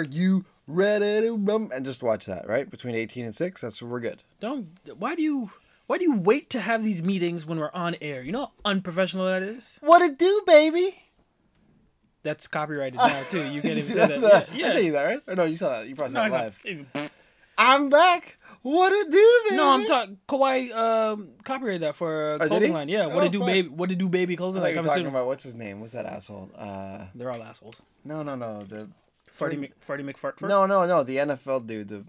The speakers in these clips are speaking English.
Are you ready to bum? And just watch that, right? Between 18 and 6, that's where we're good. Don't. Why do you? Why do you wait to have these meetings when we're on air? You know how unprofessional that is. What it do, baby? That's copyrighted now too. You can't even say that. that? Yeah, I yeah. tell you that, right? Or no, you saw that. You probably No, saw it live. not. I'm back. What it do, baby? No, I'm talking. Kawhi um, copyrighted that for a Oh, clothing he? line. Yeah. What Oh, did do, baby? What it do, baby clothing I line? were talking soon? about what's his name? What's that asshole? Uh, They're all assholes. no, no, no. The Farty Mc, McFart. no, no, no. The NFL dude, the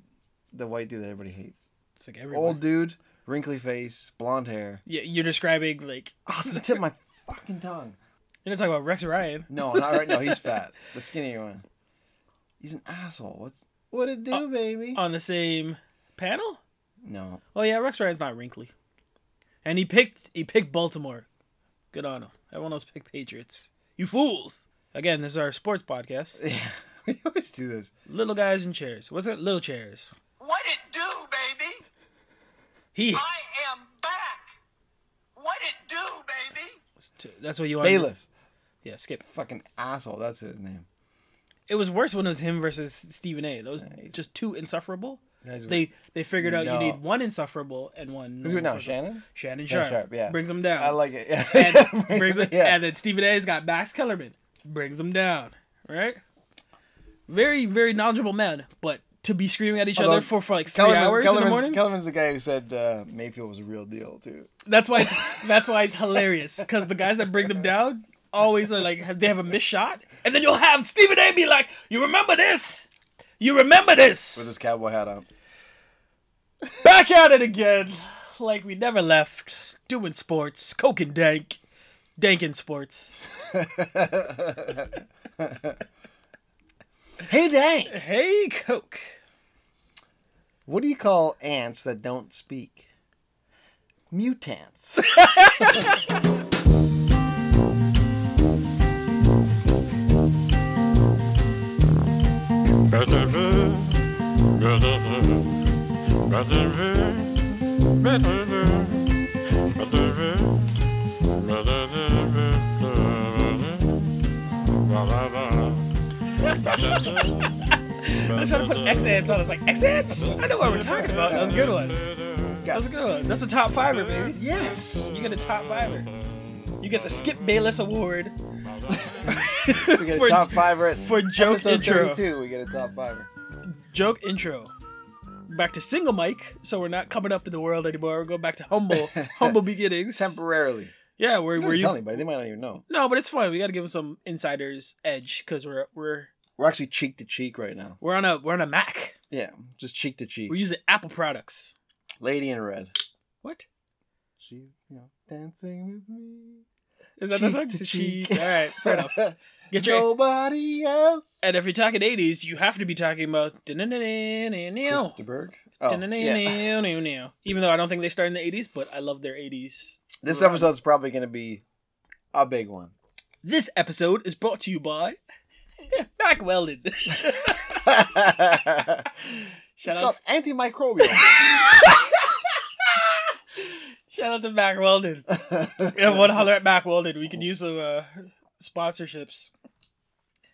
the white dude that everybody hates. It's like everyone. Old dude, wrinkly face, blonde hair. Yeah, you're describing like Oh, it's the tip of my fucking tongue. you're not talking about Rex Ryan. No, not right now. He's fat. The skinnier one. He's an asshole. What's what it do, uh, baby? on the same panel. no. Oh yeah, Rex Ryan's not wrinkly, and he picked he picked Baltimore. Good on him. Everyone else picked Patriots. You fools! Again, this is our sports podcast. Yeah, we always do this. Little guys in chairs. What's it? Little chairs. What it do, baby? He. I am back. What it do, baby? That's what you want. Bayless. Yeah, skip. Fucking asshole. That's his name. It was worse when it was him versus Stephen A. Those was Nice. just too insufferable. Guys, They they figured out No. you need one insufferable and one. Who's it now? Shannon. Shannon Shannon Sharpe. Sharpe, yeah. Brings him down. I like it. Yeah. and, Brings brings it- him, and then Stephen A's got Max Kellerman. Brings him down. Right? Very, very knowledgeable man. But to be screaming at each Although other for, for like three Kellerman's- hours in the morning. Kellerman's the guy who said uh, Mayfield was a real deal too. That's why it's that's why it's hilarious. Because the guys that bring them down always are like they have a missed shot, and then you'll have Stephen A. be like, "You remember this? You remember this?" With his cowboy hat on. Back at it again, like we never left, doing sports, coke and dank, dank in sports. Hey, dang! Hey, coke. What do you call ants that don't speak? Mutants. I was trying to put X ants on. I was like, X ants? I know what we're talking about. That was a good one. That was a good one. That's a top fiver, baby. yes. You get a top fiver. You get the Skip Bayless Award We get a For- top fiver at for joke episode intro. 32. We get a top fiver. joke intro. Back to single mic, so we're not coming up in the world anymore. We're going back to humble, humble beginnings. Temporarily. Yeah, we're Don't we're tell anybody. They might not even know. No, but it's fine. We got to give them some insiders edge because we're we're We're actually cheek to cheek right now. we're on a we're on a Mac. Yeah, just cheek to cheek. We're using Apple products. Lady in red. What She's, you know, dancing with me. is that? the Cheek song? to cheek. cheek. All right, fair enough. Get your Nobody else. and if you're talking '80s, you have to be talking about dun-dun-dun-dun-dun-dun. Oh, yeah. Even though I don't think they started in the '80s, but I love their '80s. This run. episode's probably going to be a big one. This episode is brought to you by Mack Weldon. Shout It's out, called antimicrobial. shout out to Mack Weldon. Yeah, one holler at Mack Weldon. We can use some uh, sponsorships.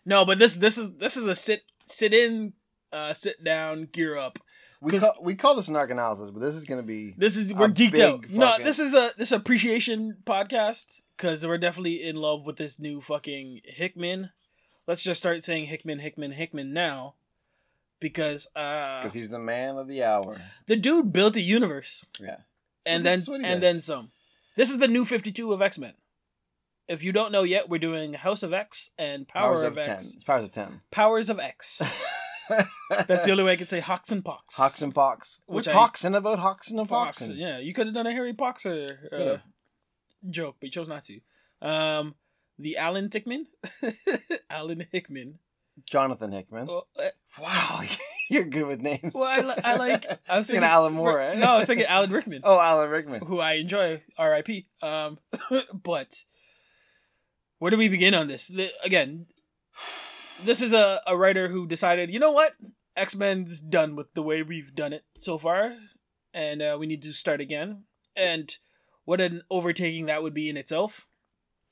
No, but this this is this is a sit sit in, uh, sit down, gear up. we call we call this narc analysis, but this is going to be This is we're geeked out. No, this is a this appreciation podcast because we're definitely in love with this new fucking Hickman. Let's just start saying Hickman, Hickman, Hickman now, because uh, because he's the man of the hour. the dude built a universe Yeah. and then and does. then some. This is the new Fifty Two of X Men. If you don't know yet, we're doing House of X and Power Powers of, of. X. Powers of ten. Powers of X. That's the only way I could say Hawks and Pox. Hawks and Pox. We're Which I- talking about Hawks and Pox. Pox. Yeah, you could have done a Harry Poxer uh, joke, but you chose not to. Um, the Alan Thickman, Alan Hickman. Jonathan Hickman. Well, uh, Wow, you're good with names. well, I, li- I like. I was Thinking thinking Alan Moore, eh? No, I was thinking Alan Rickman, Oh, Alan Rickman. who I enjoy. R.I.P. Um, but where do we begin on this? The, again, this is a, a writer who decided, you know what, X Men's done with the way we've done it so far, and uh, we need to start again. And what an overtaking that would be in itself.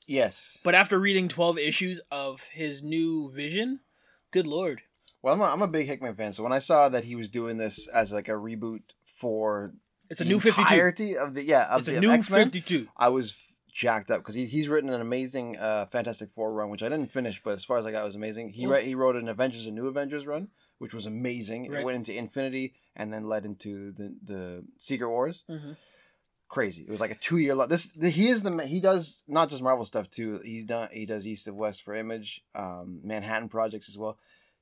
Yes. But after reading 12 issues of his new vision, good lord. Well, I'm a, I'm a big Hickman fan, so when I saw that he was doing this as like a reboot for It's a the new 52. entirety of the yeah of It's the a new X-Men, 52. I was jacked up because he's he's written an amazing uh, Fantastic Four run, which I didn't finish, but as far as I got, it was amazing. He re- he wrote an Avengers and New Avengers run, which was amazing. Right. It went into Infinity and then led into the the Secret Wars. Mhm. Crazy! It was like a two year. Lo- this the, he is the he does not just Marvel stuff too. He's done he does East of West for Image, um, Manhattan projects as well.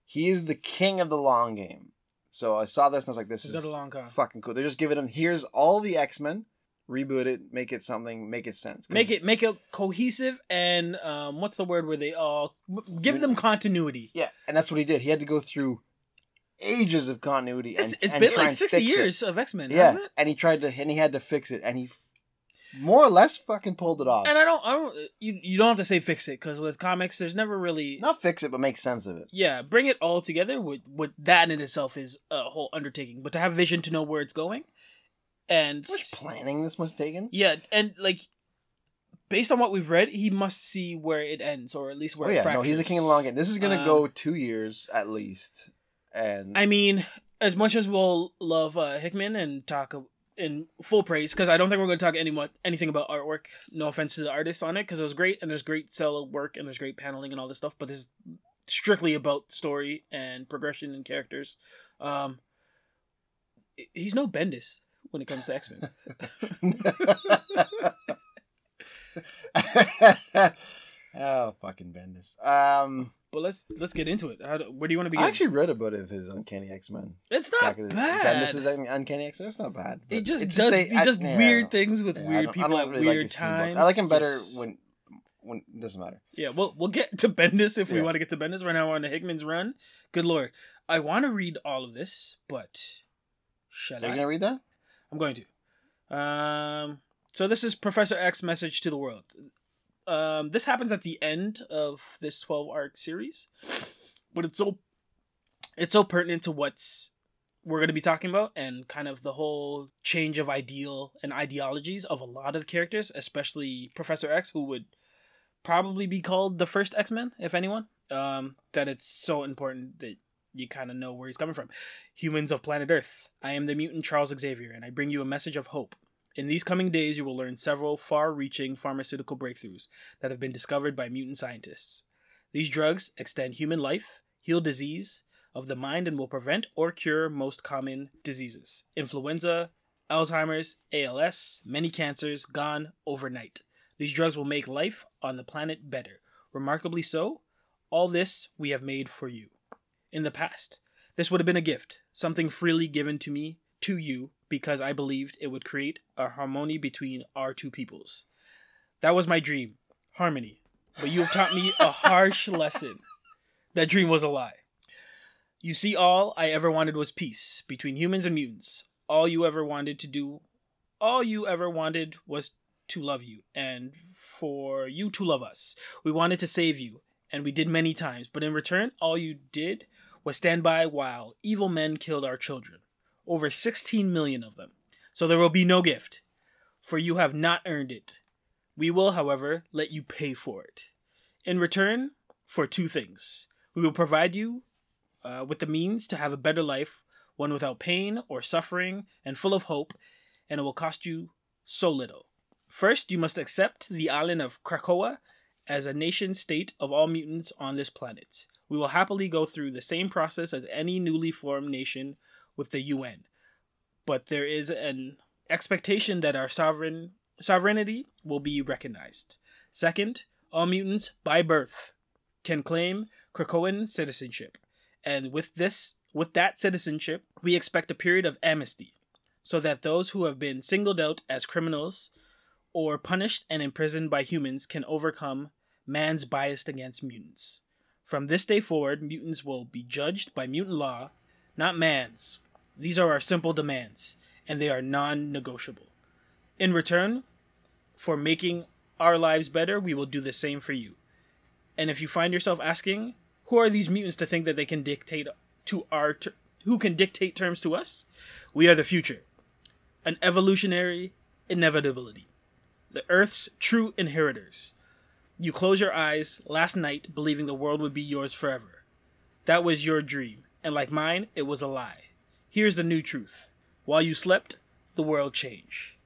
He is the king of the long game. So I saw this and I was like, this is long fucking cool. They're just giving him here's all the X Men, reboot it, make it something, make it sense. Make it make it cohesive and um, what's the word where they all give them continuity. Yeah, and that's what he did. He had to go through ages of continuity. And, It's it's and been like sixty fix it. years of X Men, Yeah, and he tried to, and he had to fix it, and he more or less fucking pulled it off. And I don't, I don't, you you don't have to say fix it because with comics, there's never really, Not fix it, but make sense of it. yeah, bring it all together. With with that in itself is a whole undertaking. But to have vision to know where it's going, and much planning this must taken? yeah, and like based on what we've read, he must see where it ends, or at least where Oh yeah, no, he's the king of the long game. This is gonna Um, go two years at least, and I mean, as much as we'll love uh, Hickman and talk in full praise, because I don't think we're going to talk any mo- anything about artwork. No offense to the artists on it, because it was great, and there's great cell work, and there's great paneling and all this stuff. But this is strictly about story and progression and characters. Um, he's no Bendis when it comes to X Men. oh fucking Bendis. Um, but let's let's get into it. How do, where do you want to begin? I actually read a bit of his Uncanny X Men. it's not bad. Bendis' Un- Uncanny X Men. It's not bad. It but just does they- he I- does yeah. weird things with Yeah, weird people at really like weird books. times. I like him better Yes. when when it doesn't matter. Yeah, we'll we'll get to Bendis if we Yeah. want to get to Bendis. Right now we're on the Hickman's run. Good lord, I want to read all of this, but shall Are you I? gonna read that? I'm going to. Um, so this is Professor X message to the world. Um, this happens at the end of this 12 arc series, but it's so it's so pertinent to what's we're going to be talking about and kind of the whole change of ideal and ideologies of a lot of characters, especially Professor X, who would probably be called the first X Men, if anyone. Um, that it's so important that you kind of know where he's coming from. Humans of planet Earth, I am the mutant Charles Xavier, and I bring you a message of hope. In these coming days, you will learn several far reaching pharmaceutical breakthroughs that have been discovered by mutant scientists. These drugs extend human life, heal disease of the mind, and will prevent or cure most common diseases influenza, Alzheimer's, ALS, many cancers gone overnight. These drugs will make life on the planet better. Remarkably so, all this we have made for you. In the past, this would have been a gift, something freely given to me, to you, because I believed it would create a harmony between our two peoples. That was my dream, harmony. But you have taught me a harsh lesson. That dream was a lie. You see, all I ever wanted was peace between humans and mutants. All you ever wanted to do, all you ever wanted was to love you and for you to love us. We wanted to save you, and we did many times, but in return, all you did was stand by while evil men killed our children. Over 16 million of them. So there will be no gift, for you have not earned it. We will, however, let you pay for it. In return, for two things. We will provide you uh, with the means to have a better life, one without pain or suffering and full of hope, and it will cost you so little. First, you must accept the island of Krakoa as a nation state of all mutants on this planet. We will happily go through the same process as any newly formed nation with the UN. But there is an expectation that our sovereign sovereignty will be recognized. Second, all mutants by birth can claim Krakoan citizenship. And with this with that citizenship, we expect a period of amnesty so that those who have been singled out as criminals or punished and imprisoned by humans can overcome man's bias against mutants. From this day forward, mutants will be judged by mutant law, not man's. These are our simple demands, and they are non negotiable. In return, for making our lives better, we will do the same for you. And if you find yourself asking, who are these mutants to think that they can dictate to our ter- who can dictate terms to us? We are the future. An evolutionary inevitability. The Earth's true inheritors. You close your eyes last night believing the world would be yours forever. That was your dream, and like mine, it was a lie. Here's the new truth: while you slept, the world changed.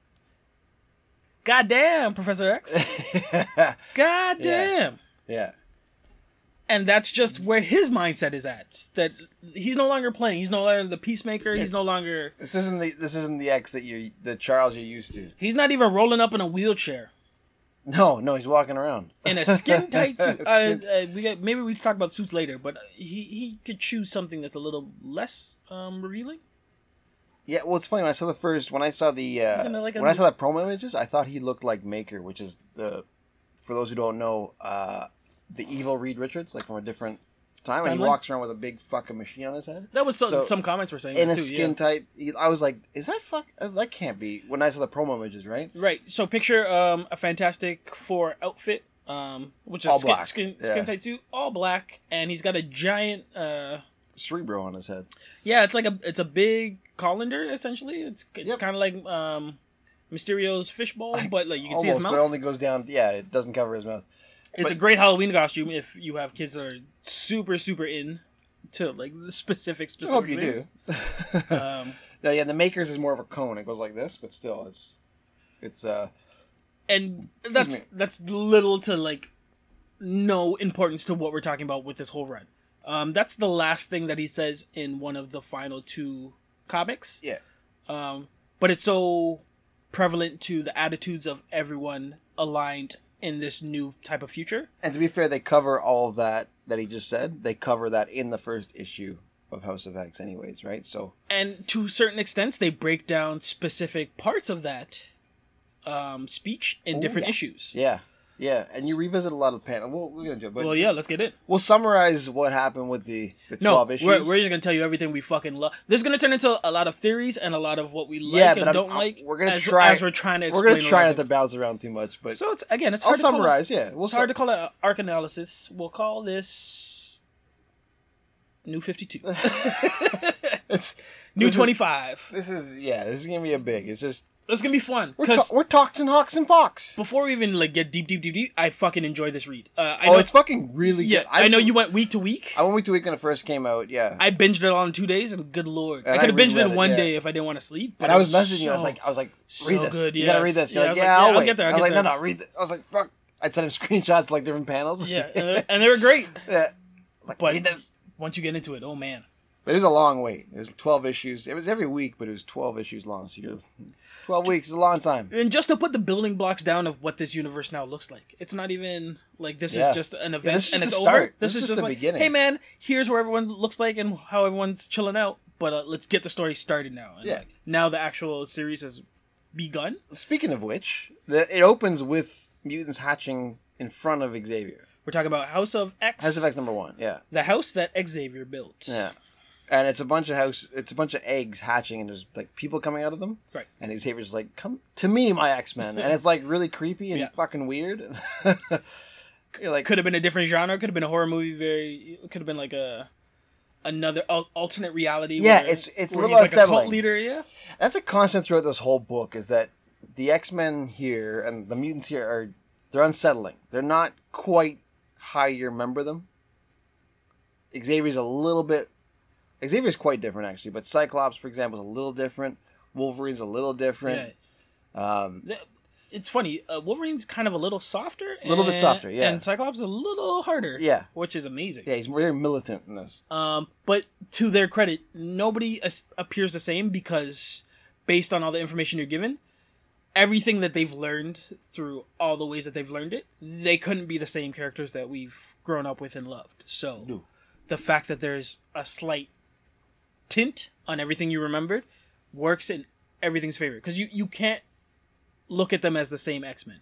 Goddamn, Professor X. Goddamn. yeah. And that's just where his mindset is at. That he's no longer playing. He's no longer the peacemaker. He's no longer. This isn't the this isn't the X that you the Charles you're used to. He's not even rolling up in a wheelchair No, no, he's walking around in a skin tight suit. Uh, uh, we got, maybe we talk about suits later, but he he could choose something that's a little less um, revealing. yeah, well, it's funny when I saw the first when I saw the uh, like when I saw the promo images, I thought he looked like Maker, which is the for those who don't know, uh, the evil Reed Richards, like from a different time, and he Timeline? walks around with a big fucking machine on his head. That was some, So, some comments were saying in that a too. skin yeah. tight. he- I was like, "Is that fuck? That can't be." When I saw the promo images, right? Right. So picture um, a Fantastic Four outfit, um, which is All skin, black, skin, yeah. skin tight suit, all black, and he's got a giant. Uh, Cerebro on his head. yeah, it's like a it's a big colander essentially. It's it's Yep. kind of like um, Mysterio's fishbowl, but like you can see Almost, his but mouth. it only goes down. Yeah, it doesn't cover his mouth. It's but- a great Halloween costume if you have kids that are super super in to like the specific I specific. hope you things. do. Um, No, yeah, the makers is more of a cone. It goes like this, but still, it's it's uh and that's that's little to like no importance to what we're talking about with this whole run. Um, that's the last thing that he says in one of the final two comics, yeah. Um, but it's so prevalent to the attitudes of everyone aligned in this new type of future. And to be fair, they cover all that that he just said. They cover that in the first issue of House of X, anyways, right? So And to certain extents, they break down specific parts of that um, speech in different yeah. issues. yeah, yeah, and you revisit a lot of the panel. We'll, we're gonna do, it, but Well, yeah, let's get it. we'll summarize what happened with the the No, twelve issues. we're, we're just gonna tell you everything we fucking love. This is gonna turn into a lot of theories and a lot of what we like yeah, and I'm- don't I'm- like. We're gonna as, try. as we're trying to. We're gonna try not to bounce around too much, but So it's again, it's I'll hard to call summarize. it, yeah, we'll it's hard to call it arc analysis. We'll call this new fifty two, it's new twenty five. This is yeah. This is gonna be a big. It's just It's gonna be fun we're to- we're talks and hawks and pox. before we even like get deep, deep, deep, deep, I fucking enjoy this read. Uh, I Oh, know, it's fucking really yeah, good. I, know you went week to week. I went week to week when it first came out. Yeah, I binged it all in two days, and good lord, And I could have binged it in it, one yeah. day if I didn't want to sleep. but and I was was messaging you. I was like, I was like, so this. good, You gotta read this. You're I yeah, like, yeah, I'll, I'll get there, I'll I was like, there. no, no, read. This. I was like, fuck. I'd send him screenshots like different panels. yeah, and they- were great. yeah. I was like, But read this. once you get into it, oh man. But it was a long wait. It was twelve issues. It was every week, but it was twelve issues long. So you're twelve weeks is a long time. And just to put the building blocks down of what this universe now looks like. It's not even like this Yeah. is just an event this is and just it's the over. start. This, is just, the like, beginning. hey man, here's where everyone looks like and how everyone's chilling out. But uh, let's get the story started now. And, Yeah. like, now the actual series has begun. Speaking of which, the, it opens with mutants hatching in front of Xavier. We're talking about House of X. House of X number one. Yeah. The house that Xavier built. Yeah. And it's a bunch of house. It's a bunch of eggs hatching, and there's like people coming out of them. Right. And Xavier's like, "Come to me, my X Men," and it's like really creepy and Yeah. fucking weird. Like, Could have been a different genre. Could have been a horror movie. Very. Could have been like a another alternate reality. Yeah, where- it's- it's a little he's like a cult unsettling. leader. Yeah. that's a constant throughout this whole book is that the X Men here and the mutants here are they're unsettling. They're not quite how you remember them. Xavier's a little bit. Xavier's quite different actually, but Cyclops, for example, is a little different. Wolverine's a little different. Yeah. Um, It's funny. Uh, Wolverine's kind of a little softer. A little bit softer, yeah. And Cyclops is a little harder. Yeah. Which is amazing. yeah, he's very militant in this. Um, but to their credit, nobody as- appears the same because, based on all the information you're given, everything that they've learned through all the ways that they've learned it, they couldn't be the same characters that we've grown up with and loved. So, No. the fact that there's a slight tint on everything you remembered works in everything's favor because you you can't look at them as the same X Men,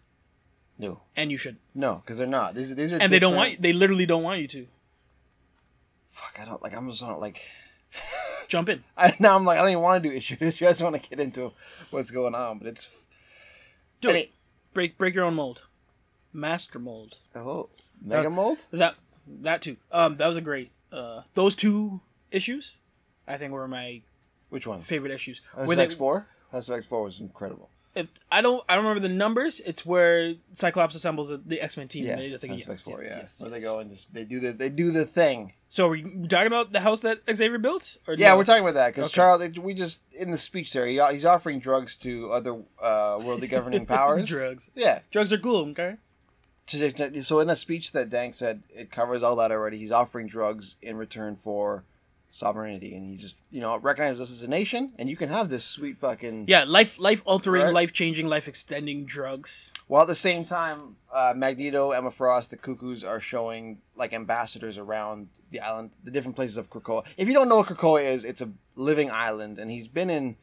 No, and you should. no, because they're not. These these are And they don't different- want. They literally don't want you to Fuck, I don't like. I'm just not like. jump in. I, now I'm like I don't even want to do issue. I just want to get into what's going on, but it's. Do Any- it. Break break your own mold. Master mold. Oh, Mega Mold. That that too. Um, that was a great. Uh, those two issues, I think were my Which one? favorite issues. House of X four. House of X four was incredible. If I don't, I don't remember the numbers. It's where Cyclops assembles the, the X Men team. Yeah, think House of yes, X four. yes, Yeah, yes, where they go and just they do the they do the thing. So are we talking about the house that Xavier built? Or Yeah, no? we're talking about that because Okay. Charles. We just in the speech there, he, he's offering drugs to other uh, worldly governing powers. drugs. Yeah. Drugs are cool. Okay. So in that speech that Dank said, it covers all that already. He's offering drugs in return for sovereignty, and he just you know recognizes us as a nation, and you can have this sweet fucking. Yeah, life life altering, Right. life changing, life extending drugs. While at the same time, uh, Magneto, Emma Frost, the Cuckoos are showing like ambassadors around the island, the different places of Krakoa. If you don't know what Krakoa is, it's a living island, and he's been in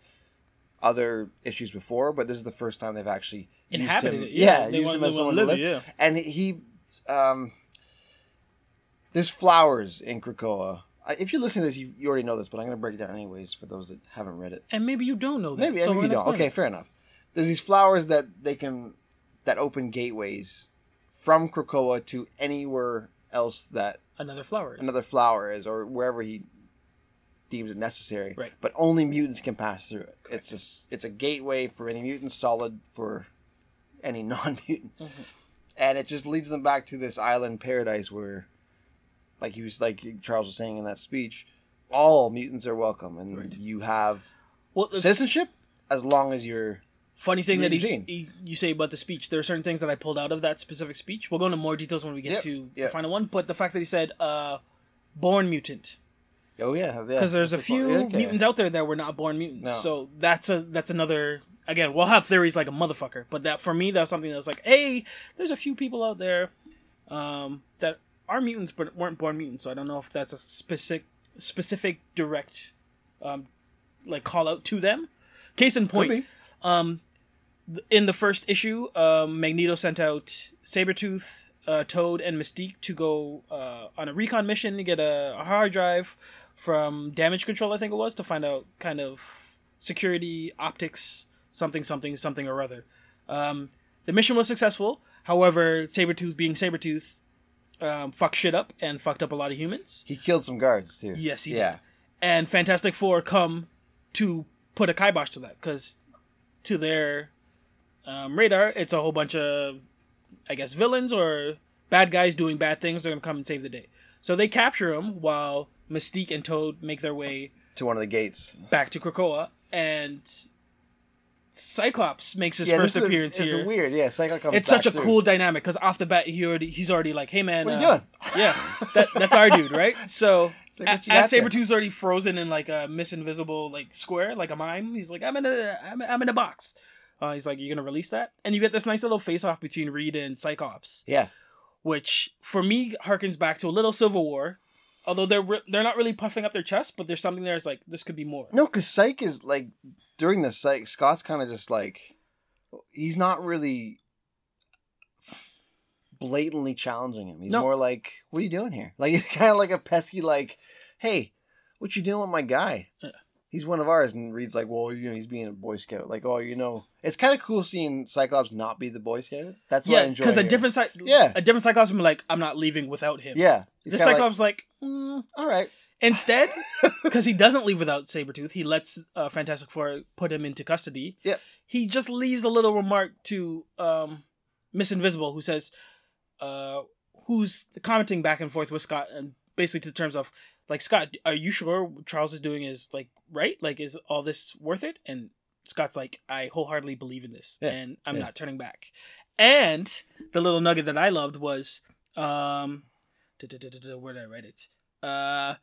other issues before, but this is the first time they've actually used Inhabited him. it, yeah. Yeah, used want- him as someone to to live. live, yeah. And he, um, there's flowers in Krakoa. If you listen to this, you, you already know this, but I'm going to break it down anyways for those that haven't read it. And maybe you don't know that. Maybe, so maybe you don't. Okay, fair enough. There's these flowers that they can that open gateways from Krakoa to anywhere else that Another flower. another flower is, or wherever he deems it necessary. Right. But only mutants can pass through it. It's a, it's a gateway for any mutant, solid for any non-mutant, Mm-hmm. and it just leads them back to this island paradise where, like he was like Charles was saying in that speech, all mutants are welcome, and you have Well, the citizenship as long as you're funny thing that he, Eugene. he you say about the speech, there are certain things that I pulled out of that specific speech. We'll go into more details when we get Yep, to yep. the final one. But the fact that he said uh, "born mutant," Oh yeah, because there's a few Okay. mutants out there that were not born mutants. No. So that's a that's another. Again, we'll have theories like a motherfucker, but that for me that's something that's like, hey, there's a few people out there um, that are mutants but weren't born mutants. So I don't know if that's a specific specific direct um, like call out to them. Case in point, be. in the first issue, um, Magneto sent out Sabretooth, uh, Toad, and Mystique to go uh, on a recon mission to get a, a hard drive from Damage Control, I think it was, to find out kind of security, optics, something, something, something or other. Um, the mission was successful. However, Sabretooth, being Sabretooth, um, fucked shit up and fucked up a lot of humans. He killed some guards too. Yes, he did. yeah. and Fantastic Four come to put a kibosh to that because to their um, radar, it's a whole bunch of, I guess, villains or bad guys doing bad things. They're gonna come and save the day. So they capture him while Mystique and Toad make their way To one of the gates. back to Krakoa, and Cyclops makes his yeah, first is- appearance it's, here. weird. Yeah, Cyclops comes It's such a through. cool dynamic because off the bat he already he's already like, hey man, What are you uh, doing? Yeah, that that's our dude, right? So like, as? Sabretooth's already frozen in like a Miss Invisible like square, like a mime, he's like, I'm in a I'm, I'm in a box. Uh, he's like, you're gonna release that, and you get this nice little face off between Reed and Cyclops, Yeah. which for me harkens back to a little Civil War. Although they're re- they're not really puffing up their chest, but there's something there. It's like this could be more. No, because Psych is like during the Psych, Scott's kind of just like he's not really blatantly challenging him. He's No. more like, "What are you doing here?" Like he's kind of like a pesky, like, "Hey, what you doing with my guy?" Yeah. He's one of ours, and Reed's like, "Well, you know, he's being a Boy Scout." Like, oh, you know, it's kind of cool seeing Cyclops not be the Boy Scout. That's what I Yeah, enjoy. because a different Cy- Yeah. a different Cyclops would be like, I'm not leaving without him. yeah, This kinda like, like, mm, All right, Instead, because he doesn't leave without Sabretooth, he lets uh, Fantastic Four put him into custody. Yep. He just leaves a little remark to um, Miss Invisible, who says, uh, who's commenting back and forth with Scott, and basically to the terms of, like, Scott, are you sure what Charles is doing is, like, right? Like, is all this worth it? And Scott's like, I wholeheartedly believe in this, Yeah, and I'm yeah. not turning back. And the little nugget that I loved was, um, where did I write it? Uh,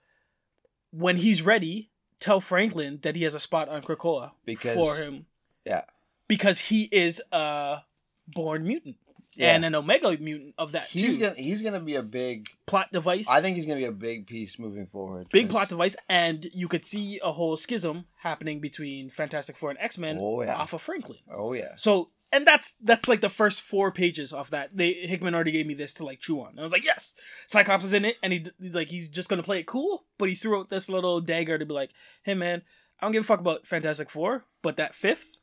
when he's ready, tell Franklin that he has a spot on Krakoa Because- for him yeah, because he is a born mutant Yeah. and an Omega mutant of that he's too. gonna he's gonna be a big. plot device. I think he's gonna be a big piece moving forward. big 'cause- plot device, and you could see a whole schism happening between Fantastic Four and X Men Oh, yeah. off of Franklin. Oh yeah. So, and that's that's like the first four pages of that. They Hickman already gave me this to like chew on. And I was like, yes, Cyclops is in it, and he he's like he's just gonna play it cool, but he threw out this little dagger to be like, hey man, I don't give a fuck about Fantastic Four, but that fifth,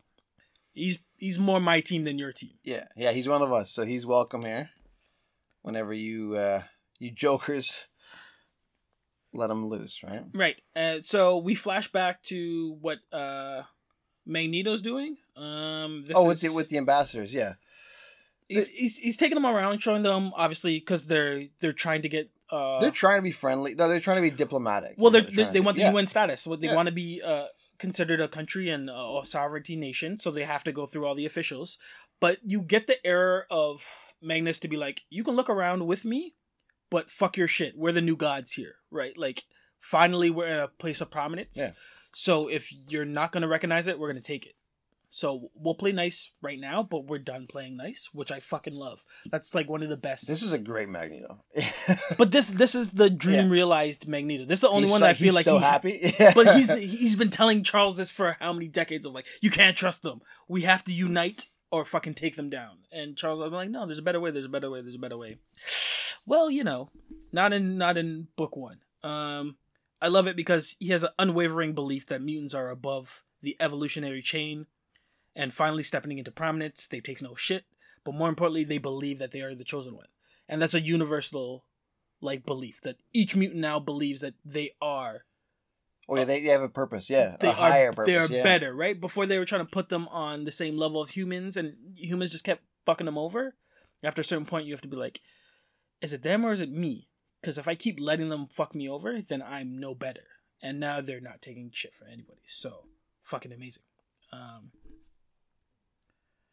he's he's more my team than your team. Yeah, yeah, he's one of us, so he's welcome here. Whenever you uh you jokers let him loose, right? Right. Uh, so we flash back to what uh Magneto's doing. Um, this oh, with is- the with the ambassadors, yeah. he's, he's he's taking them around, showing them obviously because they're they're trying to get Uh, they're trying to be friendly. No, they're trying to be diplomatic. well, they're, They're they they want the yeah. UN status. What they Yeah. want to be uh, considered a country and uh, a sovereignty nation, so they have to go through all the officials. But you get the error of Magnus to be like, you can look around with me, but fuck your shit. We're the new gods here, right? Like, finally, we're in a place of prominence. Yeah. So if you're not gonna recognize it, we're gonna take it. So we'll play nice right now, but we're done playing nice, which I fucking love. That's like one of the best. This is a great Magneto. but this this is the dream Yeah. realized Magneto. This is the only He's one like- that I feel he's like so he, happy. But he's he's been telling Charles this for how many decades of like you can't trust them. We have to unite or fucking take them down. And Charles was like, no, there's a better way. There's a better way. There's a better way. Well, you know, not in not in book one. Um, I love it because he has an unwavering belief that mutants are above the evolutionary chain, and finally stepping into prominence, they take no shit. But more importantly, they believe that they are the chosen one, and that's a universal like belief that each mutant now believes that they are oh yeah, they, they have a purpose. Yeah, they a higher are purpose. they are yeah. better, right? Before they were trying to put them on the same level of humans, and humans just kept fucking them over. After a certain point, you have to be like, is it them or is it me? Because if I keep letting them fuck me over, then I'm no better. And now they're not taking shit from anybody. So fucking amazing. Um,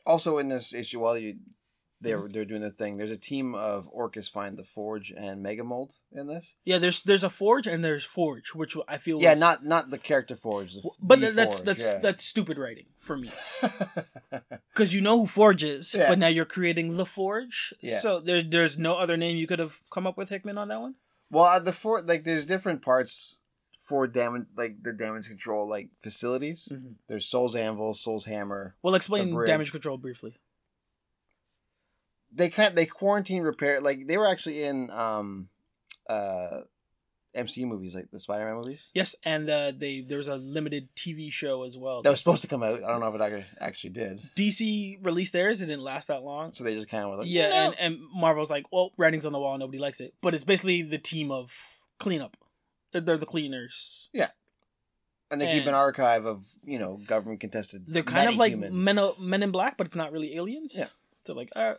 Also in this issue, while you they're they're doing the thing, there's a team of Orchis find the Forge and Megamold in this. yeah, there's there's a forge and there's forge, which I feel Yeah, was- not not the character Forge. The, but the that's Forge, that's yeah. that's stupid writing for me. because you know who Forge is, Yeah. but now you're creating the Forge. Yeah. So there, there's no other name you could have come up with, Hickman, on that one. Well, uh, the for like there's different parts for damage, like the damage control, like facilities. Mhm. There's Sol's Anvil, Sol's Hammer. Well, explain damage control briefly. They can't. They quarantine repair. Like they were actually in um, uh, MCU movies, like the Spider-Man movies. Yes, and uh, they there was a limited TV show as well. That was supposed to come out. I don't know if it actually- actually did. DC released theirs. It didn't last that long. So they just kind of were like, yeah, "No." and, and Marvel's like, well, writing's on the wall, nobody likes it. But it's basically the team of cleanup. They're, the cleaners. Yeah. And they keep an archive of you know government contested. They're kind of like men, men in black, but it's not really aliens. Yeah. They're like, All right,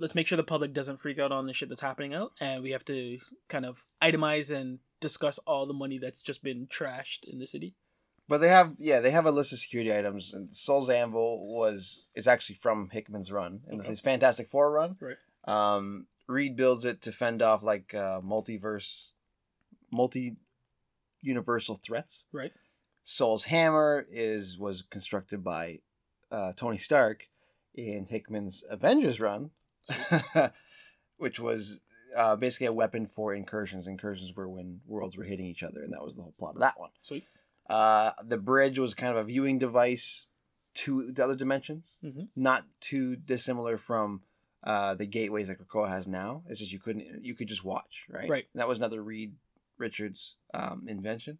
let's make sure the public doesn't freak out on the shit that's happening out, and we have to kind of itemize and discuss all the money that's just been trashed in the city. But they have yeah they have a list of security items. And Sol's Anvil was is actually from Hickman's run and Okay. his Fantastic Four run. Right. Um, Reed builds it to fend off like uh, multiverse, multi universal threats. Right. Sol's Hammer is was constructed by uh, Tony Stark in Hickman's Avengers run, which was uh, basically a weapon for incursions. Incursions were when worlds were hitting each other, and that was the whole plot of that one. Sweet. Uh, the bridge was kind of a viewing device to the other dimensions, Mhm. not too dissimilar from uh, the gateways that Krakoa has now. It's just you couldn't you could just watch, right? Right. And that was another Reed Richards um, invention.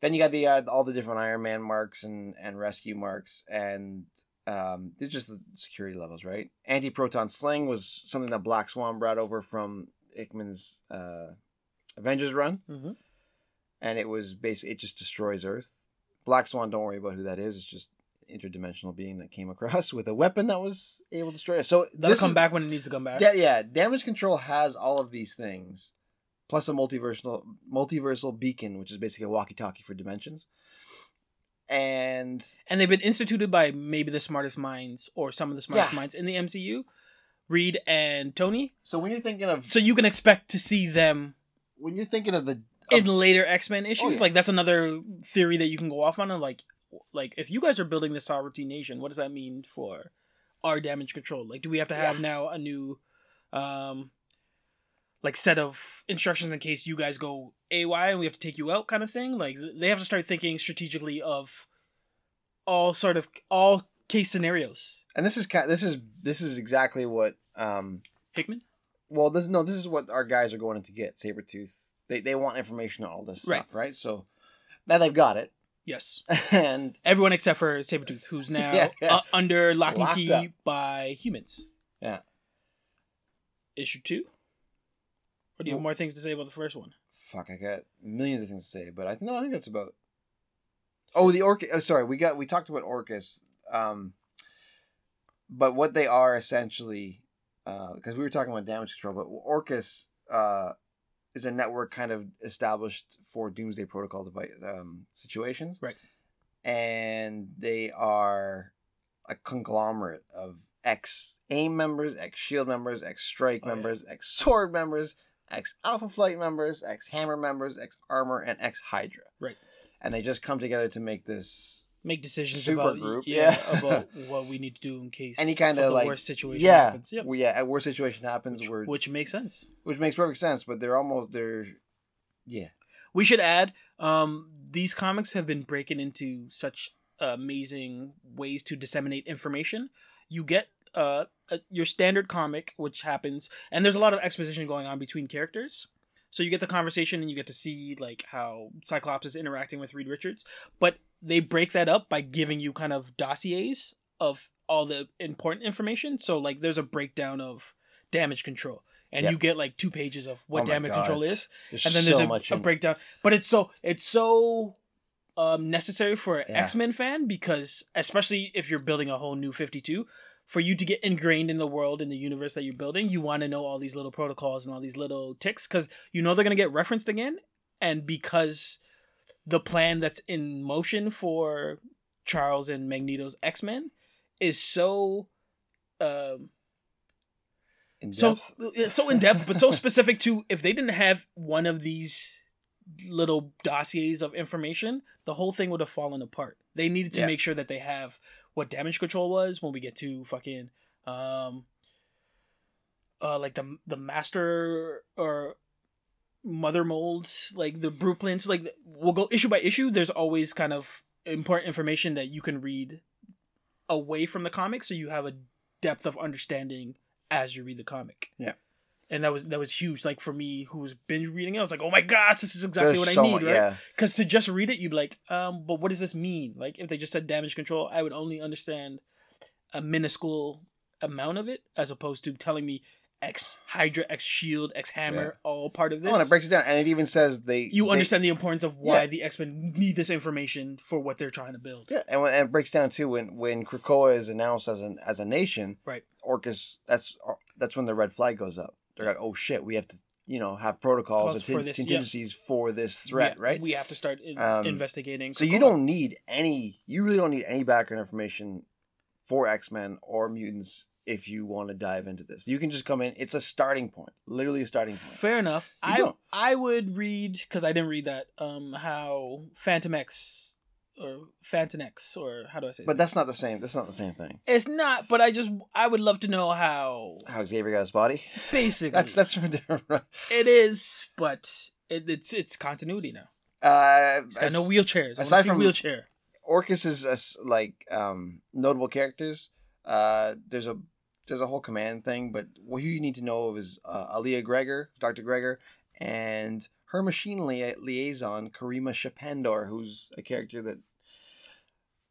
Then you got the uh, all the different Iron Man marks and and rescue marks, and um, it's just the security levels, right? Anti proton sling was something that Black Swan brought over from Hickman's uh, Avengers run Mm-hmm. and it was basically it just destroys Earth. Black Swan, don't worry about who that is. It's just interdimensional being that came across with a weapon that was able to destroy us. So That'll come is- back when it needs to come back. da- yeah, damage control has all of these things, plus a multiversal multiversal beacon, which is basically a walkie-talkie for dimensions. And and they've been instituted by maybe the smartest minds or some of the smartest Yeah. minds in the MCU, Reed and Tony. so when you're thinking of So you can expect to see them when you're thinking of the in later X Men issues. Oh, yeah. Like that's another theory that you can go off on. And like, like if you guys are building the sovereignty nation, what does that mean for our damage control? Like, do we have to have now a new, um, like set of instructions in case you guys go AY and we have to take you out, kind of thing? Like they have to start thinking strategically of all sort of all case scenarios. and this is kind this is this is exactly what um Hickman. well this no this is what our guys are going to get Sabretooth. They they want information on all this Right. stuff, right? So now they've got it. Yes, and everyone except for Sabretooth, who's now Yeah, yeah. Uh, under lock and Locked key up. by humans. Yeah. Issue two? Or do you have more things to say about the first one? fuck, I got millions of things to say, but I no, I think that's about. Oh, the Orchis. Oh, sorry, we got we talked about Orchis, um, but what they are essentially, because we were talking about damage control, but Orchis uh, is a network kind of established for Doomsday Protocol device um, situations, Right. And they are a conglomerate of ex AIM members, ex Shield members, ex Strike Oh, yeah. members, ex Sword members, ex Alpha Flight members, ex Hammer members, ex Armor, and ex Hydra. Right. And they just come together to make this Make decisions Super about group, yeah, yeah. about what we need to do in case any kind of like worst situation yeah, happens. Yep. well, yeah, a worst situation happens which, where which makes sense. which makes perfect sense, but they're almost they're yeah. We should add, um, these comics have been breaking into such amazing ways to disseminate information. You get uh, your standard comic, which happens, and there's a lot of exposition going on between characters. So you get the conversation and you get to see like how Cyclops is interacting with Reed Richards, but they break that up by giving you kind of dossiers of all the important information. So like there's a breakdown of damage control, and Yeah. you get like two pages of what Oh damage God. control is There's and then so there's a, much a breakdown. But it's so it's so um, necessary for an Yeah. X Men fan because especially if you're building a whole new Fifty Two, for you to get ingrained in the world in the universe that you're building, you want to know all these little protocols and all these little ticks because you know they're gonna get referenced again, and because the plan that's in motion for Charles and Magneto's X Men is so. Um, In so so in depth, but so specific to if they didn't have one of these little dossiers of information, the whole thing would have fallen apart. They needed to Yeah. make sure that they have what damage control was when we get to fucking um uh like the the master or mother mold like the blueprints like we'll go issue by issue there's always kind of important information that you can read away from the comic so you have a depth of understanding as you read the comic Yeah. And that was that was huge like for me who was binge reading it i was like oh my gosh this is exactly There's what so i need much- right yeah. because to just read it you'd be like um but what does this mean like if they just said damage control i would only understand a minuscule amount of it as opposed to telling me X Hydra, X Shield, X Hammer, all part of this. Oh, and it breaks it down, and it even says they you they- understand the importance of why Yeah. the X Men need this information for what they're trying to build. Yeah, and, when, and it breaks down too when when Krakoa is announced as an as a nation, Right. Orchis. That's that's when the red flag goes up. They're like, oh shit, we have to you know have protocols Calls and for this, yeah. contingencies for this threat, Yeah, right? We have to start in- Um, investigating. So you don't need any. You really don't need any background information for X Men or mutants if you want to dive into this. You can just come in. It's a starting point, literally a starting point. Fair enough. You I don't. I would read because I didn't read that. Um, how Fantomex or Fantomex or how do I say? It? But that's not the same. That's not the same thing. it's not. But I just I would love to know how. How Xavier got his body. Basically, That's that's from a different. it is, but it, it's it's continuity now. Uh, It's got as- no wheelchairs. I aside want to see from- wheelchair. Orchis is a s like um, notable characters. Uh, there's a there's a whole command thing, but what you need to know of is uh, Alia Gregor, Doctor Gregor, and her machine lia- liaison Karima Shapandar, who's a character that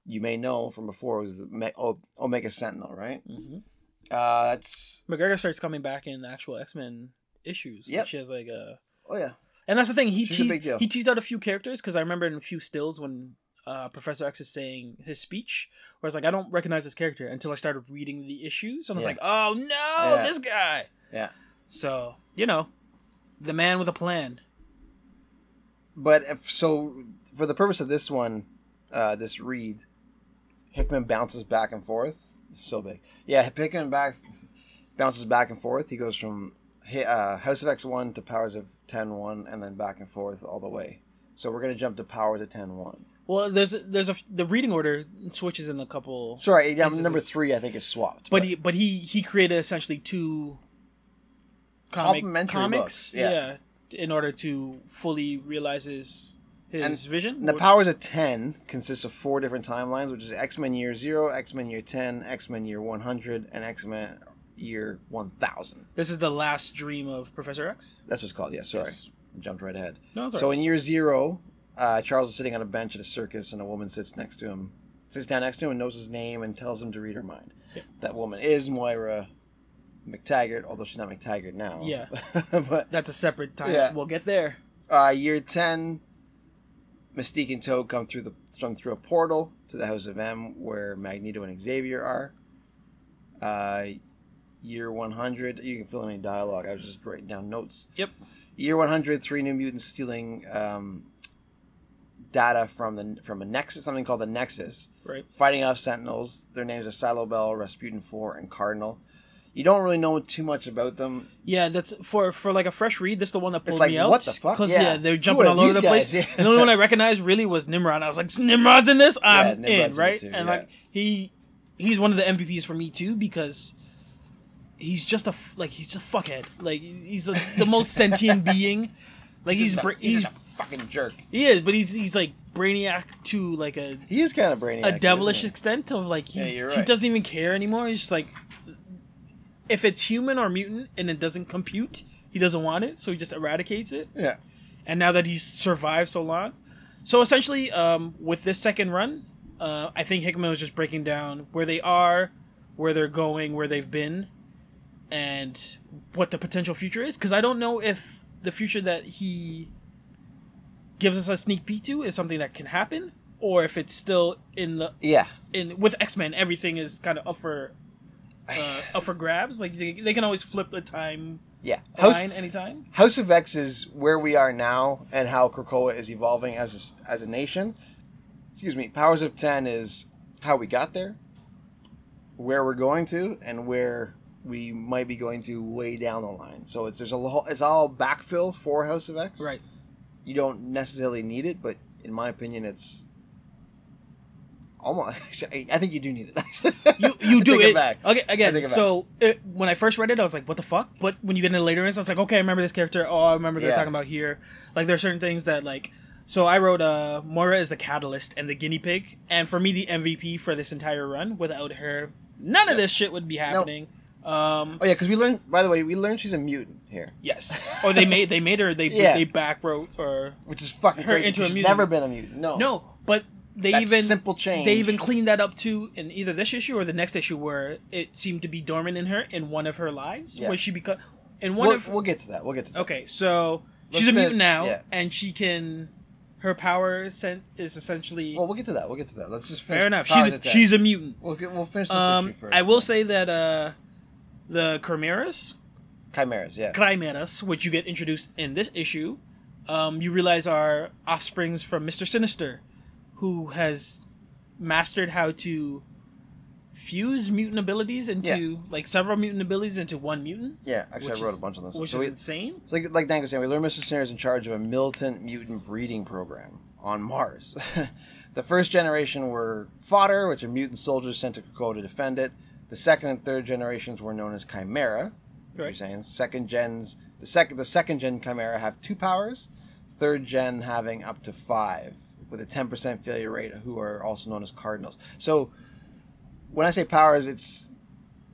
you may know from before was the Me- o- Omega Sentinel, right? Mm-hmm. Uh, that's McGregor starts coming back in the actual X Men issues. Yeah, She has like a, oh yeah, and that's the thing. He She's teased he teased out a few characters because I remember in a few stills when uh, Professor X is saying his speech, where it's like I don't recognize this character until I started reading the issues, and I was Yeah. like, oh no, Yeah. this guy. yeah. So you know, the man with a plan. But if so, for the purpose of this one, uh, this read, Hickman bounces back and forth. So big, yeah. Hickman back bounces back and forth. He goes from uh, House of X one to Powers of 10-1, and then back and forth all the way. So we're gonna jump to Powers of 10-1. Well, there's there's a the reading order switches in a couple. Sorry, yeah, Instances. number three I think is swapped. But he but he he created essentially two comic, Complementary comics, books, yeah. in order to fully realize his his vision. And the What- Powers of 10 consists of four different timelines, which is X Men Year 0, X Men Year 10, X Men Year 100, and X Men Year 1000. This is the last dream of Professor X. That's what it's called. Yeah, sorry. Yes. Jumped right ahead. No, so alright. in year zero, uh, Charles is sitting on a bench at a circus, and a woman sits next to him, sits down next to him, and knows his name, and tells him to read her mind. Yeah. That woman is Moira McTaggart, although she's not McTaggart now. Yeah. but That's a separate time. Yeah. We'll get there. uh, year ten, Mystique and Toad come through the come through a portal to the House of M, where Magneto and Xavier are. Uh, year one hundred, you can fill in any dialogue. I was just writing down notes. Yep. Year 100, three new mutants stealing um, data from the from a nexus, something called the Nexus, Right. fighting off Sentinels. Their names are Cylobel, Rasputin Four, and Cardinal. You don't really know too much about them. Yeah, that's for for like a fresh read. This is the one that pulled like, me out. what the fuck? Because Yeah. yeah. they're jumping all over the place. Yeah. And the only one I recognized really was Nimrod. I was like, Nimrod's in this. I'm Nimrod's in in, right? too, and yeah. like he he's one of the MVPs for me too because he's just a like he's a fuckhead. Like he's a, the most sentient being. Like he's bra- he's he's a fucking jerk. he is, but he's he's like brainiac to like a He is kind of brainy. a devilish extent of like he, Yeah, you're he doesn't even care anymore. He's just like if it's human or mutant and it doesn't compute, he doesn't want it, so he just eradicates it. Yeah. And now that he's survived so long, so essentially, um, with this second run, uh, I think Hickman was just breaking down where they are, where they're going, where they've been, and what the potential future is. Because I don't know if the future that he gives us a sneak peek to is something that can happen, or if it's still in the Yeah. in with X Men, everything is kind of up for uh, up for grabs. Like they, they can always flip the time Yeah. House, line anytime. House of X is where we are now and how Krakoa is evolving as a, as a nation. Excuse me. Powers of Ten is how we got there, where we're going to, and where we might be going to way down the line. So it's there's a lo- it's all backfill for House of X. Right. You don't necessarily need it, but in my opinion, it's almost. I think you do need it. You you do it. back. Okay, again. it. So it, when I first read it, I was like, "What the fuck?" But when you get into later, I was like, "Okay, I remember this character. Oh, I remember they're Yeah. talking about here." Like there are certain things that like. So I wrote uh Moira is the catalyst and the guinea pig, and for me the MVP for this entire run. Without her, none of this shit would be happening. Um, Oh yeah, because we learned. By the way, we learned she's a mutant here, yes. Or they made they made her they Yeah. they back wrote or which is fucking Her crazy. into a She's mutant. never been a mutant. No. No, but they That even simple change. They even cleaned that up too in either this issue or the next issue, where it seemed to be dormant in her in one of her lives, Yeah. where she become in one We'll, of. we'll get to that. We'll get to that. okay, so Let's she's a mutant now, yeah. and she can. Her power sen- is essentially Well, we'll get to that. We'll get to that. Let's just finish fair enough. She's a, she's a mutant. We'll get, we'll finish this Um, issue first. I will say that uh, the Chimeras, chimeras. Yeah. Chimeras, which you get introduced in this issue, um, you realize are offsprings from Mister Sinister, who has mastered how to fuse mutant abilities into like several mutant abilities into one mutant. yeah. Actually, I wrote is- a bunch on this. which So is we- insane. It's like like Dan was saying, we learned Mr. Sinister is in charge of a militant mutant breeding program on Mars. the first generation were fodder, which are mutant soldiers sent to Krakoa to defend it. The second and third generations were known as Chimera. What You're Right. saying second gens the second the second gen Chimera have two powers, third gen having up to five with a ten percent failure rate, who are also known as Cardinals. So when I say powers, it's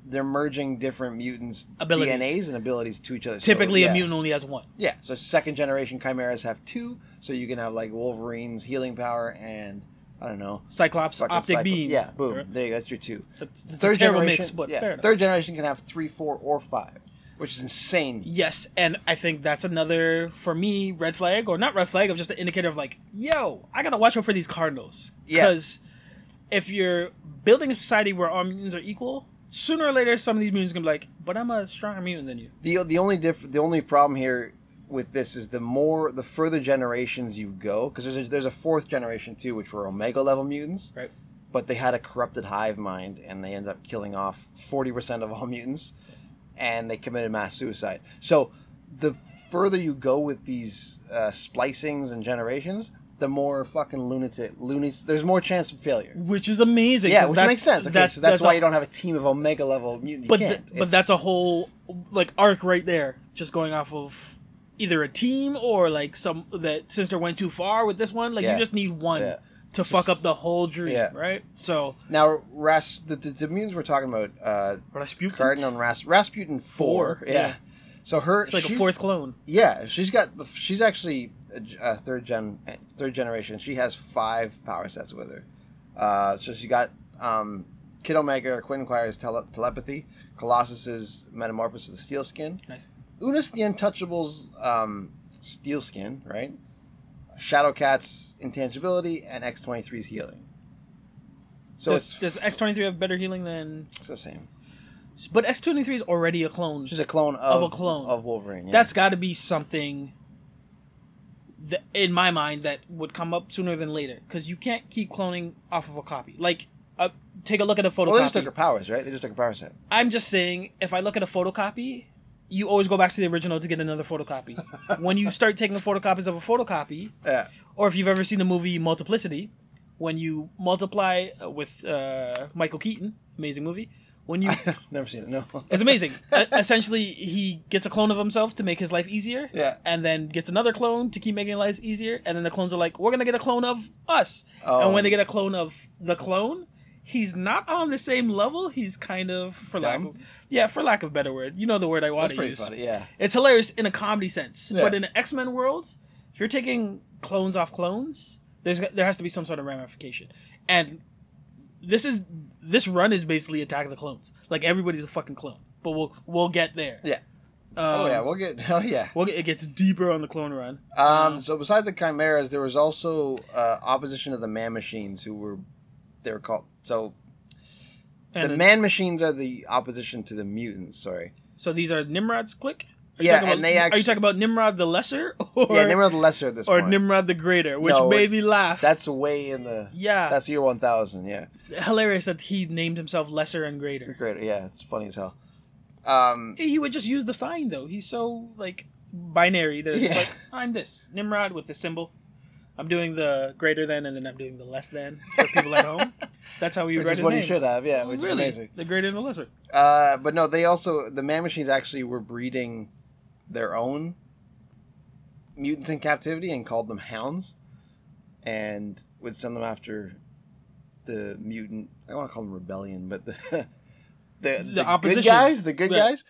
they're merging different mutants' Abilities. DNAs and abilities to each other. So, Typically, yeah. a mutant only has one. Yeah, so second generation chimeras have two, so you can have like Wolverine's healing power and I don't know. Cyclops optic Cyclo- beam. Yeah, boom. Right. There you go. That's your two. That's, that's a terrible mix, but yeah, third generation can have three, four, or five, which is insane. Yes, and I think that's another for me red flag or not red flag of just an indicator of like, yo, I gotta watch out for these cardinals Yeah. because if you're building a society where all mutants are equal, sooner or later some of these mutants gonna be like, but I'm a stronger mutant than you. The the only diff- the only problem here with this is the more the further generations you go, because there's a, there's a fourth generation too, which were Omega level mutants, Right. but they had a corrupted hive mind and they end up killing off 40% of all mutants and they committed mass suicide so the further you go with these uh, splicings and generations the more fucking lunatic loonies there's more chance of failure Which is amazing. Yeah, which that- makes sense okay so that's, a- why you don't have a team of omega level mutants you But th- but that's a whole like arc right there, just going off of either a team or like some that sister went too far with this one. Like Yeah. you just need one Yeah. To fuck up the whole dream, Yeah. right? So now Ras- the, the, the mutants we're talking about uh Rasputin, Cardinal and Ras- Rasputin 4, Four, yeah. yeah. so her it's like a fourth clone. Yeah, she's got. the- She's actually a third gen, third generation. She has five power sets with her. Uh, so she got um, Kid Omega Quentin Quire's tele- telepathy, Colossus's metamorphosis of the steel skin, Nice. Unus the Untouchable's um, steel skin, right? Shadowcat's intangibility and X 23's healing. So does does X twenty three have better healing than? it's the same. But X twenty three is already a clone. She's a clone of, Of a clone. of Wolverine. yeah. That's got to be something. That, in my mind, that would come up sooner than later because you can't keep cloning off of a copy. Like, uh, take a look at a photocopy. well, they just took her powers, right? They just took her power set. I'm just saying, if I look at a photocopy, you always go back to the original to get another photocopy. when you start taking photocopies of a photocopy, Yeah. or if you've ever seen the movie Multiplicity, when you multiply uh, with uh, Michael Keaton, amazing movie. When you, Never seen it. No. it's amazing. E- essentially, he gets a clone of himself to make his life easier. Yeah. And then gets another clone to keep making lives easier. And then the clones are like, "We're gonna get a clone of us." Oh. And when they get a clone of the clone, he's not on the same level. He's kind of, for lack of, yeah, for lack of a better word, you know the word I want That's to use. funny. Yeah. It's hilarious in a comedy sense, Yeah. but in the X Men world, if you're taking clones off clones, there's there has to be some sort of ramification. And this is this run is basically Attack of the Clones. Like everybody's a fucking clone, but we'll we'll get there. Yeah. Um, Oh yeah. We'll get. Oh yeah. we'll get, it gets deeper on the clone run. Um, so besides the chimeras, there was also uh, opposition of the man machines, who were they were called. So And the man machines are the opposition to the mutants. Sorry. so these are Nimrod's clique. Are Yeah, talking about- and they are you talking about Nimrod the Lesser or yeah, Nimrod the Lesser at this or point. Nimrod the Greater, which No, made me laugh. That's way in the. Yeah. That's year one thousand. Yeah. hilarious that he named himself Lesser and Greater. Great. Yeah, it's funny as hell. Um, He would just use the sign though. He's so like binary. There's Yeah. like I'm this Nimrod with the symbol. I'm doing the greater than, and then I'm doing the less than for people at home. That's how would which write is his what name. he should have. Yeah, which really, is amazing. the greater and the lesser. Uh, but no, they also the man machines actually were breeding their own mutants in captivity and called them hounds, and would send them after the mutant. I want to call them rebellion, but the the, the, good opposition. guys, the good Yeah. guys,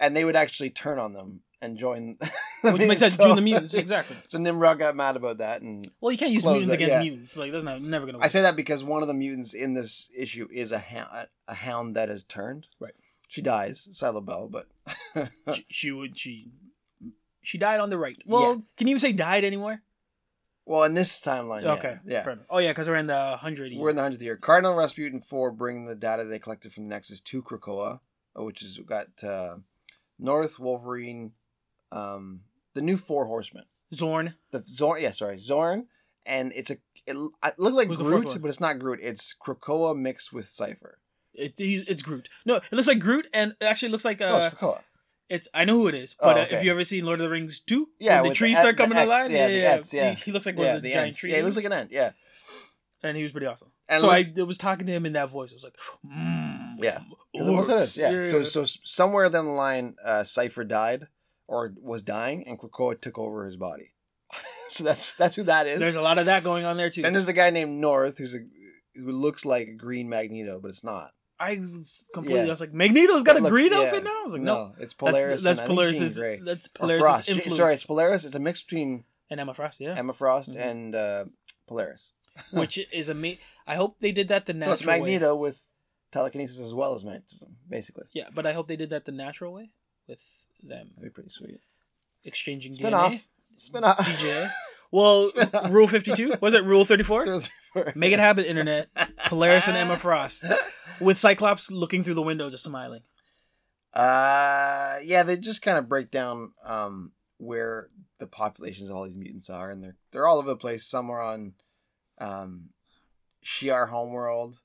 and they would actually turn on them and join. Which makes sense. So- Join the mutants exactly. So Nimrod got mad about that, and Well, you can't use mutants that, against yeah. mutants. Like that's not never gonna work. I say that because one of the mutants in this issue is a hound, a hound that has turned. Right. She dies, Cylobel, but she, she would she she died on the right. Well, Yeah. can you even say died anymore? well, in this timeline, okay. yeah. enough. Oh yeah, because we're in the hundred. We're in the hundredth year. Cardinal Rasputin four bring the data they collected from the Nexus to Krakoa, uh, which has got uh, North Wolverine, um, the new Four Horsemen, Xorn. the Xorn. Yeah, sorry, Xorn, and it's a. It, it looked like Who's Groot, but it's not Groot. It's Krakoa mixed with Cypher. It, he's, it's Groot. No, it looks like Groot, and it actually looks like uh, it's Krakoa. It's I know who it is, but Oh, uh, okay. if you ever seen Lord of the Rings two, Yeah, when the trees the start the coming ant- yeah, yeah, yeah, ants, yeah. He, he looks like one Yeah, of the, giant ants. trees. Yeah, he looks like an ant. Yeah, and he was pretty awesome. And so look- I was talking to him in that voice. I was like, mm, Yeah. 'Cause it was it orcs. is, yeah. So so somewhere down the line, uh, Cypher died or was dying, and Krakoa took over his body. so that's that's who that is. there's a lot of that going on there too. Then there's a guy named North who's a who looks like a green Magneto, but it's not. I was completely. Yeah. I was like, Magneto's got It a looks- green yeah. outfit now. I was like, no, no, it's Polaris. That's, that's and I think Polaris's. Jean Grey. That's Frost. influence. Sorry, it's Polaris. It's a mix between and Emma Frost, yeah, Emma Frost Mhm. and uh, Polaris. which is a. I hope they did that the So natural it's way. Magneto with telekinesis as well as magnetism, basically. Yeah, but I hope they did that the natural way with them That'd be pretty sweet. exchanging Spin DNA. off. Spin off. DJ. Well, Spin off. Rule 52? Was it Rule 34? Make it happen, Internet. Polaris and Emma Frost. With Cyclops looking through the window, just smiling. Uh, yeah, they just kind of break down um where the populations of all these mutants are, and they're they're all over the place. Some are on um Shi'ar homeworld.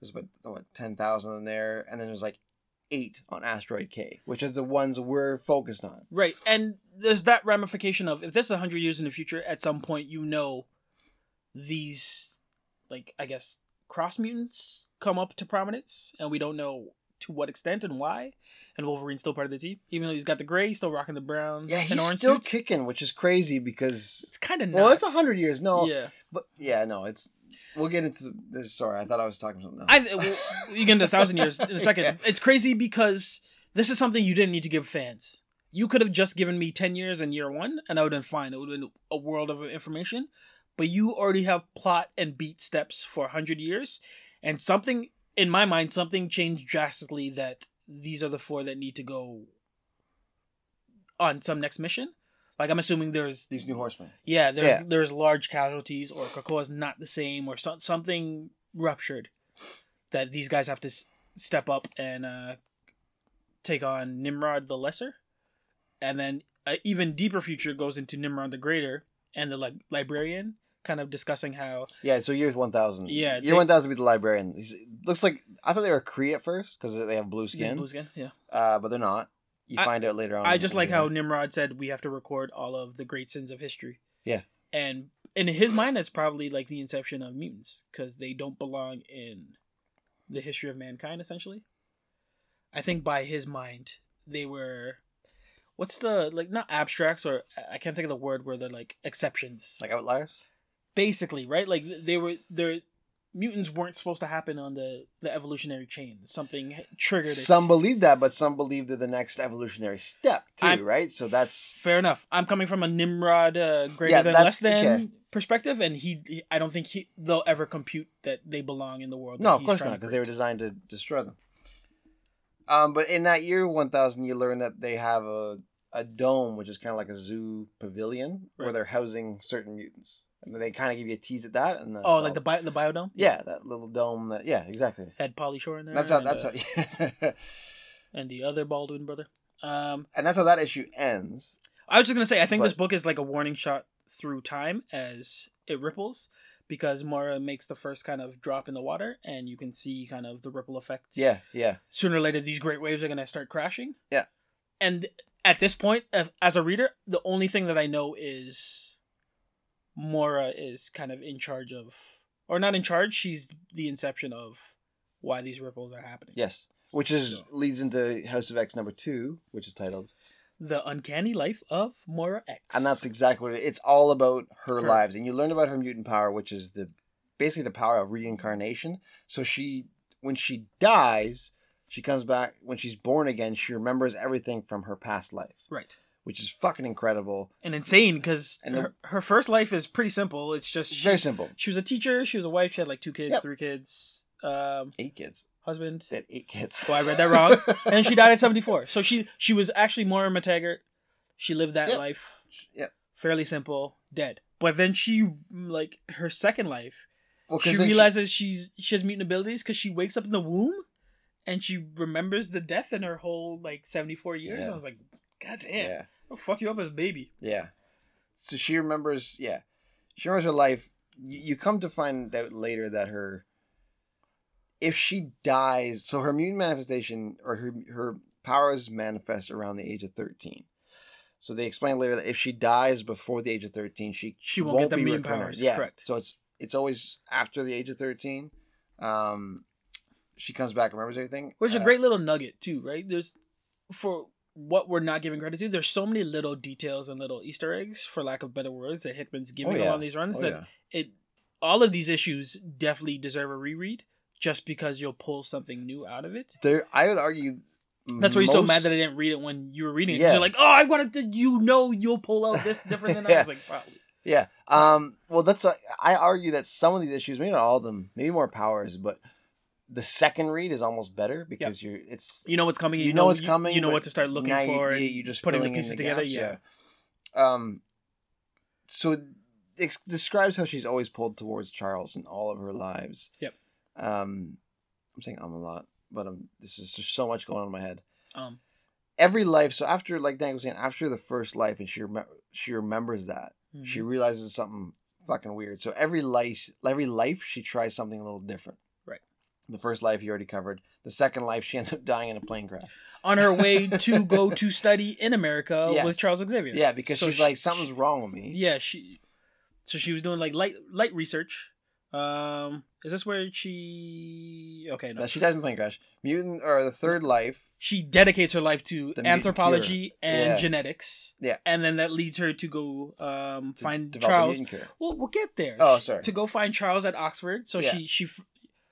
There's about what ten thousand in there, and then there's like eight on Asteroid K, which are the ones we're focused on. Right. And there's that ramification of if this is 100 years in the future, at some point, you know, these, like, I guess, cross mutants come up to prominence, and we don't know to what extent and why. And Wolverine's still part of the team. Even though he's got the gray, he's still rocking the brown Yeah, and he's orange still suits. kicking, which is crazy because It's kind of well, it's hundred years. No, Yeah. but yeah, no, it's. We'll get into. The, sorry, I thought I was talking something else. I well, you get into a thousand years in a second. Yeah. It's crazy because this is something you didn't need to give fans. You could have just given me ten years in year one, and I would have been fine. It would have been a world of information. But you already have plot and beat steps for hundred years, and something in my mind, something changed drastically. That these are the four that need to go on some next mission. Like I'm assuming there's These new horsemen. yeah, there's Yeah. there's large casualties, or Krakoa's not the same, or so, something ruptured that these guys have to s- step up and uh, take on Nimrod the Lesser, and then an even deeper future goes into Nimrod the Greater and the librarian, kind of discussing how Yeah, so year one thousand. Yeah, year they- one thousand be the librarian. He's, looks like I thought they were Kree at first because they have blue Yeah, skin, blue skin, yeah. uh, but they're not. You I- find out later on. I just like how. Nimrod said we have to record all of the great sins of history. Yeah. And in his mind, that's probably like the inception of mutants because they don't belong in the history of mankind. Essentially, I think by his mind, they were. What's the like not abstracts or I can't think of the word where they're like exceptions. like outliers. basically, right? Like they were their mutants weren't supposed to happen on the the evolutionary chain. Something triggered it. Some believe that, but some believe they're the next evolutionary step too, I'm- right? So that's Fair enough. I'm coming from a Nimrod uh, greater Yeah, than less than okay. perspective, and he, he- I don't think he they'll ever compute that they belong in the world. no, of course not, because they were designed to destroy them. Um, but in that year one thousand, you learn that they have a a dome, which is kind of like a zoo pavilion, where they're housing certain mutants, and they kind of give you a tease at that. And Oh, like the bio, the biodome. yeah, that little dome. That yeah, exactly. had Pauly Shore in there. That's how. and, That's uh, how. and the other Baldwin brother. Um, and that's how that issue ends. I was just gonna say, I think But- this book is like a warning shot through time as it ripples, because Mara makes the first kind of drop in the water, and you can see kind of the ripple effect. Yeah, yeah, Sooner or later, these great waves are gonna start crashing. Yeah. And at this point, as a reader, the only thing that I know is Mora is kind of in charge of, or not in charge. She's the inception of why these ripples are happening. yes. Which is So- leads into House of X number two, which is titled, The uncanny life of Mora X. and that's exactly what it, it's all about. Her, Her. lives, and you learn about her mutant power, which is the basically the power of reincarnation. So she, when she dies, she comes back. When she's born again, she remembers everything from her past life, right. Which is fucking incredible. and insane because her, her first life is pretty simple. It's just she, very simple. she was a teacher, she was a wife, she had like two kids, Yep. three kids, um, Eight kids. husband. Had eight kids. Oh, I read that wrong. and she died at seventy four. So she she was actually Moira McTaggart. She lived that Yep. life Yep. fairly simple, dead. But then she like her second life, Well, she realizes she's she has mutant abilities because she wakes up in the womb, and she remembers the death in her whole like seventy four years. Yeah. I was like, God damn, yeah. I'll fuck you up as a baby. Yeah. So she remembers, yeah. She remembers her life. You, you come to find out later that her, if she dies, so her mutant manifestation or her her powers manifest around the age of thirteen. So they explain later that if she dies before the age of thirteen, she She won't get the powers, Yeah, correct. So it's it's always after the age of thirteen. Um, she comes back, and remembers everything. Which is Uh, a great little nugget too, right? There's for what we're not giving credit to. There's so many little details and little Easter eggs, for lack of better words, that Hickman's giving Oh, yeah. along these runs. Oh, that yeah. it, all of these issues definitely deserve a reread, just because you'll pull something new out of it. There, I would argue. That's why you're so mad that I didn't read it when you were reading it. Yeah. You're like, oh, I wanted to. You know, you'll pull out this different than I was like, probably. Yeah. Um. Well, that's I argue that some of these issues, maybe not all of them, maybe more powers, but the second read is almost better because you're it's You know what's coming. you know what's coming. You know what to start looking for. You, you just putting the pieces together. gaps, yeah. Um. So it describes how she's always pulled towards Charles in all of her lives. Yep. Um, I'm saying I'm a lot, but um, this is just so much going on in my head. Um. Every life. So after, like Dan was saying, after the first life, and she rem- she remembers that she mhm. realizes something fucking weird. So every life, every life, she tries something a little different. The first life you already covered. The second life, she ends up dying in a plane crash. on her way to go to study in America Yes. with Charles Xavier. Yeah, because So she's she- like something's wrong with me. Yeah, she. So she was doing like light light research. Um, is this where she? Okay, no. That she dies in plane crash. Mutant or the third life. She dedicates her life to anthropology and Yeah. genetics. Yeah. and then that leads her to go um to find Charles. Well, we'll get there. Oh, She- sorry. To go find Charles at Oxford. So Yeah. she she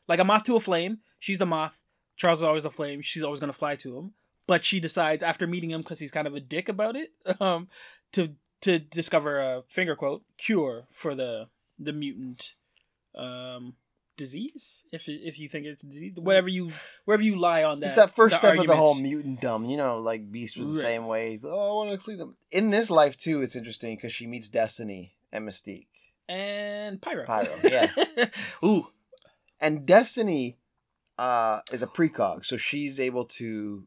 like a moth to a flame. She's the moth. Charles is always the flame. She's always gonna fly to him. But she decides after meeting him because he's kind of a dick about it, um, to to discover a finger quote cure for the the mutant um disease. If if you think it's a disease, whatever you wherever you lie on that. it's that first step of the whole mutant dumb. You know, like Beast was the Right. same way. He's, oh, I want to clean them. In this life too, it's interesting because she meets Destiny and Mystique. and Pyro. Pyro, yeah. Ooh, and Destiny uh is a precog, so she's able to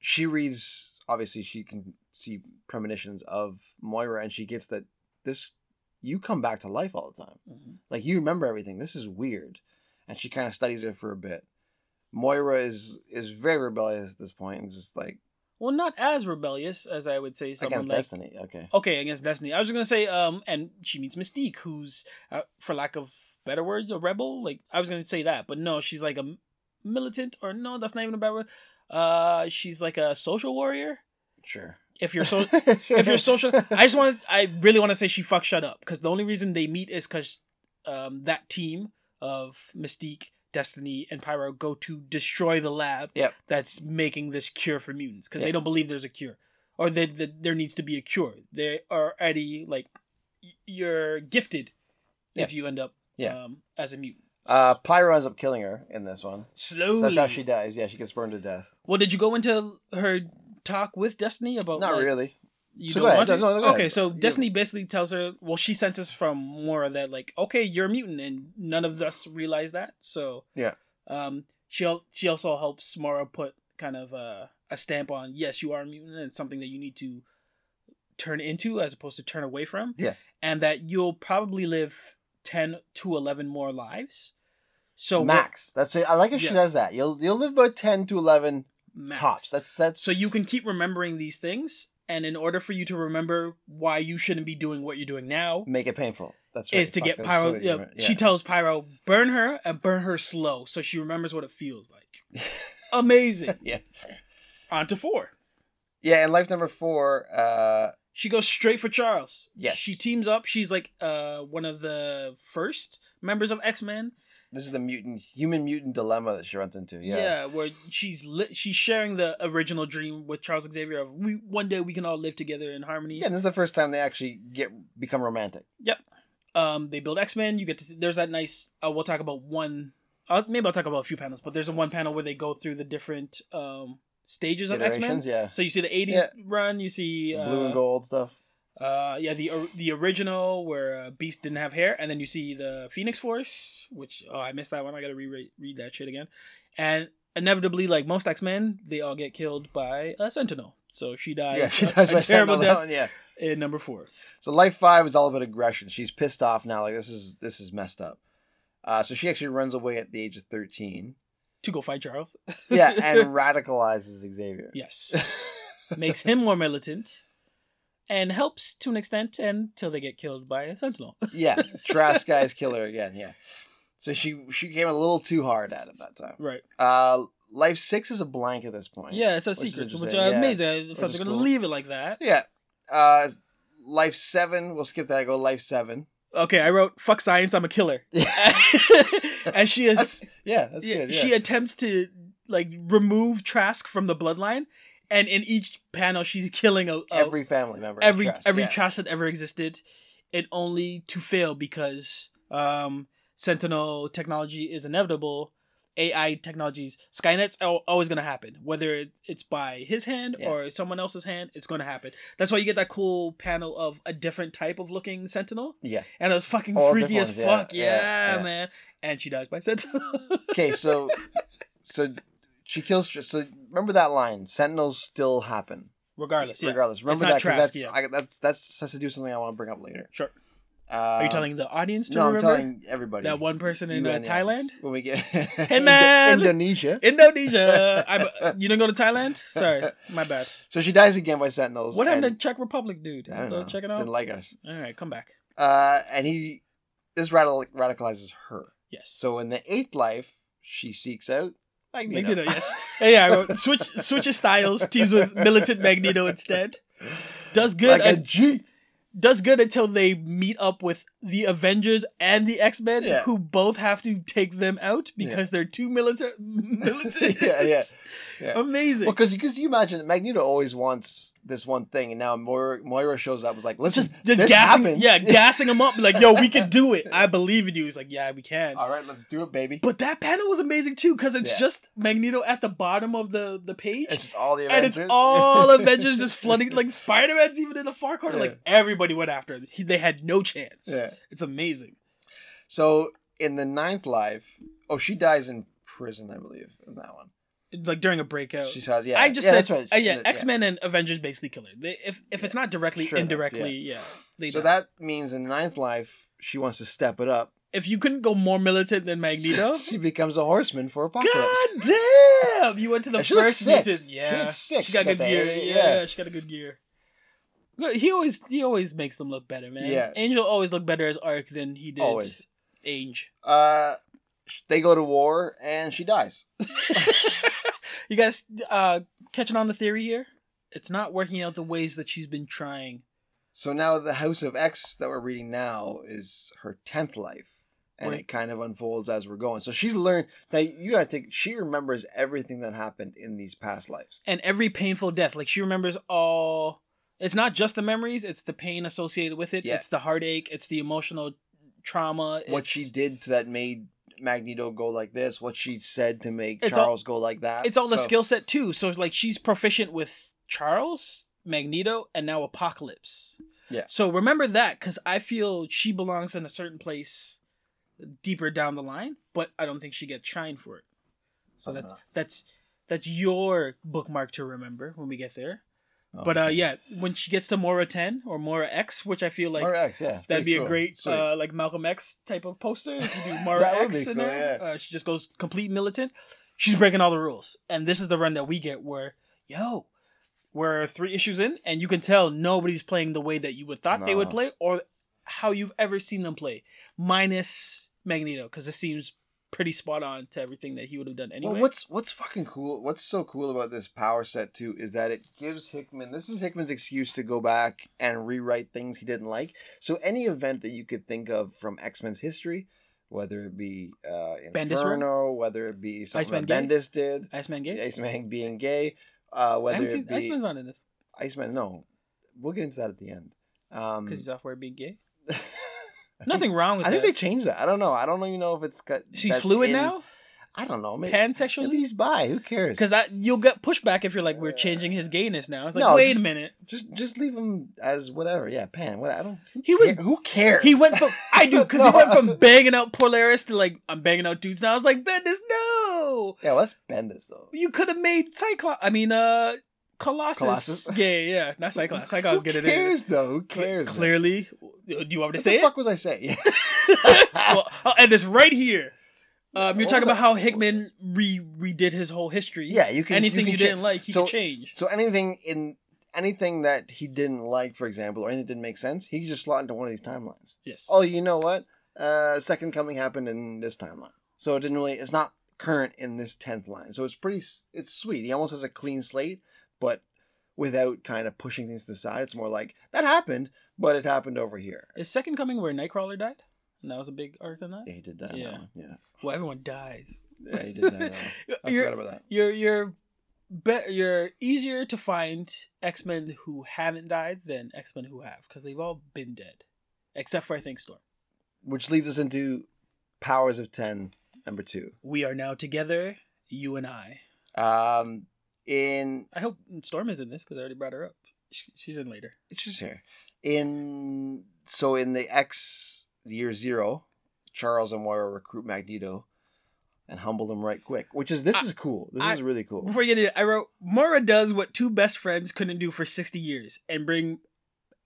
she reads. Obviously, she can see premonitions of Moira, and she gets that this. You come back to life all the time. Mhm. Like you remember everything. This is weird, and she kind of studies it for a bit. Moira is is very rebellious at this point, and just like Well, not as rebellious as I would say someone against like Destiny. Okay, okay against Destiny. I was just gonna say, um, and she meets Mystique, who's, uh, for lack of better word, a rebel. Like I was gonna say that, but no, she's like a militant, or no, that's not even a better word. Uh, she's like a social warrior. sure. If you're so, if you're social, I just want, I really want to say she fuck shut up because the only reason they meet is because, um, that team of Mystique, Destiny, and Pyro go to destroy the lab Yep. that's making this cure for mutants because Yeah. they don't believe there's a cure or that that there needs to be a cure. They are already like you're gifted if you end up Yeah. um, as a mutant. Uh, Pyro ends up killing her in this one. Slowly. So that's how she dies. Yeah, she gets burned to death. well, did you go into her talk with Destiny about? Not like, really. You So don't go want ahead. to? No, no, okay, ahead. so Destiny basically tells her, well, she senses from Mora that like, okay, you're a mutant, and none of us realize that. So Yeah. um, she she also helps Mora put kind of uh, a stamp on, yes, you are a mutant, and it's something that you need to turn into as opposed to turn away from. Yeah. and that you'll probably live ten to eleven more lives. So Max. That's it. I like if she Yeah. does that. You'll you'll live about ten to eleven max. tops. That's that's So you can keep remembering these things, and in order for you to remember why you shouldn't be doing what you're doing now, make it painful. That's right. is to Fuck, get Pyro. Yeah. She tells Pyro, burn her and burn her slow, so she remembers what it feels like. Amazing. yeah. On to four. Yeah, and life number four, uh She goes straight for Charles. Yes. She teams up. She's like uh one of the first members of X Men. this is the mutant human mutant dilemma that she runs into. Yeah. Yeah, where she's li- she's sharing the original dream with Charles Xavier of we one day we can all live together in harmony. Yeah, and this is the first time they actually get become romantic. Yep. Um, they build X Men. You get to see, there's that nice. Uh, we'll talk about one. Uh, maybe I'll talk about a few panels, but there's a one panel where they go through the different um stages of X Men. Yeah. So you see the '80s Yeah. run. You see uh, Blue and gold stuff. Uh, yeah, the or- the original where uh, Beast didn't have hair, and then you see the Phoenix Force, which oh I missed that one. I gotta re read that shit again. And inevitably, like most X Men, they all get killed by a Sentinel. So she dies. Yeah, she a- does a by terrible Sentinel death Yeah. in number four. So life five is all about aggression. She's pissed off now. Like this is this is messed up. Uh, so she actually runs away at the age of thirteen. To go fight Charles. Yeah, and radicalizes Xavier. yes, makes him more militant, and helps to an extent until they get killed by a Sentinel. yeah, Trask guy's killer again. Yeah. So she she came a little too hard at it that time. right. Uh, life six is a blank at this point. Yeah, it's a Which secret, which uh, yeah. amazing. I thought they're gonna leave it like that. Yeah. Uh, life seven. We'll skip that. I go life seven. Okay, I wrote "fuck science, I'm a killer," and she is That's, yeah, that's yeah, good. Yeah. she attempts to like remove Trask from the bloodline, and in each panel she's killing a, a every family member. every Trask, every yeah. Trask that ever existed, and only to fail because um Sentinel technology is inevitable. AI technologies, Skynet's always going to happen. Whether it's by his hand Yeah. or someone else's hand, it's going to happen. That's why you get that cool panel of a different type of looking Sentinel. Yeah. And it was fucking All freaky as ones, fuck. yeah, Yeah, yeah, man. And she dies by Sentinel. Okay, so so she kills. So remember that line: Sentinels still happen, Regardless, regardless. Remember that because that's yeah. I, that's that's has to do something I want to bring up later. Sure. Uh, Are you telling the audience to No, I'm remember? telling everybody. that one person in uh, Thailand? when we get Hey, man! Indonesia. Indonesia. I, you didn't go to Thailand? Sorry, my bad. So she dies again by Sentinels. What happened to Czech Republic, dude? I don't Still know. checking out. Didn't like us. All right, come back. Uh, and he this radical radicalizes her. Yes. So in the eighth life, she seeks out Magneto. Magneto, yes. Hey, yeah, switch switches styles, teams with militant Magneto instead. Does good. like a un- G. does good until they meet up with the Avengers and the X Men, Yeah. who both have to take them out because they're too militant. militant. Yeah, yeah, yeah. Amazing. Well, because because you imagine that Magneto always wants this one thing, and now Moira, Moira shows up. Was like, listen, just just this gassing, happened. yeah, gassing him up, like, yo, we can do it. I believe in you. He's like, yeah, we can. All right, let's do it, baby. But that panel was amazing too, because it's Yeah. just Magneto at the bottom of the the page, It's just all the and Avengers. it's all Avengers just flooding. Like Spider Man's even in the far corner. Yeah. Like everybody went after him. He, they had no chance. Yeah. It's amazing. So in the ninth life, oh, she dies in prison, I believe, in that one. Like during a breakout. She has yeah. I just yeah, said right. uh, yeah, Yeah. X Men and Avengers basically kill her. They, if if it's not directly, Sure indirectly, yeah. they So die. that means in ninth life she wants to step it up. if you couldn't go more militant than Magneto, she becomes a horseman for apocalypse. God damn! You went to the And she first sick. mutant. Yeah, sick. She got She good got the- gear. yeah. Yeah, she got a good gear. He always he always makes them look better, man. Yeah. Angel always looked better as Arc than he did Always. Ange. Uh, they go to war and she dies. You guys uh catching on the theory here? It's not working out the ways that she's been trying. So now the House of X that we're reading now is her tenth life, and Wait. it kind of unfolds as we're going. So she's learned that you gotta take. She remembers everything that happened in these past lives. And every painful death, like she remembers all it's not just the memories, it's the pain associated with it. Yeah. It's the heartache, it's the emotional trauma. What she did to that made Magneto go like this. What she said to make It's all- Charles go like that. it's all the skill set too. So like she's proficient with Charles, Magneto, and now Apocalypse. Yeah. So remember that because I feel she belongs in a certain place deeper down the line, but I don't think she gets shine for it. So Uh-huh. that's that's that's your bookmark to remember when we get there. But uh, yeah, when she gets to Mora ten or Mora X, which I feel like Mara X, yeah, that'd be a great Sweet. uh, like Malcolm X type of poster. If you do would X in cool, there, yeah. uh, she just goes complete militant. She's breaking all the rules, and this is the run that we get where, yo, we're three issues in, and you can tell nobody's playing the way that you would thought they would play, or how you've ever seen them play, minus Magneto, because this seems pretty spot on to everything that he would have done anyway. Well, what's what's fucking cool? What's so cool about this power set too is that it gives Hickman. This is Hickman's excuse to go back and rewrite things he didn't like. So any event that you could think of from X Men's history, whether it be uh, Inferno, whether it be something Iceman gay? Bendis did, Iceman gay? Iceman being gay, uh, whether it be Iceman's not in this Iceman. No, we'll get into that at the end. Um, because he's off where being gay. I Nothing wrong with that. I think they changed that. I don't know. I don't even know if it's cut. She's that's fluid in- now, I don't know. Maybe, pansexually. maybe he's bi. Who cares? Because that you'll get pushback if you're like we're changing his gayness now. It's like No, wait a minute. Just just leave him as whatever. Yeah, Pan. What I don't. Who He was- care- Who cares? He went from I do because he went from banging out Polaris to like I'm banging out dudes now. I was like Bendis, no, Yeah, well, let's bend this though. you could have made Cyclops. I mean, uh, Colossus, Colossus? gay. Yeah, not Cyclops. Cyclops Who get it in. cares though? Who cares? Clearly, do you want me to What say the it? fuck was I saying? well, I'll end this right here. Um, you're What talking about I- how Hickman re redid his whole history. Yeah, you can- anything you you, can cha- didn't like, he so- could change. so anything in anything that he didn't like, for example, or anything that didn't make sense, he could just slot into one of these timelines. Yes. Oh, you know what? Uh, second coming happened in this timeline, so it didn't really. It's not current in this tenth line, so it's pretty. It's sweet. He almost has a clean slate, but without kind of pushing things to the side. It's more like that happened, but it happened over here. Is Second Coming where Nightcrawler died? And that was a big arc on that. Yeah, he did that. Yeah. Yeah, yeah, Well, everyone dies. yeah he did that. I you're, forgot about that. You're you're be- you're easier to find X Men who haven't died than X Men who have because they've all been dead, except for I think Storm. Which leads us into Powers of Ten, number two. We are now together, you and I. Um, in I hope Storm is in this because I already brought her up. She, she's in later. She's here. In so in the X year zero, Charles and Moira recruit Magneto and humble him right quick. Which is this I- is cool. This I- is really cool. Before you get it, I wrote Mora does what two best friends couldn't do for sixty years and bring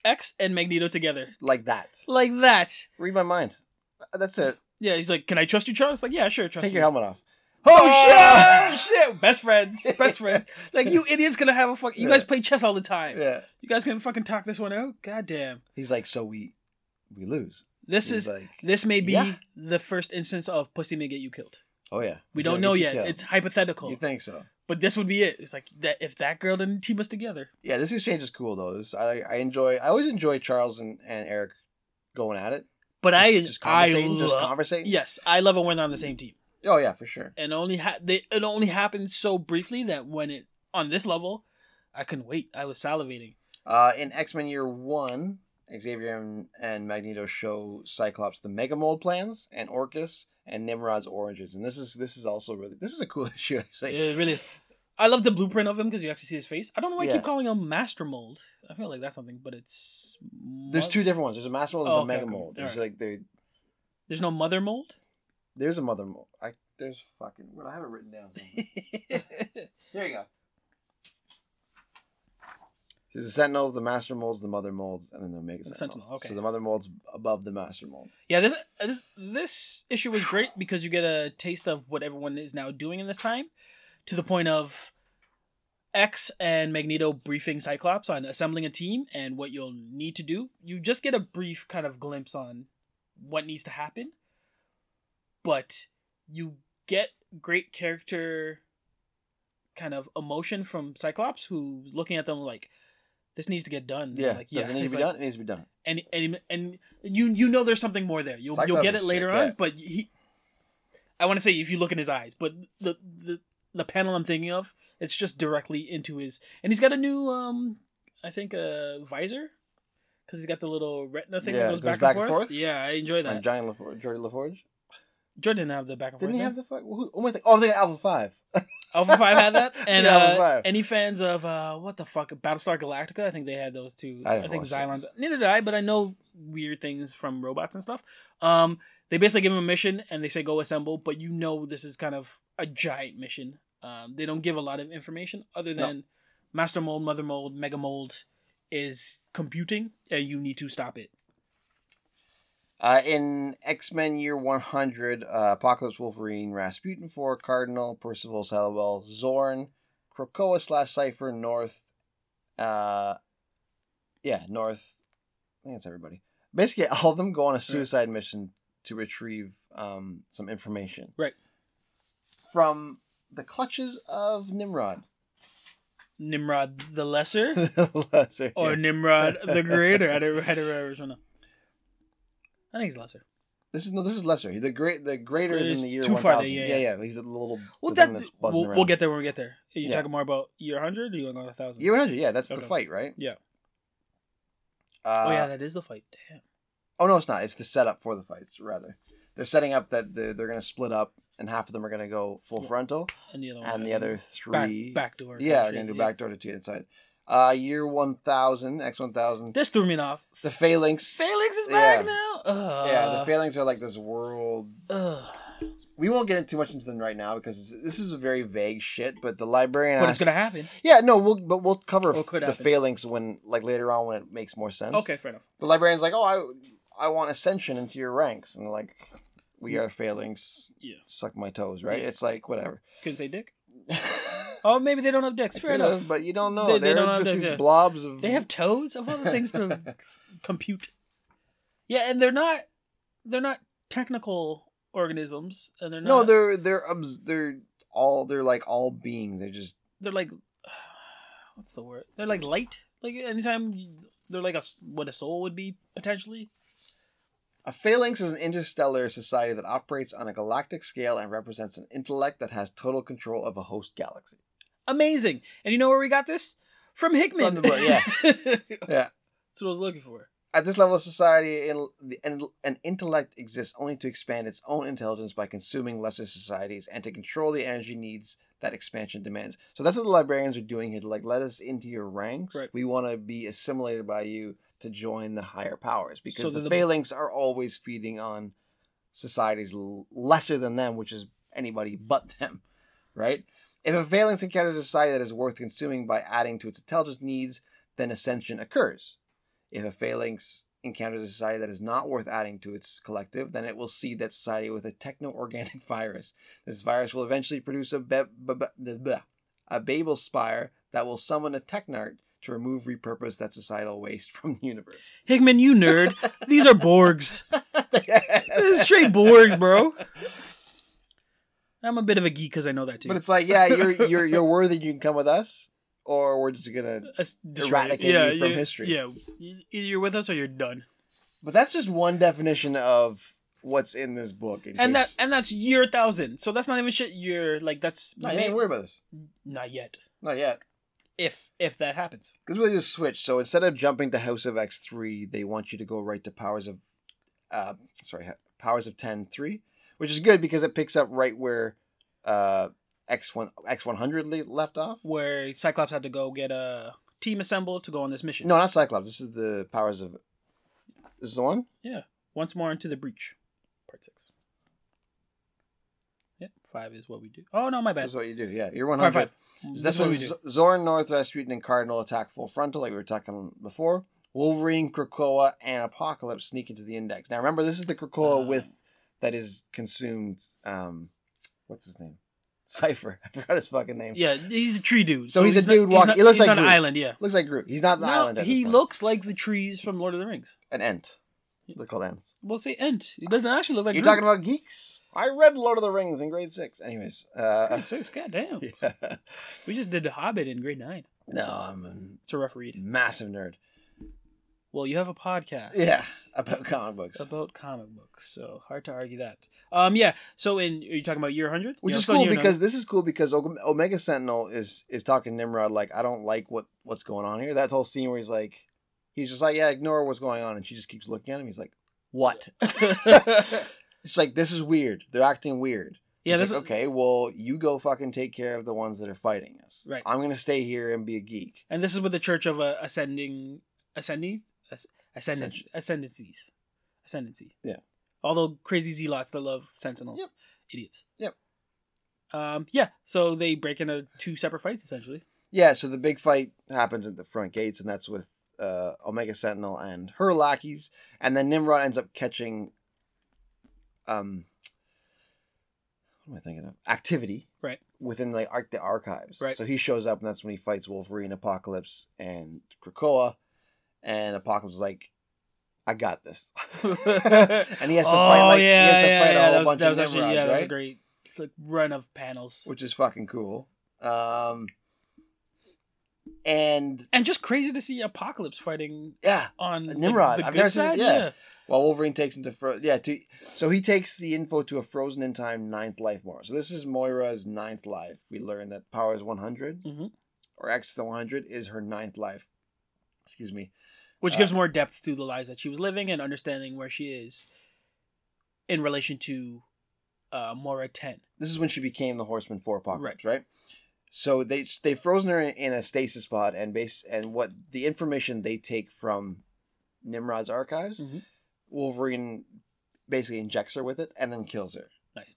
X and Magneto together like that. like that. Read my mind. That's it. Yeah, he's like, "Can I trust you, Charles?" Like, yeah, sure, trust Take me. your helmet off. Oh, Oh! shit! Shit! Best friends, best friends. Like you idiots gonna have a fuck. You guys play chess all the time. Yeah. You guys can fucking talk this one out. God damn. He's like, so we we lose. This He's is like, this may be Yeah. the first instance of pussy may get you killed. oh yeah. We He's don't know yet. It's hypothetical. You think so? But this would be it. It's like that if that girl didn't team us together. Yeah, this exchange is cool though. This I I enjoy. I always enjoy Charles and, and Erik going at it. But I Just, just I conversating. just love, conversating. yes, I love it when they're on the same team. Oh yeah, for sure. And only ha- they, it only happened so briefly that when it on this level, I couldn't wait. I was salivating. Uh, in X Men Year One, Xavier and, and Magneto show Cyclops the Mega Mold plans and Orchis and Nimrod's origins, and this is this is also really this is a cool issue actually. It really is. I love the blueprint of him because you actually see his face. I don't know why I keep calling him Master Mold. I feel like that's something, but it's There's two different ones. There's a Master Mold. There's Oh, a Mega okay. Mold. There's Alright. like there. There's no Mother Mold. There's a Mother Mold. I there's fucking. What I have it written down. somewhere. Here you go. There's the Sentinels, the Master Molds, the Mother Molds, and then the Omega The Sentinels. Sentinel, okay. So the Mother Mold's above the Master Mold. Yeah, this this this issue was great because you get a taste of what everyone is now doing in this time, to the point of X and Magneto briefing Cyclops on assembling a team and what you'll need to do. You just get a brief kind of glimpse on what needs to happen, but you get great character kind of emotion from Cyclops, who's looking at them like. This needs to get done. Yeah. like Does it need to be like- done? It needs to be done. and and and you you know there's something more there. You'll you'll get it later on, yeah. but he. I want to say if you look in his eyes, but the the the panel I'm thinking of, it's just directly into his, and he's got a new um, I think a visor, because he's got the little retina thing Yeah, that goes, goes back, and, forth. Yeah, I enjoy And that. Giant LaForge, Geordi LaForge. Jordan didn't have the back and forth. Didn't he have the fuck? Who, who am Oh, I'm thinking Alpha Five. Alpha Five had that, and Yeah, Alpha uh, any fans of uh, what the fuck, Battlestar Galactica? I think they had those too. I I, think watched it. Cylons. Neither did I, but I know weird things from robots and stuff. Um, they basically give him a mission and they say go assemble, but you know this is kind of a giant mission. Um, they don't give a lot of information other No. than Master Mold, Mother Mold, Mega Mold is computing, and you need to stop it. Uh, in X Men Year 100, uh, Apocalypse Wolverine, Rasputin 4, Cardinal, Percival Salwell, Xorn, Krakoa slash Cypher, North, uh, yeah, North, I think that's everybody. Basically, all of them go on a suicide mission to retrieve um, some information. Right. From the clutches of Nimrod. Nimrod the Lesser Lesser, or yeah. Nimrod the Greater. I don't, I don't remember. which one. I think he's Lesser. This is no, this is lesser. The great, the greater is in the year too one far there, thousand. yeah, Yeah, yeah. yeah, He's the little. Well, the that we'll, around. we'll get there when we get there. Are you Yeah. talking more about year hundred, or you want to go thousand? Year 100, yeah, that's Okay. the fight, right? Yeah. Uh, oh yeah, that is the fight. Damn. Oh no, it's not. It's the setup for the fights. Rather, they're setting up that the, they're going to split up, and half of them are going to go full frontal, And the other one. and the other three, back, back door. yeah, are going to do back door to the inside. Uh, year one thousand, X one thousand. This threw me off. The phalanx. Phalanx is back Yeah. now. Ugh. yeah, the phalanx are like this world. Ugh. We won't get too much into them right now because this is a very vague shit. But the librarian, But asks- it's gonna happen. Yeah, no, we'll but we'll cover the phalanx when like later on when it makes more sense. Okay, fair enough. The librarian's like, oh, I I want ascension into your ranks, and like, we are phalanx. Yeah. Suck my toes, right? Yeah. It's like whatever. Couldn't say dick. Oh, maybe they don't have dicks. Fair enough. But you don't know. They- They, don't have just dicks, these yeah. blobs of. They have toes of all the things to compute. Yeah, and they're not they're not technical organisms, and they're not. no. They're they're obs- they're all they're like all beings. They're just they're like what's the word? They're like light. Like anytime you- they're like a what a soul would be potentially. A phalanx is an interstellar society that operates on a galactic scale and represents an intellect that has total control of a host galaxy. Amazing. And you know where we got this from Hickman? From the book, yeah. That's what I was looking for. At this level of society, an, an intellect exists only to expand its own intelligence by consuming lesser societies and to control the energy needs that expansion demands. So that's what the librarians are doing here to like let us into your ranks. Right. We want to be assimilated by you to join the higher powers because So the, the- phalanx are always feeding on societies l- lesser than them, which is anybody but them, right? If a phalanx encounters a society that is worth consuming by adding to its intelligence needs, then ascension occurs. If a phalanx encounters a society that is not worth adding to its collective, then it will see that society with a techno-organic virus. This virus will eventually produce a, be- be- be- bleh, a Babel spire that will summon a technarch to remove repurpose that societal waste from the universe. Hickman, you nerd. These are Borgs. This is straight Borgs, bro. I'm a bit of a geek because I know that too. But it's like, yeah, you're you're you're worthy. You can come with us, or we're just gonna. Eradicate you from history. Yeah, either you're with us or you're done. But that's just one definition of what's in this book. in And that and that's year thousand. So that's not even shit. You're like that's no, you ain't worried about this. not yet. Not yet. If if that happens, This is really just switch. So instead of jumping to House of X three, they want you to go right to Powers of, uh, sorry, Powers of 10 3, which is good because it picks up right where, uh, X one X one hundred left off. where Cyclops had to go get a team assembled to go on this mission. No, not Cyclops. This is the Powers of. This is the one. Yeah. Once more into the breach. Part six. Five is what we do. Oh no, my bad. That's what you do. Yeah, you're one hundred. five. That's That's what what we do. Zoran, North, Rasputin, and Cardinal attack full frontal, like we were talking before. Wolverine, Krakoa, and Apocalypse sneak into the index. Now remember, this is the Krakoa Ah. with that is consumed. Um, what's his name? Cypher. I forgot his fucking name. Yeah, he's a tree dude. So he's a not- dude walking- Not, he looks he's like on an island. Yeah. Looks like Groot. He's not the No, island. He this looks like the trees from Lord of the Rings. an ent. They're called ents. Well, say Ent. He doesn't actually look like. You're Groot. talking about geeks. I read Lord of the Rings in grade six. Anyways, uh, Grade six. God damn. yeah. We just did The Hobbit in grade nine. No, I'm a It's a rough read. massive nerd. Well, you have a podcast. Yeah, about comic books. About comic books, so hard to argue that. Um, yeah. So, in are you talking about year hundred? Which is cool because this is cool because Omega Sentinel is is talking to Nimrod like I don't like what what's going on here. That whole scene where he's like, he's just like yeah, ignore what's going on, and she just keeps looking at him. He's like, what? It's like this is weird. They're acting weird. yeah, He's this like, okay, well you go fucking take care of the ones that are fighting us. Right. I'm gonna stay here and be a geek. and this is with the Church of uh, Ascending, Ascending, As- Ascendant, Ascension. Ascendancies, Ascendancy. Yeah. Although crazy zealots that love Sentinels, Yep. idiots. Yep. Um. Yeah. So they break into two separate fights essentially. Yeah, so the big fight happens at the front gates, and that's with uh, Omega Sentinel and her lackeys, and then Nimrod ends up catching, um, what am I thinking of? Activity, Right. Within like arc the archives, Right. So he shows up, and that's when he fights Wolverine, Apocalypse, and Krakoa, and Apocalypse is like, "I got this," and he has to fight like he has to fight a whole Oh, that was, bunch that of was actually Nimrods, yeah, that was a great like, run of panels. Which is fucking cool. Um, and And just crazy to see Apocalypse fighting yeah, on the- Nimrod. The, I've good never seen side. it, yeah. While Wolverine takes him to fro- yeah, to so he takes the info to a frozen in time ninth life Moira. So this is Moira's ninth life. We learn that power is one Mhm. or X to the one hundred is her ninth life. Excuse me. which Uh, gives more depth to the lives that she was living and understanding where she is in relation to uh, Moira Ten. This is when she became the Horseman for Apocalypse, right? So they they frozen her in, a stasis pod and base and what the information they take from Nimrod's archives, Mhm. Wolverine basically injects her with it and then kills her. Nice.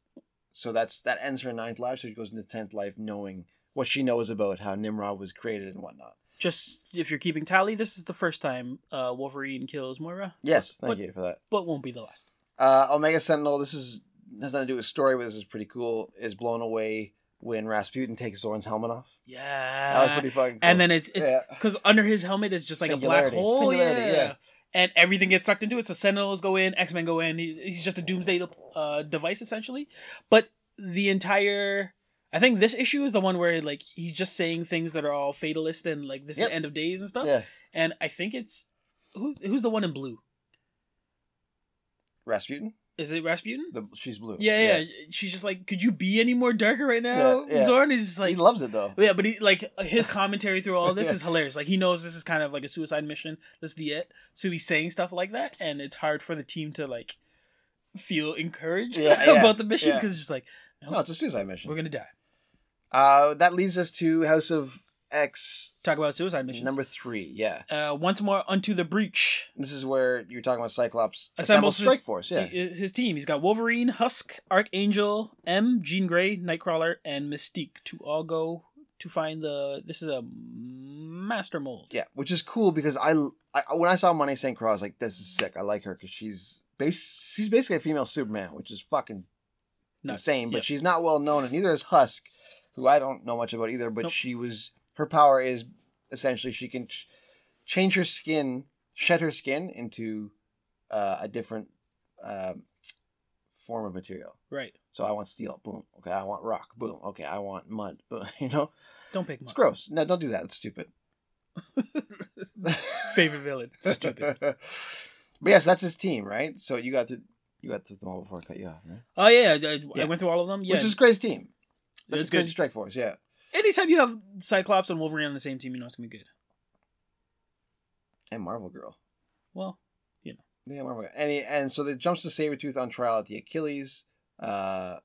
So that's that ends her ninth life. So she goes into tenth life, knowing what she knows about how Nimrod was created and whatnot. Just if you're keeping tally, this is the first time uh, Wolverine kills Moira. Yes, thank but, you for that. But won't be the last. Uh, Omega Sentinel. This is has nothing to do with story, but this is pretty cool. Is blown away when Rasputin takes Xorn's helmet off. Yeah. That was pretty fucking. Cool. And then it's Yeah. because under his helmet is just like a black hole. Yeah. yeah. And everything gets sucked into it. So Sentinels go in, X Men go in. He, he's just a doomsday uh, device essentially. But the entire, I think this issue is the one where like he's just saying things that are all fatalist and like this Yep. is the end of days and stuff. yeah, And I think it's who who's the one in blue? Rasputin. Is it Rasputin? The she's blue. Yeah, yeah, She's just like, could you be any more darker right now? Yeah, yeah. Xorn is just like, he loves it though. Yeah, but he like his commentary through all this Yeah. is hilarious. Like he knows this is kind of like a suicide mission. This is the it. So he's saying stuff like that, and it's hard for the team to like feel encouraged Yeah, yeah, about the mission yeah. because it's just like No, it's a suicide mission. we're gonna die. Uh, that leads us to House of X Talk about suicide missions. number three. Yeah, uh, once more unto the breach. this is where you're talking about Cyclops Assembles assembles his- Strike Force. Yeah, His, team. He's got Wolverine, Husk, Archangel, M, Jean Grey, Nightcrawler, and Mystique to all go to find the. This is a master mold. yeah, which is cool because I, I when I saw Monet St. Croix, I was like, this is sick. I like her because she's bas- she's basically a female Superman, which is fucking Nuts. insane. But Yep. she's not well known, and neither is Husk, who I don't know much about either. But Nope. she was her power is essentially she can ch- change her skin, shed her skin into uh, a different um form of material. right. So I want steel, boom. Okay, I want rock, boom. Okay, I want mud, boom. You know, Don't pick Mud. it's gross. No, don't do that. It's stupid. favorite villain. Stupid. but yes, that's his team, right? So you got to you got to them all before I cut you off, right? Oh yeah, I, I Yeah. went through all of them. Yeah, Which is Gray's team. That's It's a crazy good. strike force, yeah. Anytime you have Cyclops and Wolverine on the same team, you know it's gonna be good. And Marvel Girl. Well, you know. Yeah, Marvel Girl. And he, and so they jumps to Sabretooth on trial at the Achilles, uh,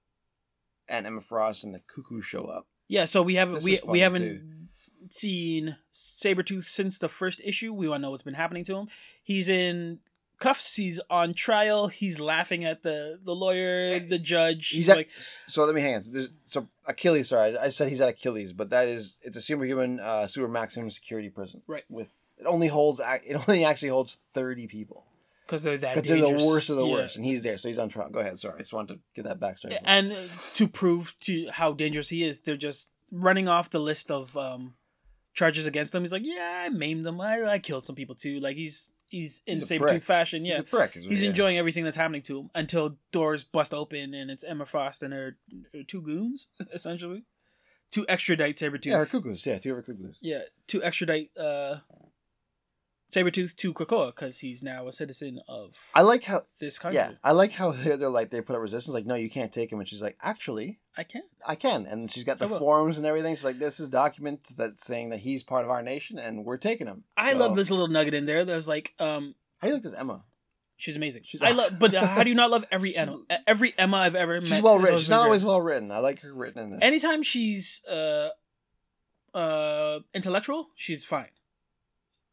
and Emma Frost and the Cuckoo show up. yeah. So we haven't This we we haven't seen Sabretooth since the first issue. We want to know what's been happening to him. He's in cuffs. He's on trial. He's laughing at the the lawyer, the judge. He's He's at, like, so let me hang on. There's, so Achilles, sorry, I said he's at Achilles, but that is it's a superhuman, uh, super maximum security prison. Right. With it only holds it only actually holds thirty people because they're that because they're the worst of the Yeah. worst, and he's there, so he's on trial. Go ahead, sorry, I just wanted to get that backstory. And uh, to prove to how dangerous he is, they're just running off the list of um, charges against him. He's like, yeah, I maimed them. I, I killed some people too. Like he's he's in He's saber tooth fashion. He's Yeah, a prick. he's enjoying everything that's happening to him until doors bust open and it's Emma Frost and her, her two goons essentially, two extradite Sabretooth. Yeah, her cuckoos. Yeah, two of her cuckoos. Yeah, to extradite uh, Sabretooth to Krakoa because he's now a citizen of I like how. this country. Yeah, I like how they're, they're like they put up resistance. Like, no, you can't take him, and she's like, actually, I can. I can. And she's got the forms and everything. She's like, this is document that's saying that he's part of our nation, and we're taking him. I So- love this little nugget in there. There's like, um, How do you like this, Emma? she's amazing. She's I love, but how do you not love every Emma? Every Emma I've ever met. She's well written. always not always well written. I like her written in this. Anytime she's uh, uh, intellectual, she's fine.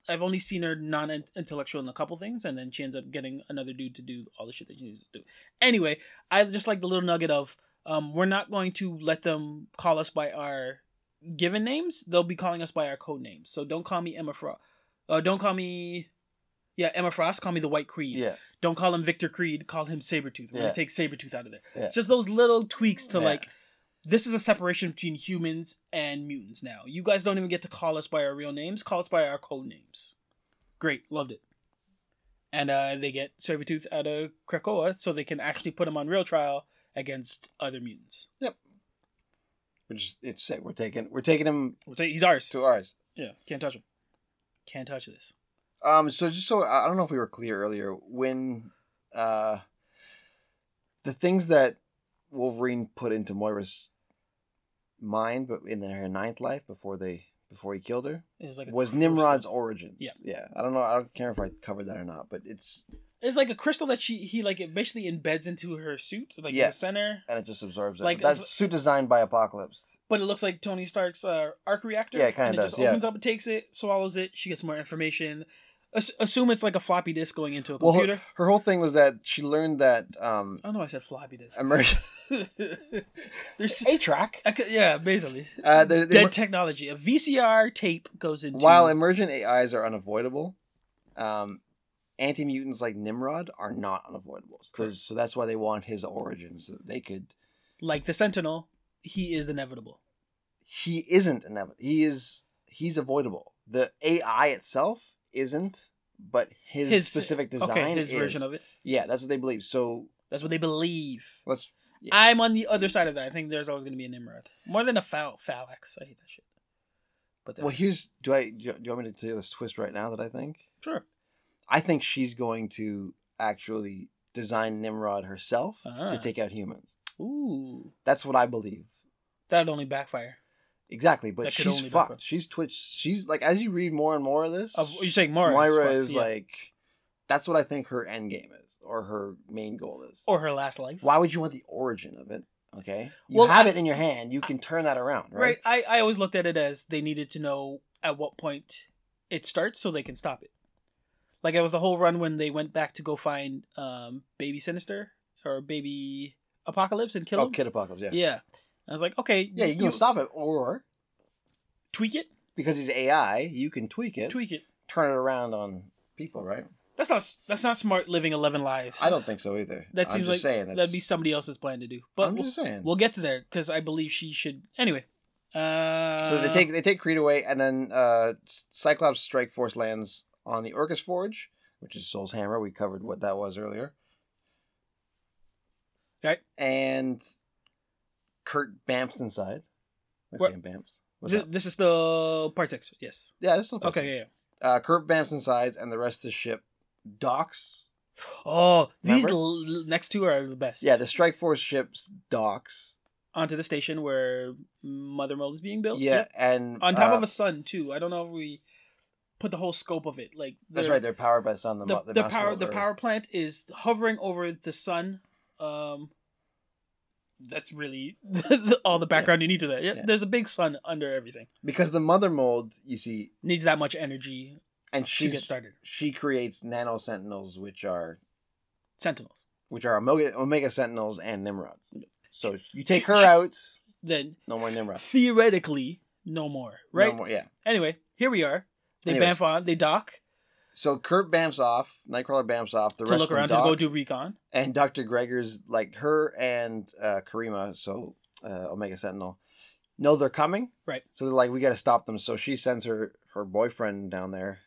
I've only seen her non-intellectual in a couple things, and then she ends up getting another dude to do all the shit that she needs to do. Anyway, I just like the little nugget of um, we're not going to let them call us by our given names. They'll be calling us by our code names. So don't call me Emma Frost. Uh, don't call me, yeah, Emma Frost. Call me the White Creed. yeah, Don't call him Victor Creed. Call him Sabretooth. We're Yeah. gonna take Sabretooth out of there. Yeah. It's just those little tweaks to Yeah. like this is a separation between humans and mutants now. You guys don't even get to call us by our real names. Call us by our code names. Great, loved it. And uh, they get Sabretooth out of Krakoa so they can actually put him on real trial against other mutants. Yep. Which is it's sick. We're taking we're taking him We'll take- He's ours. to ours. Yeah, can't touch him. Can't touch this. Um, so just so I don't know if we were clear earlier when, uh, the things that Wolverine put into Moira's mind, but in her ninth life before they before he killed her, It was like a was. Nimrod's origins. Yeah. yeah. I don't know. I don't care if I covered that or not, but it's It's like a crystal that she he like it basically embeds into her suit, like in the center. and it just absorbs it. Like, That's suit designed by Apocalypse. But it looks like Tony Stark's uh, arc reactor. Yeah, it kinda and does, just yeah. opens up, and takes it, swallows it. She gets more information. Ass- assume it's like a floppy disk going into a Well, computer. her, her whole thing was that she learned that um, I don't know. why I said floppy disk. emergent There's, a track. Yeah, basically. Uh, there- there Dead were- technology. A VCR tape goes into. While emergent AIs are unavoidable, um, anti mutants like Nimrod are not unavoidable. So, so that's why they want his origins. So that they could. like the Sentinel, he is inevitable. He isn't inevitable. He is. He's avoidable. The AI itself isn't, but his, specific design. Okay, his is. version of it. Yeah, that's what they believe. So That's what they believe. let's. Yeah. I'm on the other side of that. I think there's always going to be a Nimrod. More than a Phal- Phalanx. I hate that shit. But Well, here's. Do I? Do you want me to tell you this twist right now that I think? sure. I think she's going to actually design Nimrod herself Ah. to take out humans. Ooh. That's what I believe. That'd only backfire. Exactly, but she's fucked. backfire. She's twitched. She's like as you read more and more of this, Of, you're saying Moira, Moira fucked, is yeah. like that's what I think her end game is, or her main goal is. or her last life. Why would you want the origin of it? Okay, you Well, have I- it in your hand. You can turn that around, Right. right? I, I always looked at it as they needed to know at what point it starts so they can stop it. Like it was the whole run when they went back to go find um, Baby Sinister or Baby Apocalypse and kill Oh, him. Kid Apocalypse, yeah, Yeah. I was like, okay, yeah. You can stop it, or tweak it, because he's AI, you can tweak it, tweak it. turn it around on people, right? That's not that's not smart living eleven lives. I don't think so either. That I'm seems just like saying that'd be somebody else's plan to do. But I'm we'll, just saying. we'll get to there because I believe she should. Anyway. Uh, So they take they take Creed away, and then uh, Cyclops Strike Force lands on the Orchis Forge, which is Sol's Hammer. We covered what that was earlier. Right. And Kurt bamfs inside. I What- bamfs. What's Th- that? this is the part six. Yes. Yeah, this is still Okay. Yeah. yeah. Uh, Kurt bamfs inside, and the rest of the ship docks. Oh, these l- next two are the best. Yeah, the Strike Force ships docks. Onto the station where Mother Mold is being built. Yeah, and On top uh, of a sun too. I don't know if we put the whole scope of it. Like That's right. They're powered by sun. The, The, mo- the, power the power plant is hovering over the sun. Um, that's really all the background you need to that. Yeah, Yeah. there's a big sun under everything. because the mother mold you see Needs that much energy. and she get started. she creates nano sentinels, which are Sentinels. which are Omega, Omega Sentinels and Nimrods. So you take her out, Then no more Nimrod. theoretically, no more. Right. No more, yeah. Anyway, here we are. They Anyways. bamf on. They dock So Kurt bamfs off, Nightcrawler bamfs off, the to rest look of around to go do recon. and Dr. Gregor's like her and uh, Karima, so uh, Omega Sentinel, know they're coming. Right. So they're like, we got to stop them. So she sends her her boyfriend down there.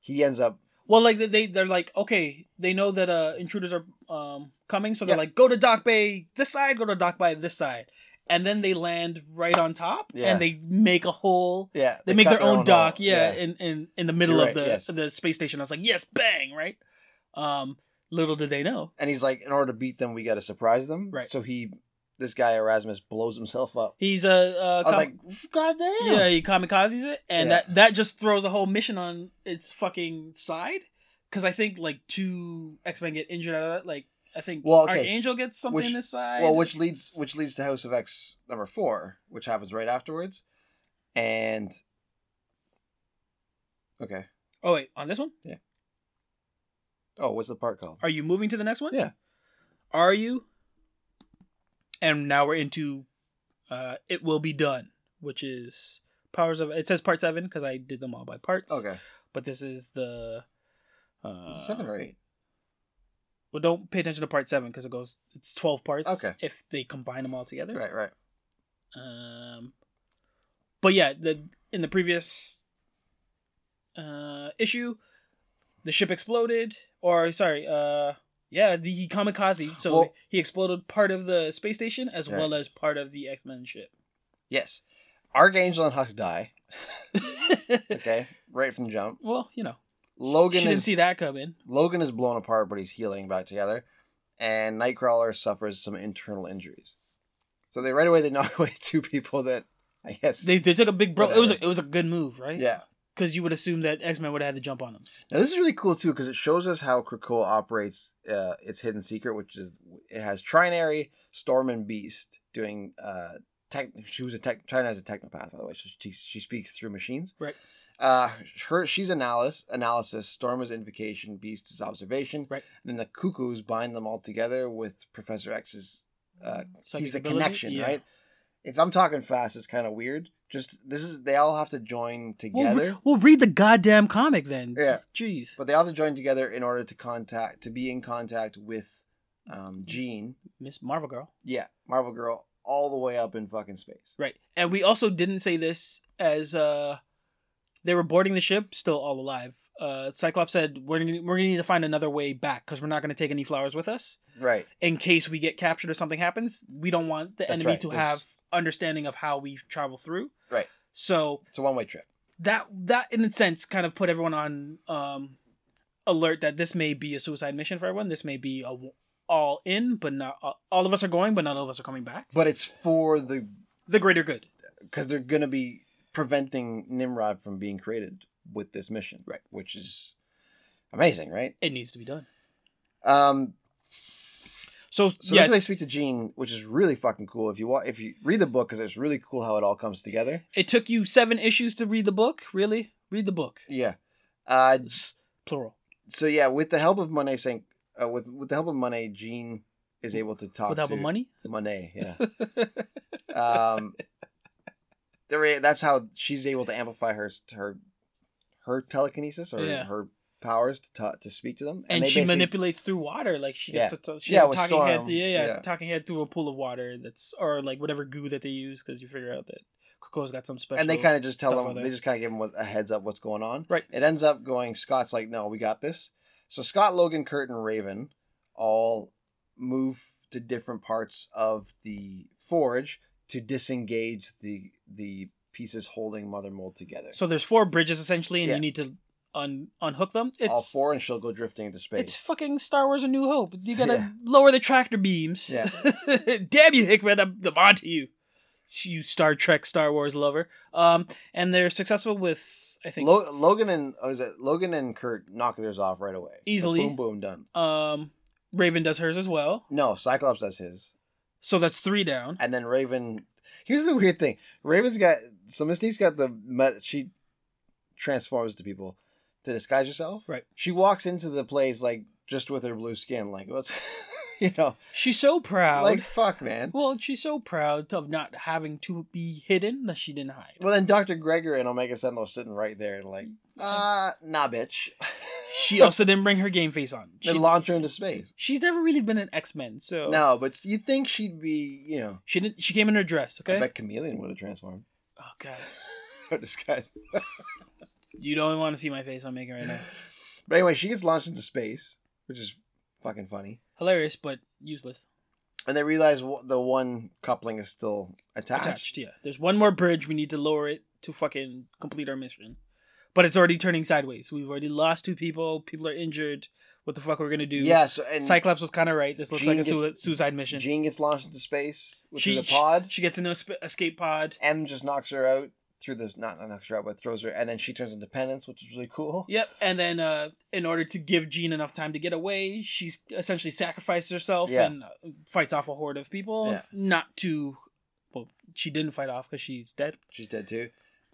He ends up Well, like they they're like okay, they know that uh intruders are um coming, so they're Yeah. like go to dock bay this side, go to dock bay this side, and then they land right on top, Yeah. and they make a hole. yeah They, make cut their, own, dock, hole. yeah, in, in in the middle You're of the yes. the space station. I was like, yes, bang, right. Um, little did they know, and he's like, in order to beat them, we got to surprise them. Right. So he, this guy Erasmus, blows himself up. he's a uh, I was like, God damn. yeah, he kamikazes it, and Yeah. that that just throws the whole mission on its fucking side. Because I think like two X Men get injured out of that. Like I think Well, okay, Archangel gets something which- in this side. Well, which leads which leads to House of X number four, which happens right afterwards, and okay. oh wait, on this one, Oh, what's the part called? are you moving to the next one? Yeah. Are you? And now we're into, uh, it will be done, which is powers of. It says part seven because I did them all by parts. Okay, But this is the. Uh, seven or eight. Well, don't pay attention to part seven because it goes. It's twelve parts. Okay. If they combine them all together. Right, right. Um, but yeah, the in the previous uh issue, the ship exploded, or sorry, uh, yeah, the he kamikaze. So Well- he exploded part of the space station as Right. well as part of the X Men ship. Yes, Archangel and Husk die. Okay, right from the jump. well, you know, Logan she didn't is see that coming. Logan is blown apart, but he's healing back together, and Nightcrawler suffers some internal injuries. So they right away they knock away two people that I guess They, they took a big bro. It was a, it was a good move, right? yeah. Because you would assume that X Men would have had to jump on them. Now this is really cool too because it shows us how Krakoa operates uh, its hidden secret, which is it has Trinary, Storm, and Beast doing. Uh, tech, she was a tech. Trinary is a technopath, by the way. So she she speaks through machines. Right. Uh, her she's analysis. Analysis. Storm is invocation. Beast is observation. Right. And then the cuckoos bind them all together with Professor X's. Uh, he's the ability? connection, Yeah. right? If I'm talking fast, it's kind of weird. Just this is they all have to join Well, together. re- well, read the goddamn comic then. Yeah. Jeez. But they all have to join together in order to contact to be in contact with um Jean. Miss Marvel Girl. Yeah, Marvel Girl all the way up in fucking space. Right. And we also didn't say this as uh they were boarding the ship, still all alive. Uh Cyclops said we're gonna, we're gonna need to find another way back because we're not gonna take any flowers with us Right. in case we get captured or something happens. We don't want the That's enemy right. to There's- have understanding of how we travel through. Right. So It's a one way trip. that that in a sense kind of put everyone on um alert that this may be a suicide mission for everyone. This may be a all in, but not all of us are going, but not all of us are coming back. But it's for the The greater good. because they're gonna be preventing Nimrod from being created with this mission. Right. Which is amazing, right? It needs to be done. Um. So, So yeah, they speak to Jean, which is really fucking cool. If you wa- if you read the book, because it's really cool how it all comes together. it took you seven issues to read the book. Really, read the book. Yeah. Uh, S- plural. so yeah, with the help of Monet Saint, uh, with with the help of Monet, Jean is able to talk With help of money. Monet. Yeah. um, that's how she's able to amplify her her her telekinesis or Yeah. her powers to ta- to speak to them, and they she manipulates through water. Like she gets Yeah. to, she Yeah, has a with talking head. Storm. Yeah, yeah, Yeah. talking head through a pool of water. That's or like whatever goo that they use because you figure out that Coco's got some special. and they kind of just tell them they just kind of give them a heads up what's going on. Right. It ends up going. Scott's like, no, we got this. So Scott, Logan, Kurt, and Raven all move to different parts of the forge to disengage the the pieces holding Mother Mold together. So there's four bridges essentially, and Yeah. you need to un unhook them. It's all four, and she'll go drifting into space. it's fucking Star Wars: A New Hope. You gotta Yeah. lower the tractor beams. Yeah. Damn you, Hickman! I'm, I'm onto you. You Star Trek, Star Wars lover. Um, and they're successful with I think Lo- Logan and oh, is it Logan and Kurt knock theirs off right away. So Easily. boom, boom, done. um Raven does hers as well. No, Cyclops does his, So that's three down. and then Raven. Here's the weird thing: Raven's got so Mystique's got the met. She transforms to people. to disguise herself. Right. She walks into the place like just with her blue skin, like what's, you know, She's so proud. like fuck, man. well, she's so proud of not having to be hidden that she didn't hide. Well, then Doctor Gregor and Omega Sentinel are sitting right there, like, uh, nah, bitch. She also didn't bring her game face on. They She, launch her into space. she's never really been an X Men, so No, but you'd think she'd be, you know, she didn't. She came in her dress. I Okay. bet Chameleon would have transformed. Oh god, Or disguised. you don't want to see my face I'm making right now. But anyway, she gets launched into space, which is fucking funny. Hilarious, but useless. And they realize the one coupling is still attached. Attached. Yeah. There's one more bridge. We need to lower it to fucking complete our mission. But it's already turning sideways. We've already lost two people. People are injured. What the fuck we're gonna do? Yeah, so and Cyclops was kind of right. This looks Jean like a gets- suicide mission. Jean gets launched into space which she, a pod. She, gets into a sp- escape pod. M just knocks her out through the not not knocks her out, but throws her, and then she turns into Penance, which is really cool. Yep. And then, uh, in order to give Jean enough time to get away, she essentially sacrifices herself Yeah. and uh, fights off a horde of people. Yeah. Not to. Well, she didn't fight off because she's dead. She's dead too.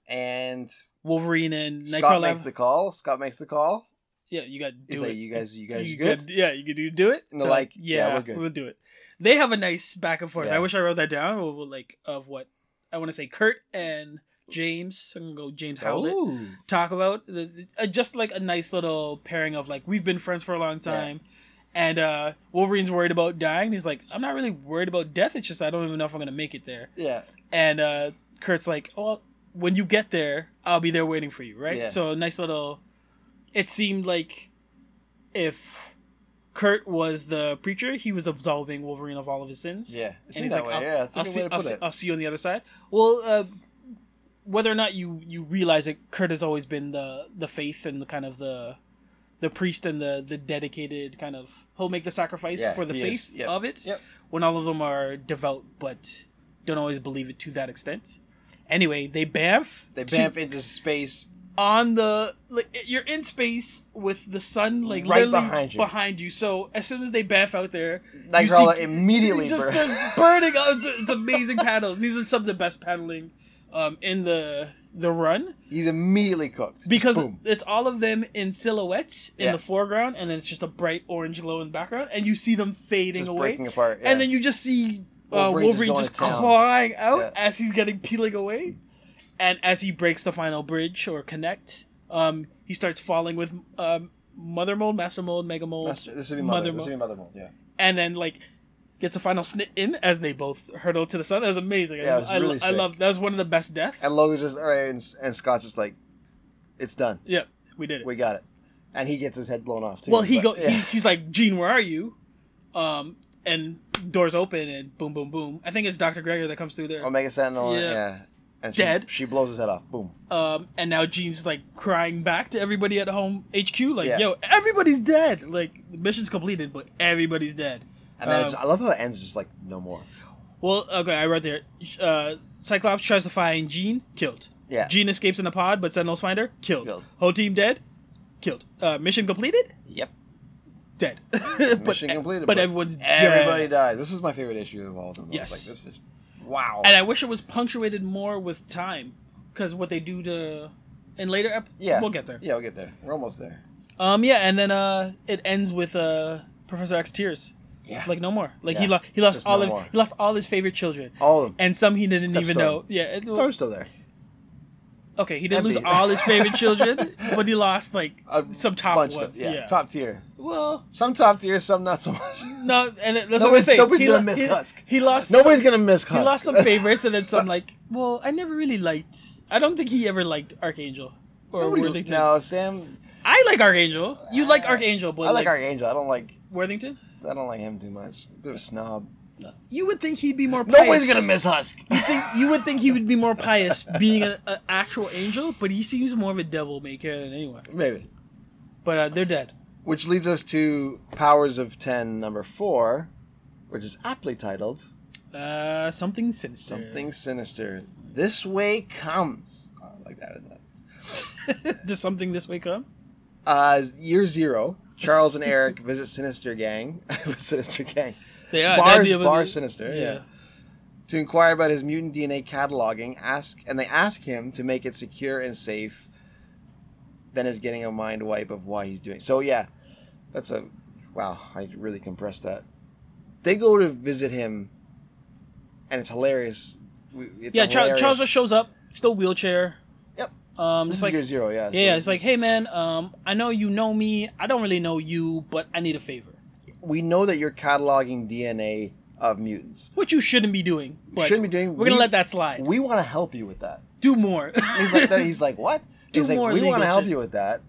And Wolverine and Scott makes the call. Scott makes the call. yeah, you got to He's do like, it. "You guys, you guys You good?" could- yeah, you could do, do it. And they're They're like, "Yeah, we're good." We'll do it. They have a nice back and forth. Yeah. I wish I wrote that down. We'll, we'll, like of what I want to say. Kurt and James. I'm gonna go James Howlett. Ooh. Talk about the, uh, just like a nice little pairing of like we've been friends for a long time. And uh, Wolverine's worried about dying. He's like, I'm not really worried about death. It's just I don't even know if I'm gonna make it there. Yeah. And uh, Kurt's like, well, when you get there, I'll be there waiting for you, right? Yeah. So nice little. It seemed like if Kurt was the preacher, he was absolving Wolverine of all of his sins. Yeah, and he's like, way, I'll, yeah, I'll see, way to I'll, see, it. I'll see you on the other side. Well, uh, whether or not you you realize it, Kurt has always been the the faith and the kind of the the priest and the the dedicated kind of he'll make the sacrifice Yeah, for the faith. Yep. of it Yep. when all of them are devout but don't always believe it to that extent. Anyway, they bamf. They to- bamf into space. on the like you're in space with the sun like Right literally behind you. behind you. So as soon as they bamf out there, you Nightcrawler immediately just burn- burning. Oh, it's, it's amazing panels. These are some of the best paneling um, in the the run He's immediately cooked. Because boom. it's all of them in silhouette in Yeah. the foreground, and then it's just a bright orange glow in the background, and you see them fading Just away, breaking apart, yeah. and then you just see uh, Wolverine just Wolverine just, clawing out Yeah. as he's getting peeling away, and as he breaks the final bridge or connect, um, he starts falling with um, Mother Mold, Master Mold, Mega Mold, Master, this would be mother. Mother this would be mother mold. Yeah. and then like gets a final snit in as they both hurtle to the sun. That was amazing. Yeah, it was I, really I sick. love that was one of the best deaths. And Logan's just all right, and, and Scott's just like, it's done. yeah, we did it. We got it. And he gets his head blown off too. Well, he but- go. yeah. He, he's like, Jean, where are you? Um, and doors open and boom, boom, boom. I think it's Doctor Gregor that comes through there. Omega Sentinel. Yeah. Yeah. And she, Dead. She blows his head off. Boom. Um, and now Jean's like crying back to everybody at home HQ, like, Yeah. yo, everybody's dead. Like the mission's completed, but everybody's dead. And then Um, it's, I love how it ends just like no more. well, okay, I wrote there. Uh, Cyclops tries to find Jean, killed. Yeah. Jean escapes in a pod, but Sentinels find her, killed. Killed. Whole team dead, killed. Uh, mission completed, Yep. Dead. but, completed. But, everyone's everybody dead. dies. This is my favorite issue of all of them. Yes. like this is wow. And I wish it was punctuated more with time, because what they do to in later ep- yeah. we'll get there. Yeah, we'll get there. We're almost there. Um, yeah, and then uh, it ends with uh Professor X tears. Yeah. Like no more. Like he Yeah. lost. He lost all no of. more. He lost all his favorite children. All of them. And some he didn't Except even Storm. know. Yeah. It, Storm's still there. okay, he didn't lose all his favorite children, but he lost like A some top ones. yeah, yeah. Top tier. Well, Some top tier, some not so much. no, and that's what Nobody's- I'm saying. nobody's he gonna miss he, Husk. He lost. Nobody's some, gonna miss He lost some favorites, and then some like. Well, I never really liked. I don't think he ever liked Archangel or Nobody, Worthington. no, Sam. I like Archangel. You like Archangel, but I like like Archangel. I don't like. Worthington. I don't like him too much. A bit of a snob. You would think he'd be more. Pious. Nobody's gonna miss Husk. You think you would think he would be more pious being an actual angel, but he seems more of a devil maker than anyone. Maybe. But uh, they're dead. Which leads us to Powers of Ten number four, which is aptly titled Uh, something sinister. Something Sinister. This Way Comes. Oh, I like that, isn't it? Does something this way come? Uh, year zero. Charles and Erik visit Sinister Gang. Sinister Gang. They are. Bar, that'd be a- Bar Sinister, yeah. To inquire about his mutant DNA cataloging, ask and they ask him to make it secure and safe. then is getting a mind wipe of why he's doing. So yeah, that's a wow. I really compressed that. They go to visit him, and it's hilarious. It's yeah, hilarious. Charles just shows up, still wheelchair. Yep. Um, This is like year zero. Yeah. so yeah, it's like, hey man, um, I know you know me. I don't really know you, but I need a favor, we know that you're cataloging DNA of mutants. which you shouldn't be doing. But Shouldn't be doing. We're gonna let that slide. We want to help you with that. Do more. He's like, that, he's like, what? Do he's like, more we want to help shit." you with that,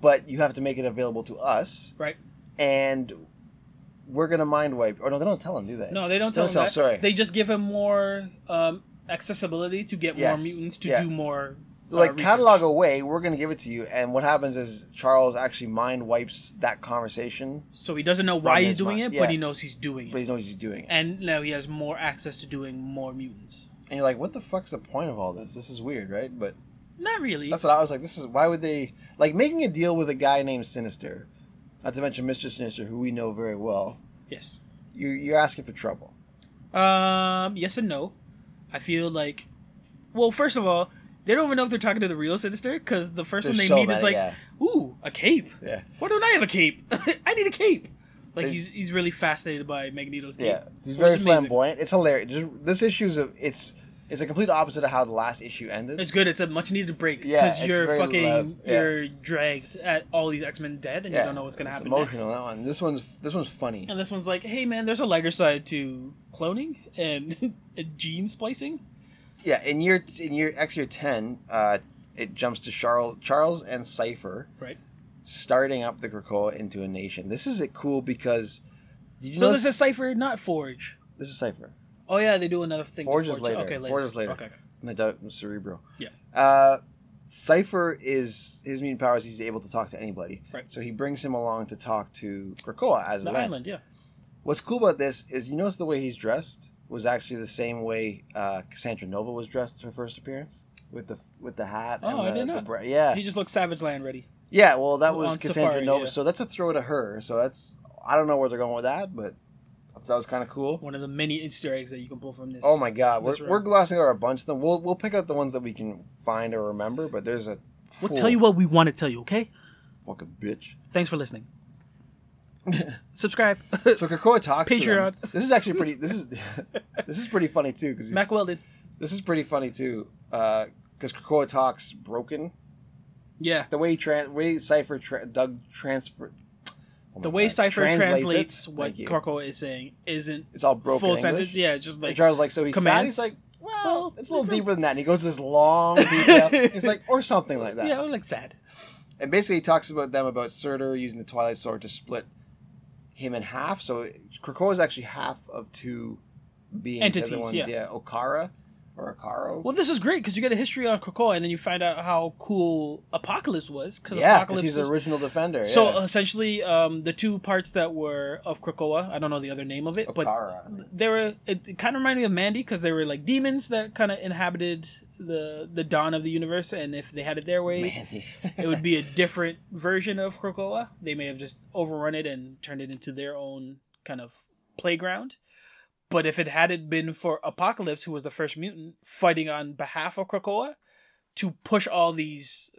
but you have to make it available to us, right? and we're gonna mind wipe. Or no, they don't tell him, do they? No, they don't tell Don't him tell- sorry. They just give him more um, accessibility to get Yes, more mutants to yeah. do more. uh, like research. catalog away. We're gonna give it to you, and what happens is Charles actually mind wipes that conversation, So he doesn't know why he's doing mind, it, yeah. but he knows he's doing it. but he knows he's doing it. and now he has more access to doing more mutants. And you're like, what the fuck's the point of all this? This is weird, right? But Not really. that's what I was like. This is why would they like making a deal with a guy named Sinister, not to mention Mister Sinister, who we know very well. yes. You you're asking for trouble. Um. Yes and no. I feel like, well, first of all, they don't even know if they're talking to the real Sinister because the first There's one they so meet is like, yeah. "Ooh, a cape. Yeah. Why don't I have a cape? I need a cape." Like They- he's he's really fascinated by Magneto's cape. Yeah, he's very amazing. flamboyant. It's hilarious. Just, this issue's a it's it's a complete opposite of how the last issue ended. It's good. It's a much needed break Yeah, because you're fucking. Yeah. you're dragged at all these X Men dead and you don't know what's gonna it's happen Emotional next. that one. This one's this one's funny. And this one's like, hey man, there's a lighter side to cloning and, gene splicing. Yeah, in year in year X year ten, uh, it jumps to Charles Charles and Cypher Right. starting up the Krakoa into a nation. This is it cool because did you So know this is Cypher, not Forge. this is Cypher. Oh yeah, they do another thing. Forge is later. Okay, later. Forge is later. Okay. okay. And they do Cerebro. Yeah. Uh, Cypher is his mutant powers. He's able to talk to anybody. Right. So he brings him along to talk to Krakoa as The land. island, yeah. What's cool about this is you notice the way he's dressed was actually the same way uh, Cassandra Nova was dressed her first appearance with the with the hat. Oh, and I did the not. bra- yeah, He just looks Savage Land ready. yeah. Well, that was on Cassandra Safari, Nova, yeah. so that's a throw to her. So that's I don't know where they're going with that, but that was kind of cool. One of the many Easter eggs that you can pull from this. Oh my god, we're, we're glossing over a bunch of them. We'll we'll pick out the ones that we can find or remember, but there's a We'll tell you what we want to tell you, okay? fucking bitch. Thanks for listening. Subscribe. So Krakoa talks. Patreon. This is actually pretty. This is this is pretty funny too because Mack Weldon. this is pretty funny too uh, because Krakoa talks broken. Yeah. The way tran way Cypher tra- Doug transfer. Oh The way God, Cypher translates, it. what Thank is saying isn't It's all broken full English. sentence. Yeah, it's just like and Charles like so he's sad. commands. He's like, well, Well, it's a little deeper than that. And he goes this long detail. He's like, or something like that. yeah, or like sad. And basically, he talks about them about Surtur using the Twilight Sword to split him in half. So Krakoa is actually half of two beings. Entities, one's, yeah. Okkara or Okaro. Well, this is great because you get a history on Krakoa, and then you find out how cool Apocalypse was. Because yeah, because Apocalypse he's the original defender. So yeah. essentially, um, the two parts that were of Krakoa, I don't know the other name of it, but they were. It, it kind of reminded me of Mandy because they were like demons that kind of inhabited the the dawn of the universe, and if they had it their way, it would be a different version of Krakoa. They may have just overrun it and turned it into their own kind of playground. But if it hadn't been for Apocalypse, who was the first mutant fighting on behalf of Krakoa to push all these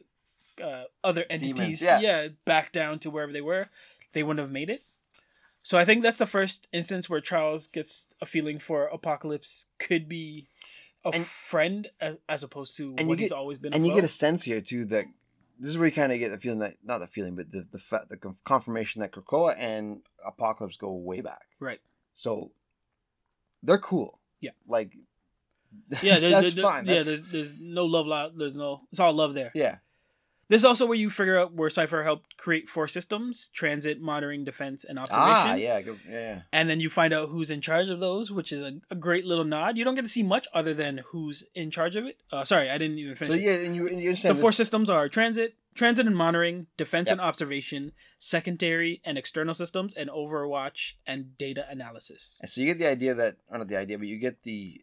uh, other entities, Demons, yeah. back down to wherever they were, they wouldn't have made it. So I think that's the first instance where Charles gets a feeling for Apocalypse could be a And- friend as, as opposed to and what he's get always been. and you get a sense here too that this is where you kind of get the feeling that not the feeling, but the the, fa- the confirmation that Krakoa and Apocalypse go way back. right. So they're cool. Yeah. like Yeah, there, that's there- fine. Yeah, That's- there's, there's no love. Lo- there's no. It's all love there. yeah. This is also where you figure out where Cypher helped create four systems: transit, monitoring, defense, and observation. Ah, yeah, go, yeah. And then you find out who's in charge of those, which is a, a great little nod. You don't get to see much other than who's in charge of it. Uh, sorry, I didn't even finish. So yeah, and you, and you the understand four systems are transit, transit and monitoring, defense Yep. and observation, secondary and external systems, and Overwatch and data analysis. And so you get the idea that, or not the idea, but you get the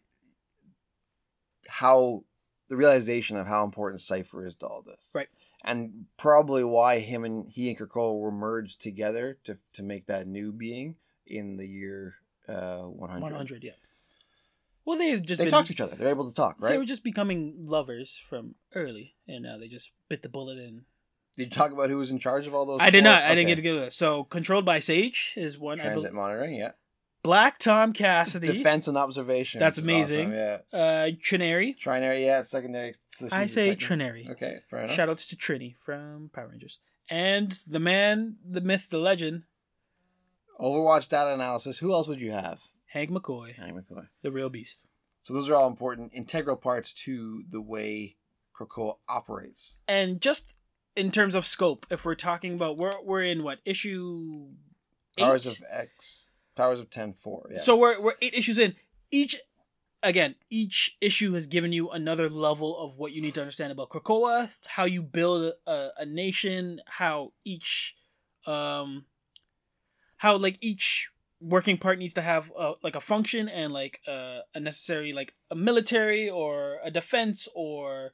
how the realization of how important Cypher is to all this, Right. And probably why him and he and Krakoa were merged together to to make that new being in the year uh, one hundred. One hundred, yeah. Well, they've just They been, talk to each other. They're able to talk, right? They were just becoming lovers from early, and now they just bit the bullet and Did you talk about who was in charge of all those? I did not. I didn't get to go to that. So, controlled by Sage is one. I transit bel monitoring. Yeah, Black Tom Cassidy. defense and observation. That's amazing. awesome, Yeah, Uh, Trinary. trinary. Yeah, secondary. I say Trinary. Okay, fair enough. Shoutouts to Trini from Power Rangers. And the man, the myth, the legend, Overwatch data analysis. Who else would you have? Hank McCoy, Hank McCoy. the real beast. So those are all important, integral parts to the way Krakoa operates. And just in terms of scope, if we're talking about we're we're in what issue eight? Powers of X, Powers of Ten Four. Yeah. So we're we're eight issues in. Each again, each issue has given you another level of what you need to understand about Krakoa, how you build a, a nation, how each um how like each working part needs to have uh, like a function and like uh, a necessary like a military or a defense or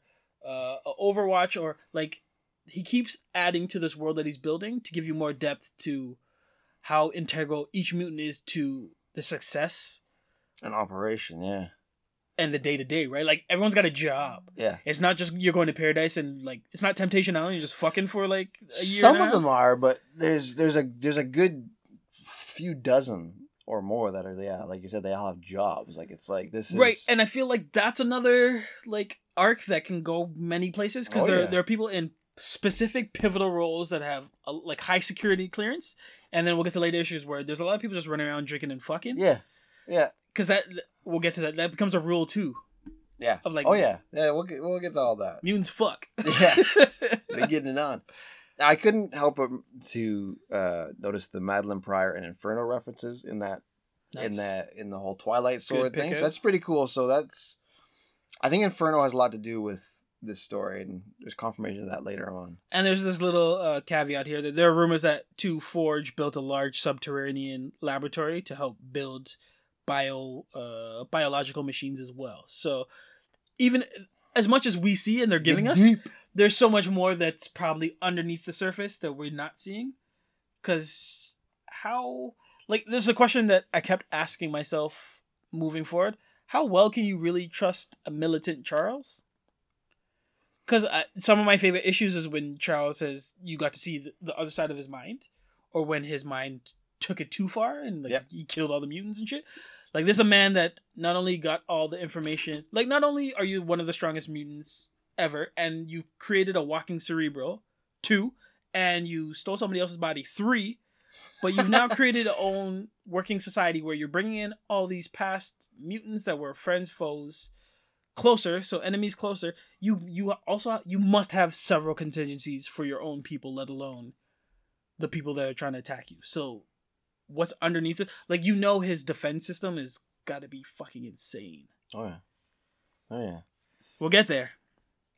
uh, a overwatch or like he keeps adding to this world that he's building to give you more depth to how integral each mutant is to the success An operation. Yeah. and the day to day, right? Like everyone's got a job. Yeah. It's not just you're going to paradise and like it's not Temptation Island. You're just fucking for like a year. Some a of them are, but there's there's a there's a good few dozen or more that are yeah, like you said, they all have jobs. Like it's like this is right, and I feel like that's another like arc that can go many places because Oh, there yeah. there are people in specific pivotal roles that have a, like high security clearance, and then we'll get to later issues where there's a lot of people just running around drinking and fucking. yeah, yeah, because that we'll get to that. That becomes a rule too. yeah. Of, like- oh yeah, yeah. We'll get we'll get to all that. Mutants fuck. Yeah, they're getting it on. I couldn't help but to uh, notice the Madelyne Pryor and Inferno references in that in that in the whole Twilight Sword thing. So that's pretty cool. So that's I think Inferno has a lot to do with this story, and there's confirmation of that later on. And there's this little uh, caveat here that there are rumors that Two Forge built a large subterranean laboratory to help build bio uh, biological machines as well. So even as much as we see and they're giving Get us, deep. There's so much more that's probably underneath the surface that we're not seeing. Because how like this is a question that I kept asking myself moving forward. How well can you really trust a militant Charles? Because some of my favorite issues is when Charles says you got to see the, the other side of his mind, or when his mind took it too far and like Yep. he killed all the mutants and shit. Like this, is a man that not only got all the information, like not only are you one of the strongest mutants ever, and you created a walking cerebral, two, and you stole somebody else's body, three, but you've now created a own working society where you're bringing in all these past mutants that were friends, foes, closer, so enemies closer. You you also you must have several contingencies for your own people, let alone the people that are trying to attack you. So what's underneath it? Like you know his defense system is got to be fucking insane. Oh yeah, oh yeah. We'll get there,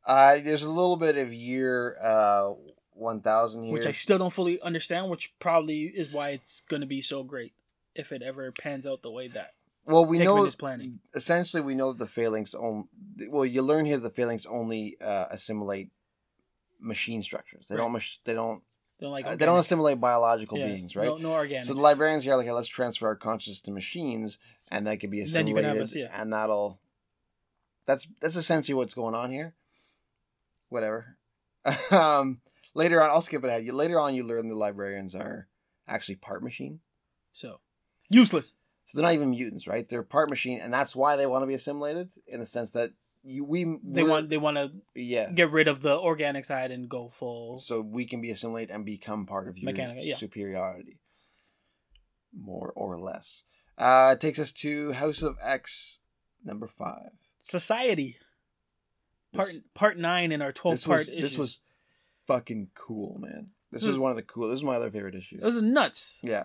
Uh, there's a little bit of year uh, 1000 here. which I still don't fully understand, which probably is why it's going to be so great if it ever pans out the way that well, we Hickman know is planning. essentially we know that the phalanx only. well you learn here the phalanx only uh, assimilate machine structures they Right. don't mach- they don't They're like uh, they don't assimilate biological Yeah, beings right No, no organic. so the librarians here are like "Hey, let's transfer our consciousness to machines and that could be Then you can assimilated us, yeah. and that'll that's that's essentially what's going on here whatever um later on i'll skip ahead you later on you learn the librarians are actually part machine So useless. so they're not even mutants, right? They're part machine, and that's why they want to be assimilated in the sense that you we They want they want to yeah. get rid of the organic side and go full. So we can be assimilated and become part of your Mechanical, yeah. superiority, more or less. Uh, it takes us to House of X, number five. Society. Part This- part nine in our twelve part was issue. this was fucking cool, man. This was was- one of the cool. This is my other favorite issue. it was nuts. yeah.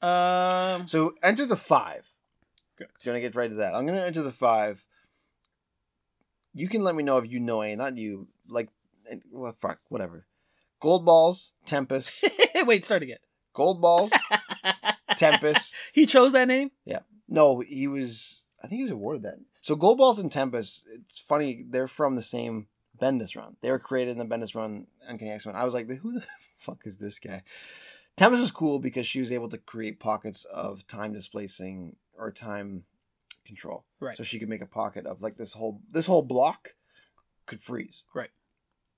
Um, So enter the five. Correct. Do you want to get right to that? I'm gonna enter the five. You can let me know if you know any, not you. Like, eh, well, fuck, whatever. Gold balls, Tempest. wait, start again. Gold balls, Tempest. he chose that name. Yeah. No, he was. I think he was awarded that. So gold balls and Tempest. It's funny. They're from the same Bendis run. They were created in the Bendis run. Uncanny X Men. I was like, who the fuck is this guy? Tempest was cool because she was able to create pockets of time displacing or time control. Right. So she could make a pocket of like this whole this whole block could freeze. Right.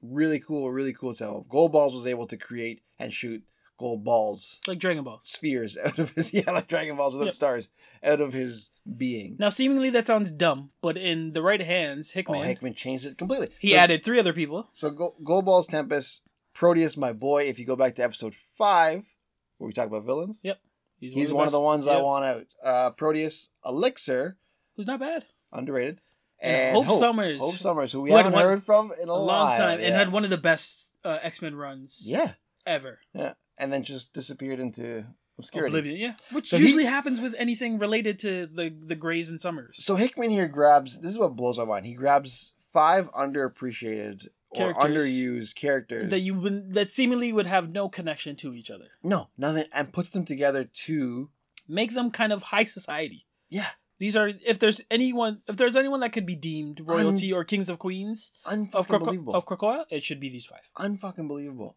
really cool, really cool itself. Gold Balls was able to create and shoot gold balls, Like Dragon Ball. spheres out of his yeah, like Dragon Balls without Yep. stars, out of his being. Now, seemingly that sounds dumb, but in the right hands, Oh, Hickman, Hickman changed it completely. he So- added three other people. So Go- Gold Balls Tempest, Proteus, my boy. If you go back to episode five, where we talk about villains, Yep. he's one of the best. ones I want out. Uh, Proteus, Elixir, Who's not bad. underrated, And Hope Summers, Hope Summers, who we who haven't one- heard from in a, A long time, and had one of the best uh, X Men runs yeah, ever. yeah, and then just disappeared into obscurity. Oblivion, yeah. Which So he- usually happens with anything related to the the Greys and Summers. So Hickman here grabs. This is what blows my mind. He grabs five underappreciated or underused characters that you would, that seemingly would have no connection to each other. no nothing and puts them together to Make them kind of high society. yeah These are if there's anyone if there's anyone that could be deemed royalty or kings of queens of unfucking Krakoa, of Krakoa, it should be these five. unfucking believable.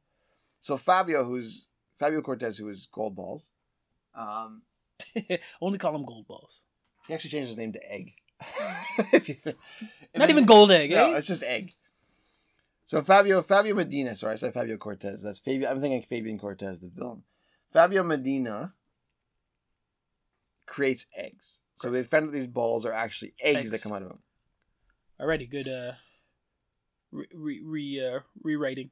So Fabio, who's Fabio Cortez, who is Gold Balls, um, Only call him gold balls. he actually changed his name to Egg. If you- if Not even gold egg, No, eh? it's just Egg. So Fabio, Fabio Medina. Sorry, I said Fabio Cortez. That's Fabio. I'm thinking Fabian Cortez, the villain. Fabio Medina creates eggs. So they found that these balls are actually eggs, Eggs. that come out of them. Alrighty, good uh re, re, re uh, rewriting.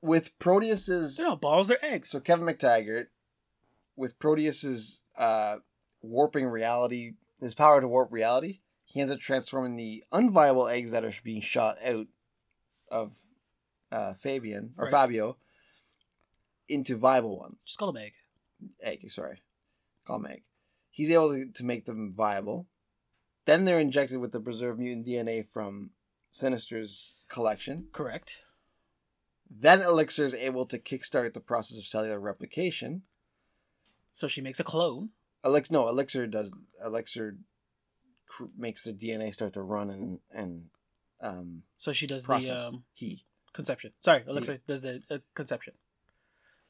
With Proteus's They're not balls, they're eggs. So Kevin McTaggart, with Proteus's uh, warping reality, his power to warp reality, he ends up transforming the unviable eggs that are being shot out of uh, Fabian or Right. Fabio into viable ones. Just call them egg. Egg, sorry, call them egg. He's able to, to make them viable. Then they're injected with the preserved mutant DNA from Sinister's collection. Correct. Then Elixir is able to kickstart the process of cellular replication. So she makes a clone. Elixir, no, Elixir does. Elixir cr- makes the DNA start to run and and um, So she does process. the um, he conception. Sorry, Elixir does the uh, conception.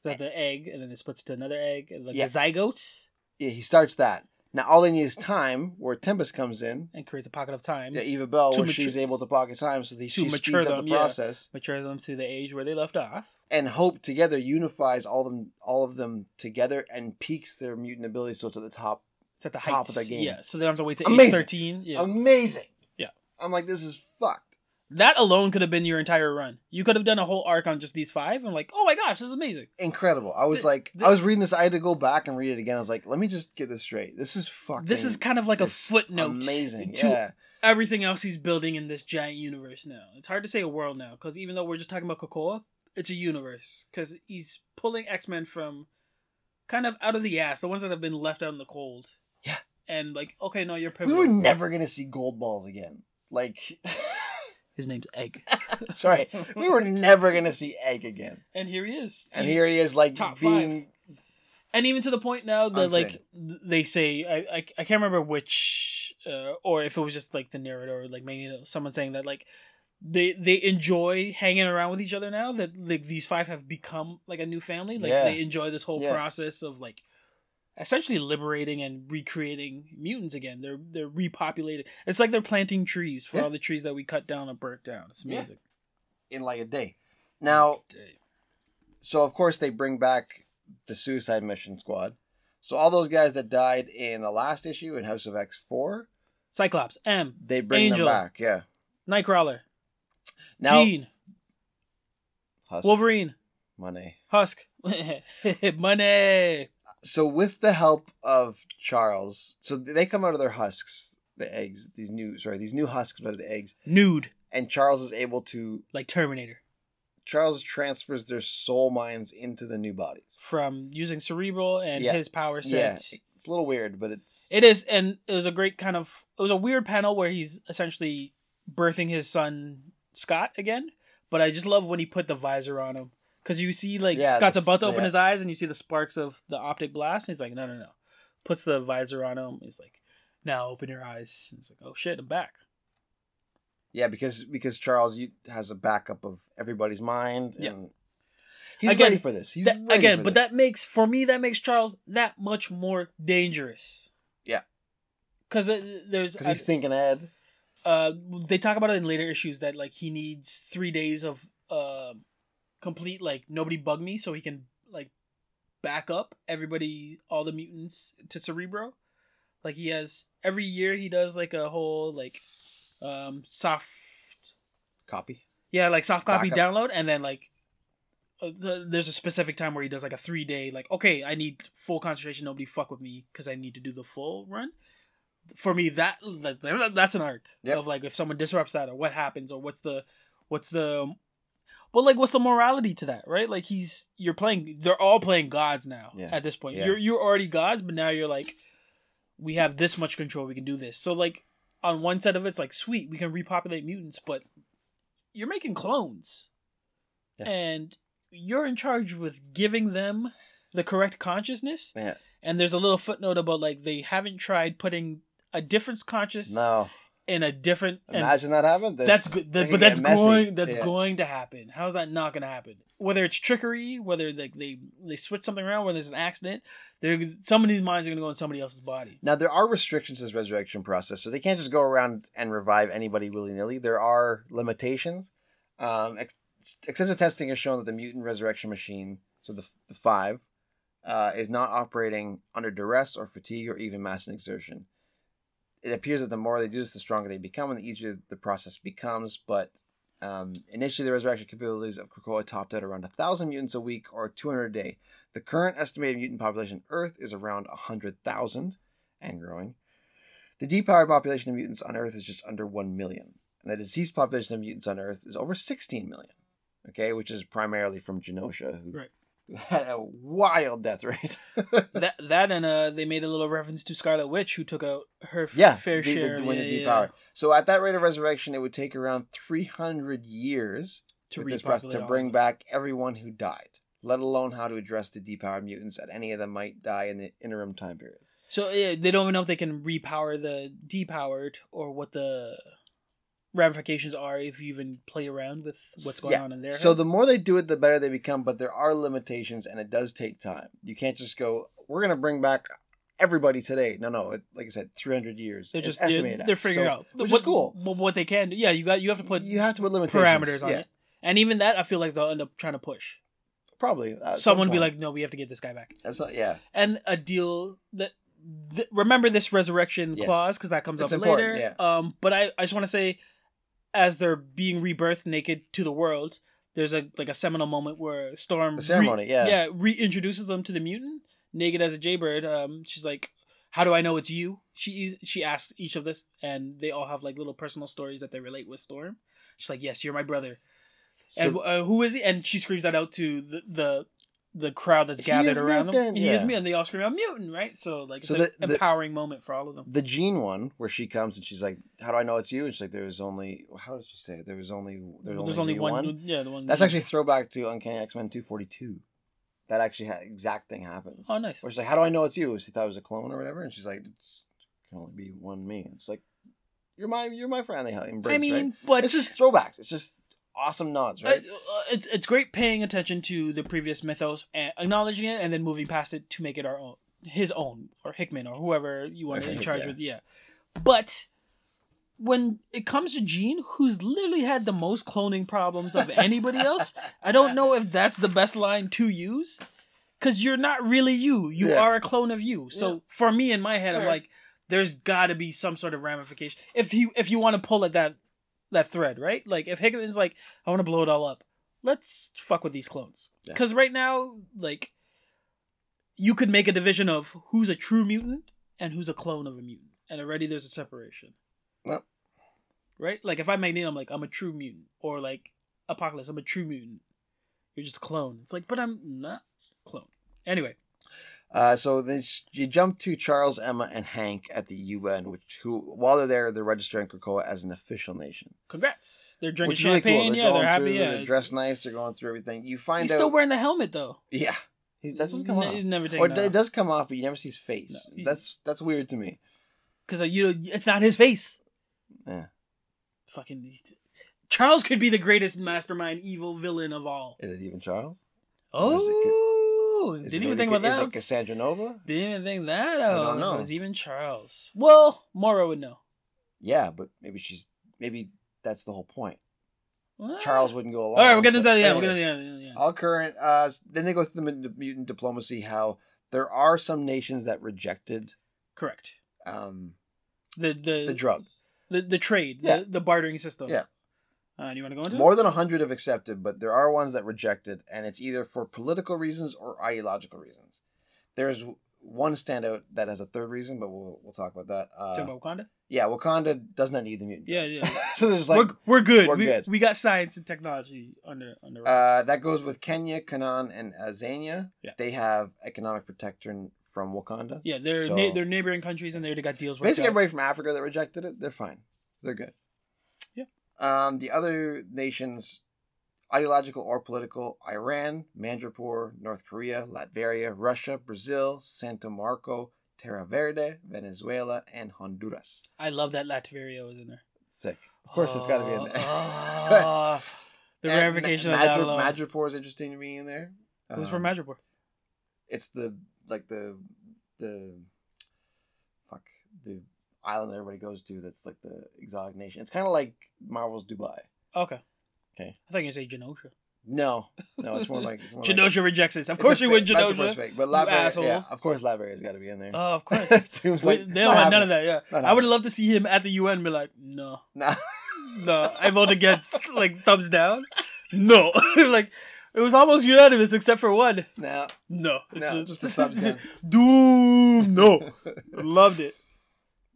So the egg, and then it splits to another egg, and like Yeah. the zygote. yeah he starts that. Now all they need is time, where Tempus comes in. and creates a pocket of time. Yeah, Eva Bell, where mature- she's able to pocket time, so they, to she mature speeds up them, the yeah. process. mature them to the age where they left off. And Hope together unifies all them, all of them together, and peaks their mutant ability, so it's at the top. It's at the Top heights. of the game. Yeah, so they don't have to wait to age thirteen. Yeah, Amazing. Yeah. I'm like, this is fucked. That alone could have been your entire run. You could have done a whole arc on just these five. I'm like, oh my gosh, this is amazing. Incredible. I was The- like, the- I was reading this. I had to go back and read it again. I was like, let me just get this straight. This is fucking. This is kind of like a footnote Amazing. to Yeah. everything else he's building in this giant universe now. It's hard to say a world now because even though we're just talking about Krakoa, it's a universe because he's pulling X Men from kind of out of the ass, the ones that have been left out in the cold. Yeah. And like, okay, no, you're We pivotal. were never gonna see gold balls again. Like, His name's Egg, sorry, we were never gonna see Egg again. and here he is. And He- here he is, like Top being. and even to the point now that Insane. like they say I, I I can't remember which uh, or if it was just like the narrator or like maybe you know, someone saying that like they they enjoy hanging around with each other now that like these five have become like a new family like Yeah. they enjoy this whole Yeah. process of like essentially liberating and recreating mutants again they're they're repopulating it's like they're planting trees for Yeah. all the trees that we cut down and burnt down it's Yeah. amazing in like a day. Now, Day. so of course they bring back the Suicide Mission Squad. So all those guys that died in the last issue in House of X four, cyclops m they bring Angel. them back. Yeah. nightcrawler Now, Jean, Husk, wolverine Monet. Husk. Money. So with the help of Charles, so they come out of their husks, the eggs. These new, sorry, these new husks out of the eggs, Nude. and Charles is able to. Like Terminator. Charles transfers their soul minds into the new bodies. From using Cerebro and Yeah. his power Yeah, set. it's a little weird, but it's It is, and it was a great kind of. It was a weird panel where he's essentially birthing his son Scott again. But I just love when he put the visor on him because you see like Yeah, Scott's about to open yeah. his eyes and you see the sparks of the optic blast. And he's like, no, no, no. Puts the visor on him. He's like, now open your eyes. And he's like, oh shit, I'm back. yeah because because Charles you- has a backup of everybody's mind, Yeah. and he's Again, ready for this. He's That- ready again, but this. that makes for me that makes Charles that much more dangerous. Yeah. because there's because he's thinking ahead. uh they talk about it in later issues that like he needs three days of um complete like nobody bug me, so he can like back up everybody, all the mutants to Cerebro. Like he has every year he does like a whole like um soft Copy. yeah like soft copy Backup. download, and then like. Uh, the, there's a specific time where he does like a three day like okay I need full concentration nobody fuck with me because I need to do the full run for me that like, that's an arc Yep. of like if someone disrupts that or what happens or what's the what's the but like what's the morality to that right like he's you're playing they're all playing gods now Yeah. at this point Yeah. you're you're already gods but now you're like we have this much control we can do this so like on one side of it's like sweet we can repopulate mutants but you're making clones Yeah. and you're in charge with giving them the correct consciousness Yeah. and there's a little footnote about like they haven't tried putting a different conscious No. In a different Imagine that happened. That's good that, but that's going that's Yeah. going to happen how's that not going to happen whether it's trickery whether like they they switch something around whether there's an accident there some of these minds are going to go in somebody else's body Now there are restrictions to this resurrection process, so they can't just go around and revive anybody willy nilly. There are limitations. Um, ex- extensive testing has shown that the mutant resurrection machine, so the the five, uh, is not operating under duress or fatigue or even mass and exertion. It appears that the more they do this, the stronger they become, and the easier the process becomes. But um, initially, the resurrection capabilities of Krakoa topped out around a thousand mutants a week or two hundred a day. The current estimated mutant population on Earth is around hundred thousand and growing. The depowered population of mutants on Earth is just under 1 million. And the deceased population of mutants on Earth is over 16 million. Okay, which is primarily from Genosha, who Right. had a wild death rate. that that and uh they made a little reference to scarlet witch who took out her f- yeah, fair the, the- share yeah, the yeah, depower. So at that rate of resurrection, it would take around 300 years to process to bring back everyone who died, let alone how to address the depowered mutants, that any of them might die in the interim time period. So yeah, they don't even know if they can repower the depowered or what the ramifications are if you even play around with what's going Yeah. on in there. So the more they do it, the better they become. But there are limitations, and it does take time. You can't just go. We're gonna bring back everybody today. No, no. It, like I said, three hundred years. they're just estimated they're, they're figuring So- out which what, is cool. What, they can do. Yeah, you got you have to put you have to put limitations. parameters on yeah, it, and even that I feel like they'll end up trying to push. Probably at some Someone be like, no, we have to get this guy back, That's not. Yeah, and a deal that. Th- remember this resurrection Yes. clause because that comes It's up later. yeah. Um, but I, I just want to say, as they're being rebirthed naked to the world, there's a like a seminal moment where Storm The ceremony, yeah. yeah reintroduces them to the mutant naked as a jaybird. Um, she's like, "How do I know it's you?" She she asked each of this, and they all have like little personal stories that they relate with Storm. She's like, "Yes, you're my brother." and uh, who is he? And she screams that out to the the, the crowd that's gathered is around them. mutant, He is yeah. me, and they all scream out mutant, right? So like it's So an the- empowering moment for all of them. the Jean one where she comes and she's like, "How do I know it's you?" And she's like, "There's only how did she say it? There was only there's, There's only, only one." one, yeah, the one. That's actually a throwback to Uncanny X Men two forty two. That actually ha- exact thing happens. oh nice. Where she's like, "How do I know it's you?" She thought it was a clone or whatever, and she's like, "It's can only be one me." And it's like, "You're my, you're my friend." They embrace, I mean, right? but It's just throwbacks. It's just awesome nods, right? Uh, uh, it's it's great paying attention to the previous mythos and acknowledging it, and then moving past it to make it our own, his own, or Hickman, or whoever you want to in charge Yeah. with. Yeah, but when it comes to Jean, who's literally had the most cloning problems of anybody else, I don't know if that's the best line to use, because you're not really you. You Yeah. are a clone of you. So Yeah. for me, in my head, I'm like, there's got to be some sort of ramification if you if you want to pull at that that thread, right? Like if Hickman's like, I want to blow it all up. Let's fuck with these clones. Yeah. Because right now, like, you could make a division of who's a true mutant and who's a clone of a mutant, and already there's a separation. Well- right? Like if I'm Magneto, I'm like, I'm a true mutant, or like Apocalypse, I'm a true mutant. You're just a clone. It's like, but I'm not a clone. Anyway, Uh, so then sh- you jump to Charles, Emma, and Hank at the UN, which who while they're there, they're registering Krakoa as an official nation, congrats. They're drinking which is really champagne. cool. They're yeah, going they're through, happy. Yeah, they're dressed nice. They're going through everything. You find he's out, still wearing the helmet though. yeah, he, that doesn't come N- off. he's never Or taken it does come off, but you never see his face. No, that's that's weird to me. because you know it's not his face. Yeah, Fucking Charles could be the greatest mastermind, evil villain of all. is it even Charles? Oh, Is didn't even think about Is that. it Cassandra Nova? Didn't even think that I out. don't know. It was even Charles. Well, Moira would know. Yeah, but maybe she's maybe that's the whole point. What? Charles wouldn't go along. All right, we'll get into so- that. Yeah, we'll get anyways. into that. Yeah, yeah. all current. Uh, then they go through the mutant diplomacy. How there are some nations that rejected Correct. um, The the the drug. the, the trade, Yeah. the, the bartering system. Yeah. Uh, you want to go into it? More than hundred have accepted, but there are ones that rejected, and it's either for political reasons or ideological reasons. There's one standout that has a third reason, but we'll we'll talk about that. Talking Uh, about Wakanda? yeah, Wakanda does not need the mutant. Yeah, yeah. so there's like we're, we're good. we're we, good. we got science and technology under under. Uh, that goes with Kenya, Canaan, and Azania. Yeah. They have economic protection from Wakanda. yeah, they're so- na- they're neighboring countries and they already got deals with. Basically, everybody from Africa that rejected it, they're fine. They're good. Um, the other nations, ideological or political, Iran, Madripoor, North Korea, Latveria, Russia, Brazil, Santo Marco, Terra Verde, Venezuela, and Honduras. I love that Latveria was in there. Sick. Of course, it's got to be in there. Oh, the And rarification Ma- of that alone. Madripoor is interesting to me in there. Who's Um, from Madripoor? it's the like the the fuck the island that everybody goes to that's like the exotic nation. It's kind of like Marvel's Dubai. Okay. Okay. I thought you say Genosha. No, no, it's more like more like- Genosha rejects it. Of course you would Genosha. fake, but asshole. yeah, of course Latveria's got to be in there. Oh, of course. Wait, like, they don't have none of that. Yeah, I would love to see him at the UN. Be like, no, Nah. no, I vote against. Like thumbs down. No, like it was almost unanimous except for one. no, No, it's No, just, just a thumbs down. Doom. No, loved it.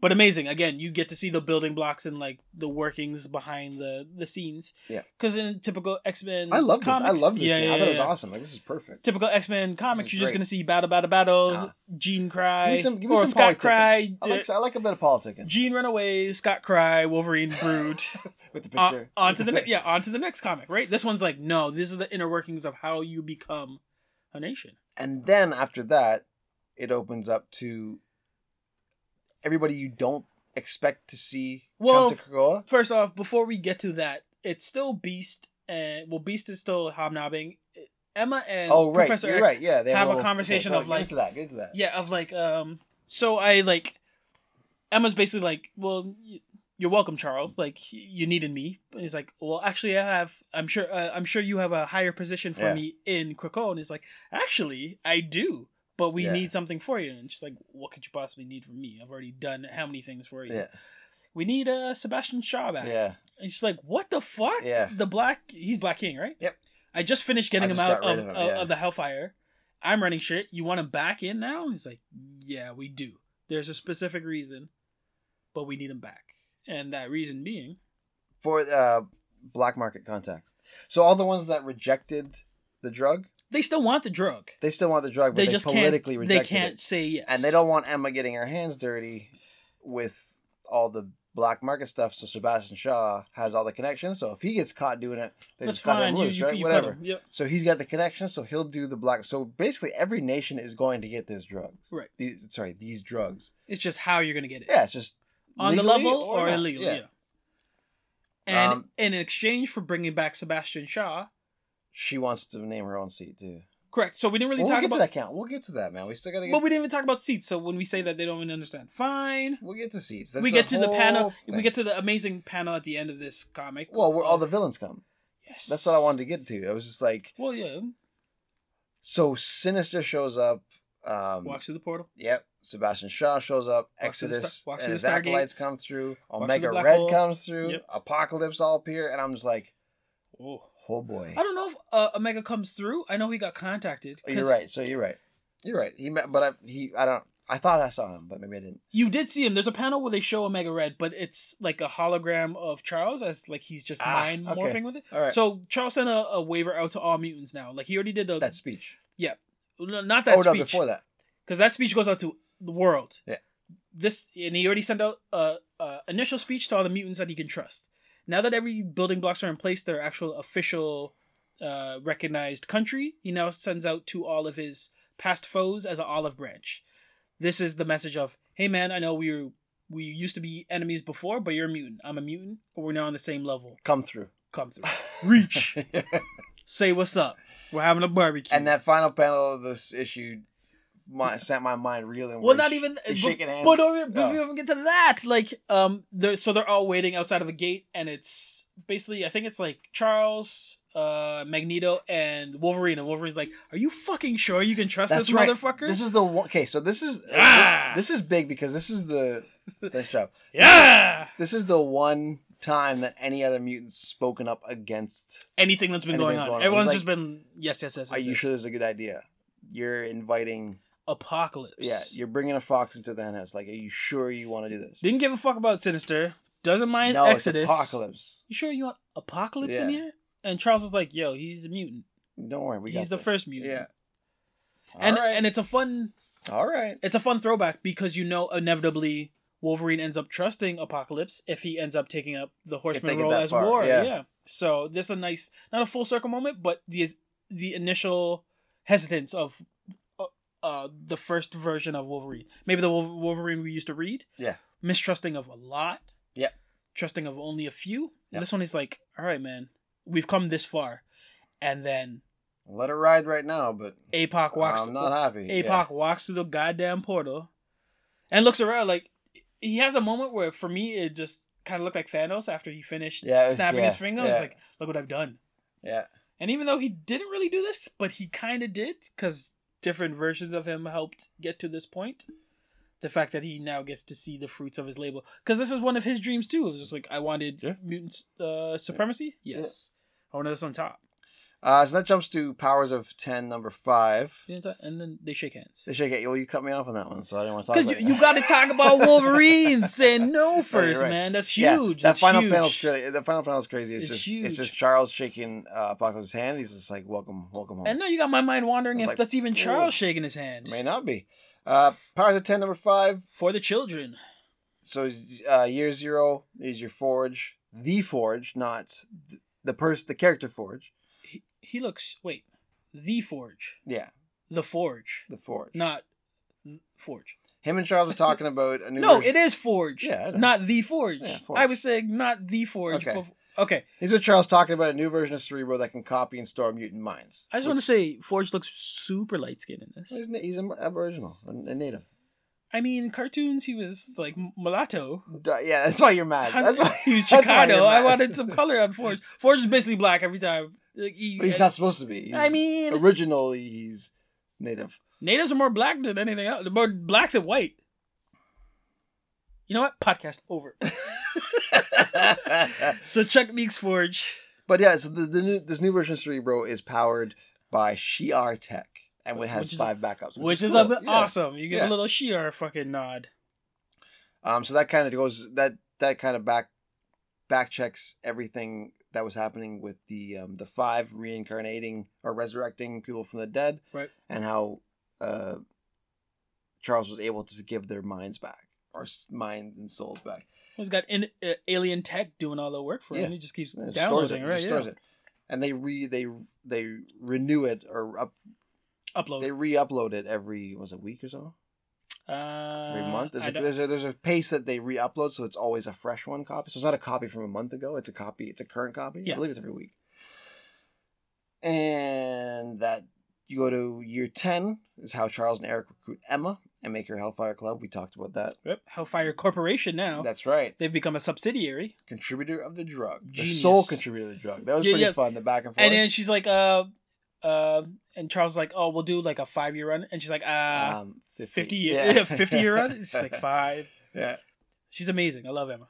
But amazing. Again, you get to see the building blocks and like the workings behind the the scenes. Yeah. Because in typical X Men, I love this. I love this. Yeah, scene. yeah, I thought it was awesome. Like this is perfect. Typical X Men comics, you're just gonna see battle, battle, battle. Ah. Jean cry Give me some, give me or some Scott politicking. cry. I like, I like a bit of politicking Jean run away. Scott cry. Wolverine brood. with the picture. on to the next. Yeah, on to the next comic. Right. This one's like, no, these are the inner workings of how you become a nation. And then after that, it opens up to everybody you don't expect to see Well, come to Krakoa. First off, before we get to that, it's still Beast and well, Beast is still hobnobbing. Emma and Oh right, Professor you're X right. Yeah, they have a little- conversation okay, of, get like- into that. Get into that. Yeah, of like um. So I like Emma's basically like, well, you're welcome, Charles. Like you needed me. And he's like, well, actually, I have. I'm sure. Uh, I'm sure you have a higher position for Yeah. me in Krakoa. And he's like, actually, I do. But we Yeah. need something for you. And she's like, what could you possibly need from me? I've already done how many things for you? Yeah, We need uh, Sebastian Shaw back. yeah. And she's like, "What the fuck? Yeah. The black, he's Black King, right? Yep. I just finished getting I him out of, of of, him, yeah. of the Hellfire. I'm running shit. You want him back in now? He's like, "Yeah, we do. There's a specific reason, but we need him back, and that reason being, For uh, black market contacts. So all the ones that rejected the drug, they still want the drug. they still want the drug, but They they, just politically can't. They can't it, say yes, and they don't want Emma getting her hands dirty with all the black market stuff. So Sebastian Shaw has all the connections. So if he gets caught doing it, they That's just cut him fine. Loose, you, right? you Whatever. Yep. So he's got the connection, so he'll do the black. So basically, every nation is going to get this drug. Right. These, sorry, these drugs. It's just how you're gonna get it. Yeah, it's just on the level or, not. illegally. Yeah. And Um, in exchange for bringing back Sebastian Shaw, She wants to name her own seat too. correct. So we didn't really Well, we'll talk get about to that count. We'll get to that, man. We still gotta get. But we didn't even talk about seats. So when we say that they don't even understand, fine. we'll get to seats. That's we get to the panel. We get to the amazing panel at the end of this comic. Well, where all the villains come. yes. That's what I wanted to get to. I was just like, Well, yeah. so Sinister shows up. Um, Walks through the portal. Yep. Sebastian Shaw shows up. Walks through the Exodus and through his the Stargate. acolytes come through. Omega Red hole. comes through. Yep. Apocalypse all appear, and I'm just like, Oh. Oh boy. I don't know if uh, Omega comes through. I know he got contacted. Oh, You're right. So you're right. You're right. He met, but I, he, I don't. I thought I saw him, but maybe I didn't. You did see him. There's a panel where they show Omega Red, but it's like a hologram of Charles as like he's just Ah, mind okay. morphing with it. All right. So Charles sent a, a waiver out to all mutants now. Like he already did the that speech. yeah, not that oh no, speech. before that. because that speech goes out to the world. Yeah. This and he already sent out a, a initial speech to all the mutants that he can trust. Now that every building blocks are in place, their actual official, uh, recognized country, he now sends out to all of his past foes as an olive branch. This is the message of, hey man, I know we were we used to be enemies before, but you're a mutant. I'm a mutant, but we're now on the same level. Come through. Come through, reach, say what's up. We're having a barbecue. and that final panel of this issue my, sent my mind reeling. Well, not even. he's shaking hands. But don't before Oh. we even get to that, like, um, they're, so they're all waiting outside of a gate, and it's basically I think it's like Charles, uh, Magneto, and Wolverine, and Wolverine's like, "Are you fucking sure you can trust That's this right. motherfucker?" This was the one. Okay, so this is Ah! this, this is big because this is the nice job. yeah. This is the one time that any other mutants spoken up against. Anything that's been going on, going on. everyone's It's just been yes, yes, yes. Are yes, you yes. sure this is a good idea? You're inviting. Apocalypse. Yeah, you're bringing a fox into the henhouse. Like, are you sure you want to do this? Didn't give a fuck about Sinister. Doesn't mind no, Exodus. it's apocalypse. You sure you want Apocalypse in here? And Charles is like, "Yo, he's a mutant." Don't worry, we got He's the this. first mutant. Yeah. and All right. and it's a fun All right. it's a fun throwback because you know inevitably Wolverine ends up trusting Apocalypse if he ends up taking up the Horseman role as far, war. yeah. Yeah. So this is a nice, not a full circle moment, but the the initial hesitance of uh, the first version of Wolverine, maybe the Wolverine we used to read, Yeah. mistrusting of a lot, Yeah. trusting of only a few. Yeah. This one is like, all right, man, we've come this far, and then Let it ride right now, but Apoc walks. I'm not happy. Apoc walks through the goddamn portal and looks around like he has a moment where for me it just kind of looked like Thanos after he finished Yeah, was- snapping yeah, his finger. It's like, look what I've done. Yeah. And even though he didn't really do this, but he kind of did because different versions of him helped get to this point. The fact that he now gets to see the fruits of his label, because this is one of his dreams too. It was just like I wanted Yeah. mutant uh, supremacy. Yes, I wanted this on top. Uh, so that jumps to powers of ten, number five. And then they shake hands. They shake it. Well, you cut me off on that one, so I didn't want to talk Because about you, you got to talk about Wolverine saying no you're first, right. man. That's Yeah, huge. that That's final huge. panel's crazy. The final panel's crazy. It's, It's just huge. it's just Charles shaking uh, Apocalypse's hand. He's just like, "Welcome, welcome home." And now you got my mind wandering if like, that's even. Charles shaking his hand May not be. Uh, powers of ten, number five. for the children. So uh, year zero is your forge, the forge, not th- the person, the character forge. He, he looks wait, the Forge, Yeah, the Forge, the forge. not th- Forge. Him and Charles are talking about a new. No, version- it is Forge. Yeah, not the Forge. Yeah, Forge. I was saying not the Forge. Okay. bef- okay. He's with Charles talking about a new version of Cerebro that can copy and store mutant minds. I just want to say Forge looks super light skinned in this. He's, he's an Aboriginal, a native. I mean, in cartoons he was like mulatto. Yeah, that's why you're mad. That's why he was that's why you're Chicano. I wanted some color on Forge. Forge is basically black every time. Like, he- But he's not supposed to be. He's- I mean- originally he's native. Natives are more black than anything else. They're more black than white. You know what? Podcast over. so Chuck Meeks Forge. But yeah, so the, the new, this new version of Cerebro is powered by Shi'ar Tech, and it has Which is- five backups, Which, is, cool. a bit Yeah. awesome. You get Yeah. a little Shi'ar fucking nod. Um, so that kind of goes that that kind of back back checks everything that was happening with the um, the five reincarnating or resurrecting people from the dead, Right. and how uh, Charles was able to give their minds back or minds and souls back. He's got in, uh, alien tech doing all the work for him. Yeah. He just keeps And downloading, stores it, right? yeah. it, and they re they they renew it or up Upload. they re-upload it every was it a week or so uh, every month. There's a, there's a there's a pace that they re-upload, so it's always a fresh one copy. So it's not a copy from a month ago. It's a copy. It's a current copy. Yeah. I believe it's every week. And that you go to year ten is how Charles and Erik recruit Emma and make her Hellfire Club. We talked about that. Yep. Hellfire Corporation now. That's right. They've become a subsidiary. Contributor of the drug, the sole contributor of the drug. That was Yeah, pretty yeah. fun. The back and forth. And then she's like, uh, uh, and Charles is like, oh, we'll do like a five year run. And she's like, uh, um, 50, 50 year, 50 year run? She's like, five. yeah. She's amazing. I love Emma.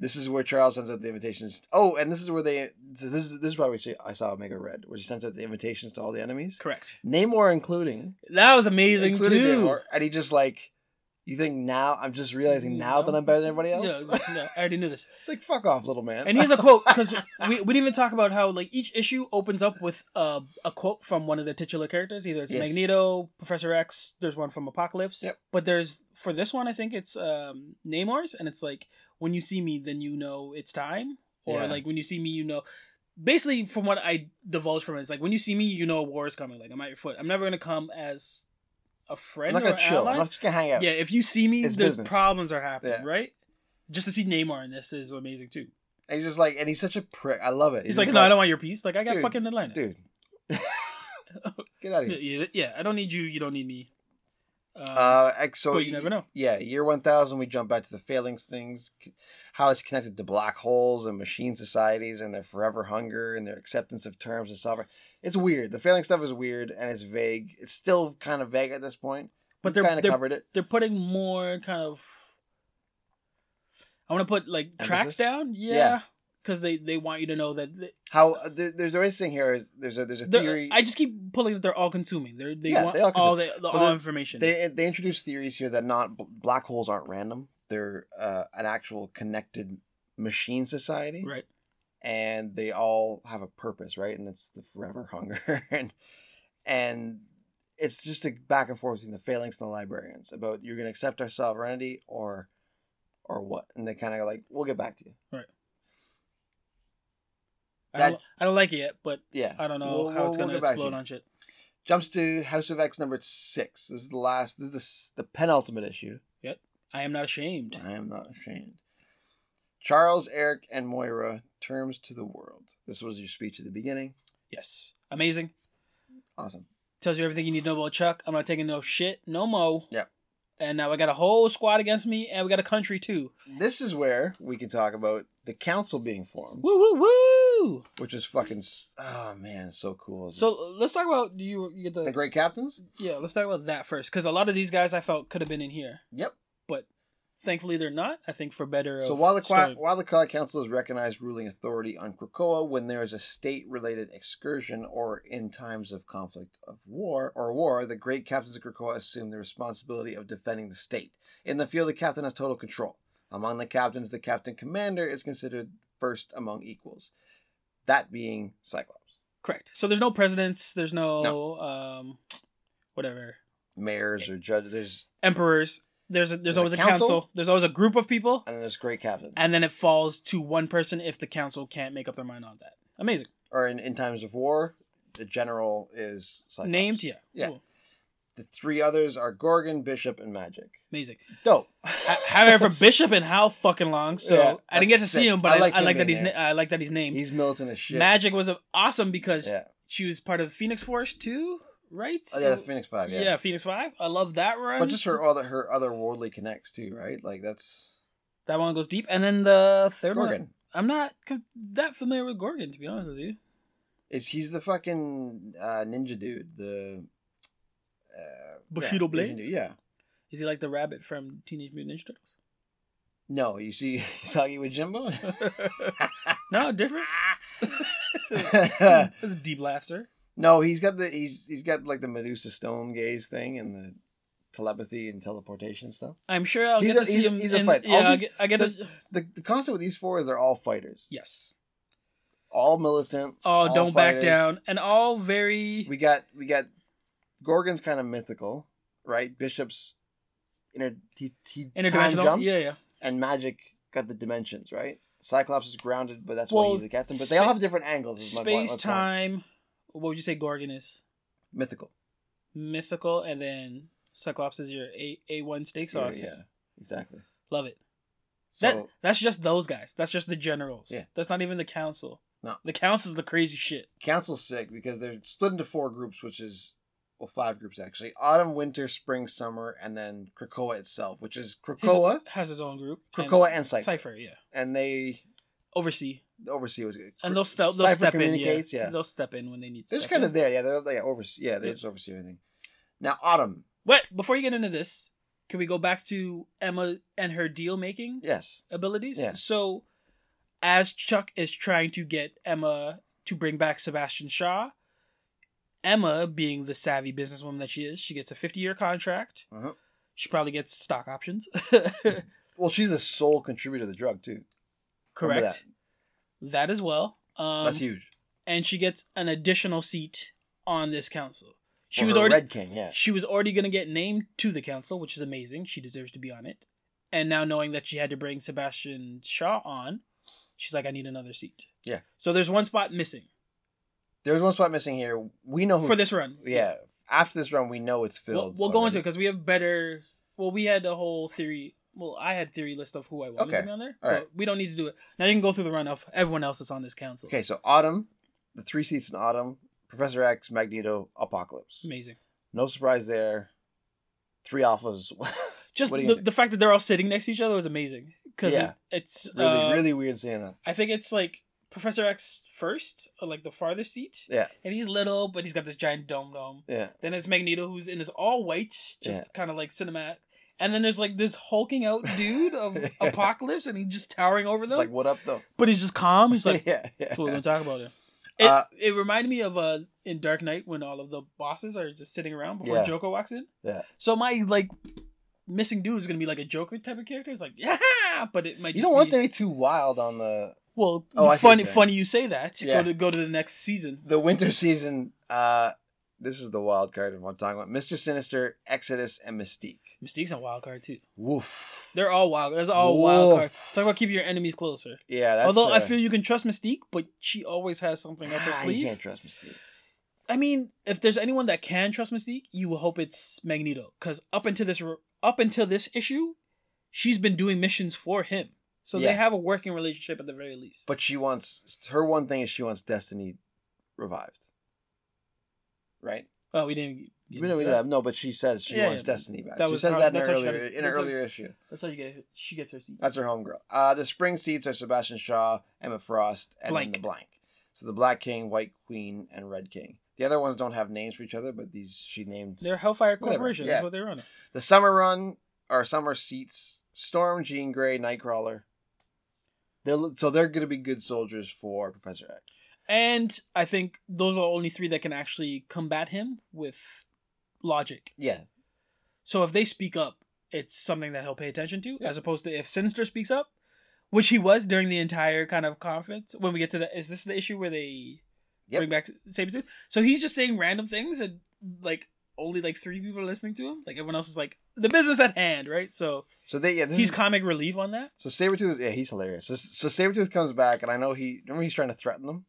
This is where Charles sends out the invitations. Oh, and this is where they. This is this is why we I saw Omega Red, where he sends out the invitations to all the enemies. Correct. Namor including, That was amazing including too. Namor, and he just like, you think now? I'm just realizing now that I'm better than everybody else. Yeah, no, I already knew this. it's like fuck off, little man. And here's a quote because we, we didn't even talk about how like each issue opens up with uh, a quote from one of the titular characters. Either it's Yes. Magneto, Professor X. There's one from Apocalypse. Yep. But there's for this one, I think it's um, Namor's, and it's like when you see me, then you know it's time, or Yeah. like when you see me, you know. Basically, from what I divulge from it, it's like when you see me, you know a war is coming. Like I'm at your foot. I'm never gonna come as a I'm friend not or gonna chill. ally. I'm not just gonna hang out. Yeah, if you see me, It's there's business. problems are happening, Yeah. right? Just to see Namor in this is amazing too. And he's just like, and he's such a prick. I love it. He's, like, just no, I don't want your piece. Like, I got Dude, fucking Atlantis. dude. Get out of here. yeah, yeah, I don't need you. You don't need me. Um, Uh, so but you never know. Yeah, year one thousand, we jump back to the Phalanx things, how it's connected to black holes and machine societies and their forever hunger and their acceptance of terms and sovereign. It's weird. The Phalanx stuff is weird and it's vague. It's still kind of vague at this point. but We've they're kind of covered it. they're putting more kind of. I want to put like tracks Emphasis? down, Yeah. yeah, because they they want you to know that they, How uh, there, there's a thing here. Is, there's a there's a theory. I just keep pulling that they're all consuming. They're they Yeah, want they all all the, the all information. they they introduce theories here that not black holes aren't random. They're uh, an actual connected machine society. right. and they all have a purpose, right? And it's the forever hunger, and and it's just a back and forth between the phalanx and the librarians about you're gonna accept our sovereignty or or what, and they kind of like we'll get back to you. I That- don't, I don't like it yet, but Yeah, I don't know We'll- how we'll- it's we'll gonna to explode you. on shit. Jumps to House of X number six. This is the last. This is the, the penultimate issue. Yep. I am not ashamed. I am not ashamed. Charles, Erik, and Moira terms to the world. This was your speech at the beginning. Yes, amazing. Awesome. Tells you everything you need to know about Chuck. I'm not taking no shit, no mo. Yeah. And now I got a whole squad against me, and we got a country too. This is where we can talk about the council being formed. Woo woo woo! Which is fucking oh man, so cool. So let's talk about you. You get the the great captains. yeah. Let's talk about that first, because a lot of these guys I felt could have been in here, Yep. but thankfully they're not. I think for better. So while the story. while the Cloud Council is recognized ruling authority on Krakoa when there is a state-related excursion or in times of conflict of war or war, the great captains of Krakoa assume the responsibility of defending the state. In the field, the captain has total control. Among the captains, the captain commander is considered first among equals. That being Cyclops. correct. So there's no presidents. There's no, No. um, whatever Mayors or judges. There's emperors. There's a, there's, There's always a council? council. There's always a group of people, and there's great captains. and then it falls to one person if the council can't make up their mind on that. Amazing. or in, in times of war, the general is Cyclops. Named, yeah, Yeah. Cool. The three others are Gorgon, Bishop, and Magik. amazing. Dope. Ha- However, Bishop in how fucking long? So Yeah, I didn't get to that's see him, but I I, like I him like that he's na- I like that he's named. He's militant as shit. Magik was awesome because Yeah. she was part of the Phoenix Force too, right? Oh, yeah, the Phoenix Five. Yeah. yeah. Phoenix Five. I love that run. But just her other her other worldly connects too, right? Like that's that one goes deep, and then the third one. Gorgon. I'm not that familiar with Gorgon to be honest with you. Is he's the fucking uh, ninja dude? The uh, Bushido yeah, Blade? Yeah. Is he like the rabbit from Teenage Mutant Ninja Turtles? No, you see, he's talking with Jimbo. no, different. That's a deep laugh, sir. no, he's got the he's he's got like the Medusa stone gaze thing and the telepathy and teleportation stuff. I'm sure I'll He's get a- to see he's a- him. he's a in- fight. All Yeah, I get, I get the- The the concept with these four is they're all fighters, yes. all militant. Oh, all don't back down, and all very We got we got Gorgon's kind of mythical, right? Bishop's inner he he time jumps, Yeah, yeah. and Magik got the dimensions, right? Cyclops is grounded, but that's Well, why he's the captain. But they all have different angles. is my point- Space point. time. What would you say Gorgon is? mythical. Mythical, and then Cyclops is your A A one steak Yeah, sauce. yeah, exactly. Love it. So that that's just those guys. That's just the generals. Yeah. That's not even the council. No. The council's the crazy shit. council's sick because they're split into four groups, which is well five groups actually: autumn, winter, spring, summer, and then Krakoa itself, which is His- Krakoa, has his own group. Krakoa, and Cypher, Cypher, yeah. and they Oversee. The oversee was And they'll, step. they'll Cypher step in. Yeah. yeah. They'll step in when they need to. They're just kind in. of there, yeah. They're yeah, oversee, yeah. They Yeah. just oversee everything. Now, autumn, Wait, before you get into this, can we go back to Emma and her deal making yes, abilities? Yeah. So, as Chuck is trying to get Emma to bring back Sebastian Shaw, Emma, being the savvy businesswoman that she is, she gets a 50 year contract. Uh-huh. She probably gets stock options. Well, she's the sole contributor to the drug too. Correct. That as well. Um, That's huge. and she gets an additional seat on this council. She was already Red King, yeah. she was already going to get named to the council, which is amazing. She deserves to be on it. And now knowing that she had to bring Sebastian Shaw on, she's like, I need another seat. Yeah. So there's one spot missing There's one spot missing here. We know who for this run. Yeah, after this run, we know it's We'll, filled. we'll go into it because we have better. Well, we had a whole theory. Well, I had theory list of who I wanted Okay. to be on there. All but right. we don't need to do it now. You can go through the run of everyone else that's on this council. Okay, so Autumn, the three seats in Autumn, Professor X, Magneto, Apocalypse. Amazing. No surprise there. three alphas. Just What are you the, the fact that they're all sitting next to each other was amazing because Yeah. it, it's really, uh, really weird seeing that. I think it's like Professor X first, or like the farthest seat. Yeah. And he's little, but he's got this giant dome dome. Yeah. Then it's Magneto, who's in his all white, just Yeah. kind of like cinematic. And then there's like this hulking out dude of Apocalypse, and he's just towering over It's them. like, what up though? but he's just calm. He's like, yeah, yeah. "That's what we're gonna talk about it." It, Uh, it reminded me of uh in Dark Knight when all of the bosses are just sitting around before Yeah. Joker walks in. Yeah. So my like missing dude is gonna be like a Joker type of character. It's like yeah, but it might. You don't want be, to be too wild on the Well, Oh, I see what funny, funny you say that. Yeah. Go to go to the next season. the winter season. Uh, this is the wild card of what I'm talking about. Mister Sinister, Exodus, and Mystique. Mystique's a wild card too. Woof. They're all wild. That's all wild Woof. cards. Talk about keeping your enemies closer. Yeah, that's. Although I uh, feel you can trust Mystique, but she always has something up her ah, You sleeve. can't trust Mystique. I mean, if there's anyone that can trust Mystique, you will hope it's Magneto, because up until this up until this issue, she's been doing missions for him, so they have a working relationship at the very least. But she wants her one thing is she wants Destiny revived. Right? oh, we didn't. get We into that. no, but she says she Yeah, wants yeah. Destiny back. That she says how- that in, an earlier, in how- earlier issue. That's how you get. She gets her seat. That's her homegirl. Uh, the spring seats are Sebastian Shaw, Emma Frost, and Blank. the blank. So the Black King, White Queen, and Red King. The other ones don't have names for each other, but these she named. They're Hellfire Corporation. yeah. That's what they're running. The summer run or summer seats: Storm, Jean Grey, Nightcrawler. They're, so they're going to be good soldiers for Professor X. And I think those are only three that can actually combat him with logic. Yeah, So if they speak up, it's something that he'll pay attention to, Yeah. as opposed to if Sinister speaks up, which he was during the entire kind of conference. When we get to the, is this the issue where they Yep. bring back Sabretooth? So he's just saying random things and like only like three people are listening to him. Like everyone else is like the business at hand, right? So so they yeah he's is, comic relief on that. So Sabretooth, yeah, he's hilarious. So, so Sabretooth comes back, and I know he remember he's trying to threaten them,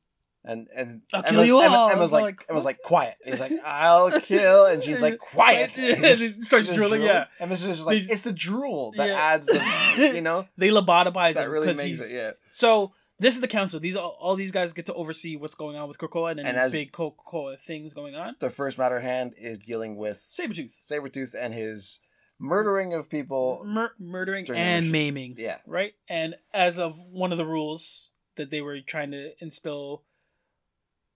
and and I'll Emma's, kill you Emma- all. Emma's like, like, Emma's like quiet. And he's like, I'll kill, and she's like, quiet. And It starts drilling, drool. yeah. and Emma's just like, They- it's the drool that Yeah. adds the, you know, They lobotomize it. that him really makes he's it. Yeah, So this is the council. These all, all these guys get to oversee what's going on with Krakoa and, And big Coca-Cola things going on. the first matter hand is dealing with Sabretooth. Sabretooth and his murdering of people. Mur- murdering and maiming. Yeah, Right? And as of one of the rules that they were trying to instill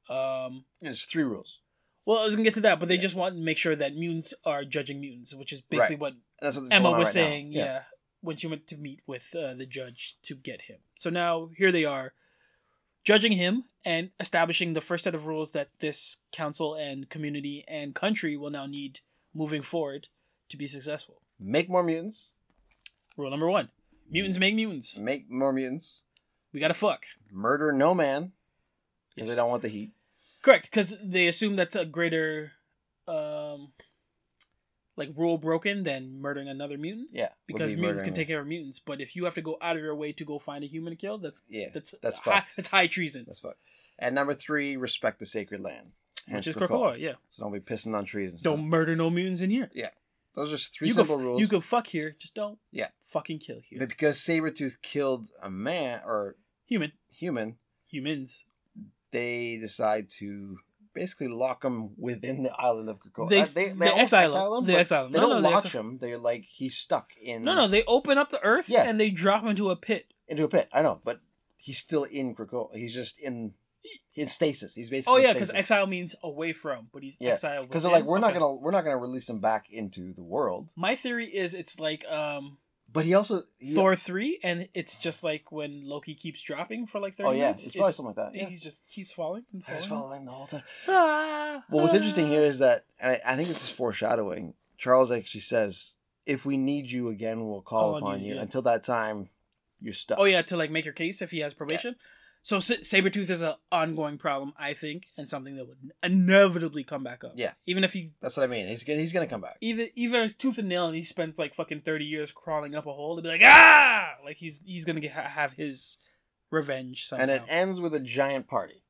um there's three rules. well, I was gonna get to that, but they Yeah. just want to make sure that mutants are judging mutants, which is basically what that's what Emma was right saying, yeah. When she went to meet with uh, the judge to get him. So now here they are, judging him and establishing the first set of rules that this council and community and country will now need moving forward to be successful. Make more mutants. Rule number one: mutants make mutants. Make more mutants. We gotta fuck. Murder no man because Yes. they don't want the heat. Correct, because they assume that's a greater, um, like rule broken than murdering another mutant. Yeah, Because be mutants can take care of mutants, but if you have to go out of your way to go find a human to kill, that's Yeah, that's that's high, fucked. that's high treason. That's fuck. And number three, respect the sacred land. which Hence is Krakoa. Yeah. So don't be pissing on trees and Don't stuff. murder no mutants in here. Yeah. Those are three you simple can, rules. You can fuck here, just don't. Yeah. Fucking kill here. But because Sabretooth killed a man or Human, human, humans. they decide to basically lock him within the island of Krakoa. They- Uh, they, they almost exile him. They exile him. They No, don't no, they launch exile- him. They're like he's stuck in No, no, they open up the earth Yeah. and they drop him into a pit. into a pit. I know, but he's still in Krakoa. He's just in in stasis. He's basically Oh yeah, because exile means away from, but he's Yeah, exiled. because they're like we're not gonna we're not gonna release him back into the world. My theory is it's like um But he also he, Thor three, and it's just like when Loki keeps dropping for like thirty Oh yeah, minutes. it's probably something like that. Yeah. He just keeps falling and falling. was following the whole time. Ah, Well, what's interesting ah. here is that, and I, I think this is foreshadowing. Charles actually says, "If we need you again, we'll call, Call upon you, you. yeah. Until that time, you're stuck." Oh yeah, to like make your case if he has probation. So Sa- Sabretooth is an ongoing problem, I think, and something that would inevitably come back up. Yeah. Even if he that's what I mean. He's gonna he's gonna come back. even even tooth and nail and he spends like fucking 30 years crawling up a hole to be like ah like he's he's gonna get, have his revenge somehow. And it ends with a giant party.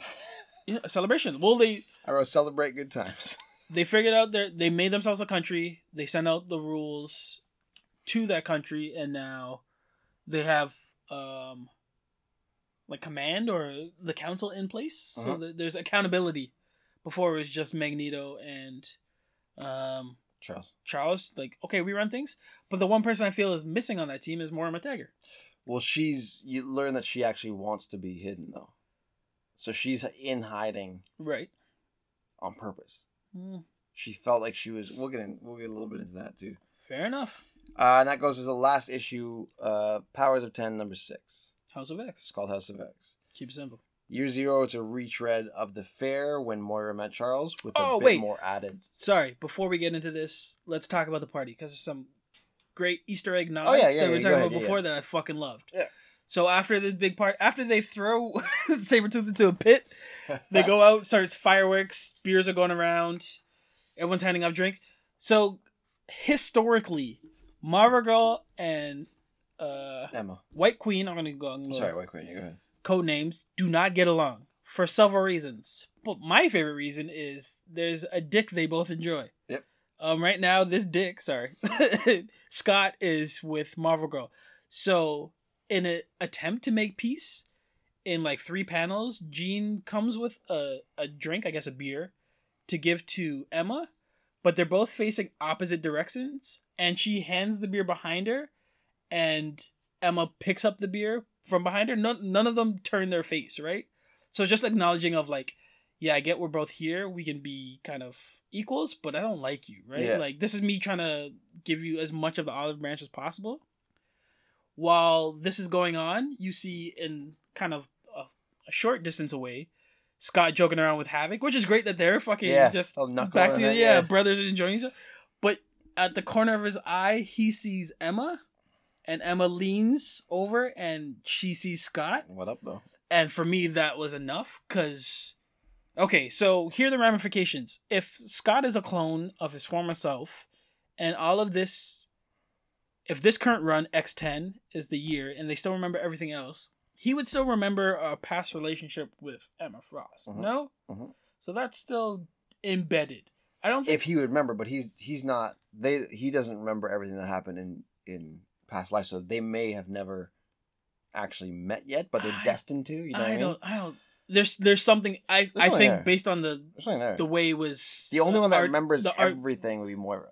yeah, a celebration well they I wrote celebrate good times. they figured out their they made themselves a country they sent out the rules to that country and now they have um like command or the council in place so Uh-huh. that there's accountability before it was just magneto and um Charles. Charles, like, okay, we run things. But the one person I feel is missing on that team is Moira McTaggart. Well, she's you learn that she actually wants to be hidden though, so she's in hiding Right. on purpose. Mm, She felt like she was. We'll get in. We'll get a little bit into that too. fair enough. Uh, and that goes to the last issue, uh, Powers of Ten, number six. House of X. It's called House of X. Keep it simple. Year zero, it's a retread of the fair when Moira met Charles with a Oh, bit wait. more added. Sorry, before we get into this, let's talk about the party because there's some great Easter egg nods Oh, yeah, yeah, that we were talking ahead, about before that I fucking loved. Yeah. So after the big part, after they throw Sabretooth into a pit, they go out, starts fireworks, beers are going around, everyone's handing out drink. So historically, Marvel Girl and uh, Emma. White Queen, I'm gonna go. I'm Sorry, wait, quick. You go ahead. code names do not get along for several reasons. But my favorite reason is there's a dick they both enjoy. Yep. Um, right now, this dick, sorry, Scott is with Marvel Girl. So, in an attempt to make peace, in like three panels, Jean comes with a, a drink, I guess a beer, to give to Emma, but they're both facing opposite directions, and she hands the beer behind her, and Emma picks up the beer from behind her. None, none of them turn their face, right? So it's just acknowledging of like, yeah, I get we're both here. We can be kind of equals, but I don't like you, right? Yeah. Like this is me trying to give you as much of the olive branch as possible. While this is going on, you see in kind of a, a short distance away, Scott joking around with Havoc, which is great that they're fucking Yeah, just back to yeah, yeah. brothers enjoying each other. But at the corner of his eye, he sees Emma, and Emma leans over and she sees Scott. What up though? And for me, that was enough because, okay, so here are the ramifications. If Scott is a clone of his former self, and all of this, if this current run, X10, is the year, and they still remember everything else, he would still remember a past relationship with Emma Frost. Mhm. No? Mhm. So that's still embedded. I don't think. If he would remember, but he's he's not. They he doesn't remember everything that happened in in past life, so they may have never actually met yet, but they're I- destined to. You know what I I mean? don't. I don't. There's there's something I There's I think there. based on the There's something there. the way it was The only uh, one that art- remembers the art- everything would be Moira.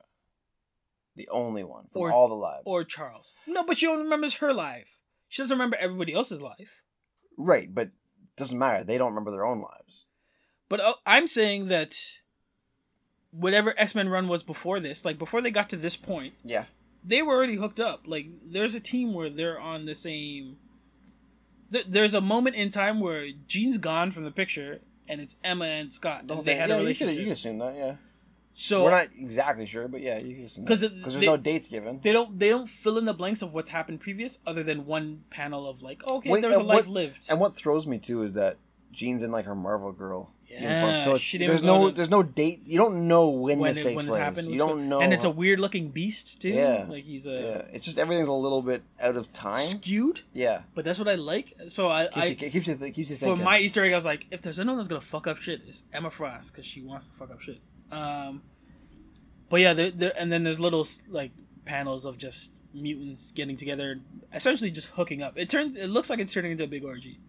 The only one from Or- all the lives. or Charles. No, but she only remembers her life. She doesn't remember everybody else's life. right, but doesn't matter. They don't remember their own lives. But uh, I'm saying that whatever X Men run was before this, like before they got to this point, Yeah. They were already hooked up. Like there's a team where they're on the same. There's a moment in time where Jean's gone from the picture, and it's Emma and Scott. And they had yeah, a you relationship. can, you can assume that. Yeah. so We're not exactly sure, but yeah, you can assume because there's they- no dates given. they don't they don't fill in the blanks of what's happened previous, other than one panel of like, okay, Wait, there was a life what- lived. And what throws me too is that Jean's in like her Marvel girl Yeah, uniform, so it's, she didn't there's no to- there's no date. You don't know when, when this it, takes when place. happened, you don't know, and it's a weird looking beast too. Yeah. like he's a yeah. It's just everything's a little bit out of time. skewed, Yeah, but that's what I like. So I, keeps, I you, keeps you th- keeps you for my Easter egg, I was like, if there's anyone that's gonna fuck up shit, it's Emma Frost because she wants to fuck up shit. Um, but yeah, there, there, and then there's little like panels of just mutants getting together, essentially just hooking up. It turns, it looks like it's turning into a big orgy.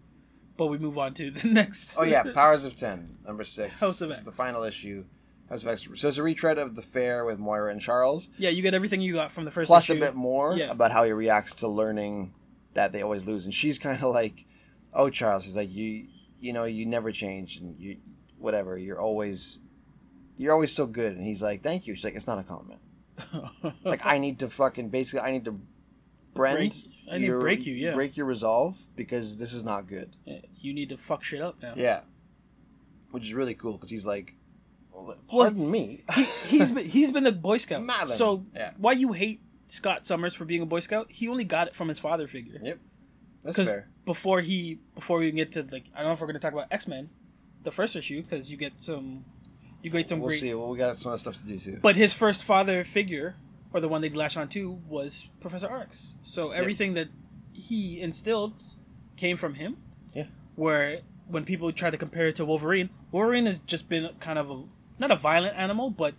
But we move on to the next. oh yeah, Powers of Ten, number six. House of X. the final issue. House of X. So it's a retread of the fair with Moira and Charles, yeah, you get everything you got from the first. plus issue. a bit more Yeah. about how he reacts to learning that they always lose. And she's kind of like, "Oh, Charles," she's like, "You, you know, you never change, and you, whatever. You're always, you're always so good." And he's like, "Thank you." She's like, "It's not a compliment. Like I need to fucking basically, I need to brand." Break- I need to break you, yeah. Break your resolve because this is not good. Yeah, you need to fuck shit up now. Yeah. Which is really cool because he's like, well, Well, pardon me. he, he's been he's been a Boy Scout. Madam. So Yeah. why you hate Scott Summers for being a Boy Scout? He only got it from his father figure. yep. That's fair. before he before we get to like I don't know if we're gonna talk about X Men, the first issue because you get some you get some We'll great. see. Well, we got some other stuff to do too. But his first father figure or the one they'd latch on to was Professor Arx. So everything that he instilled came from him. Yeah. Where when people try to compare it to Wolverine, Wolverine has just been kind of a not a violent animal, but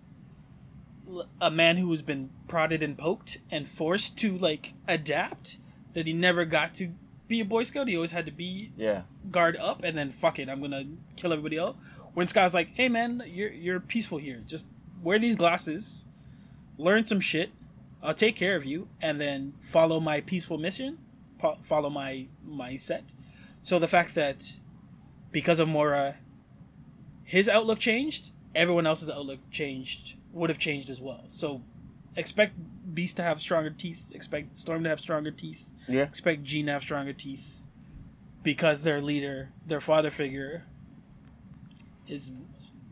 a man who has been prodded and poked and forced to like adapt. That he never got to be a Boy Scout. He always had to be yeah. guard up and then fuck it, I'm gonna kill everybody else. When Scott's like, hey man, you're you're peaceful here. Just wear these glasses learn some shit. I'll take care of you, and then follow my peaceful mission. po- Follow my my set. So the fact that because of Moira, his outlook changed. Everyone else's outlook changed. Would have changed as well. So expect Beast to have stronger teeth. Expect Storm to have stronger teeth. Yeah. Expect Jean to have stronger teeth. Because their leader, their father figure, is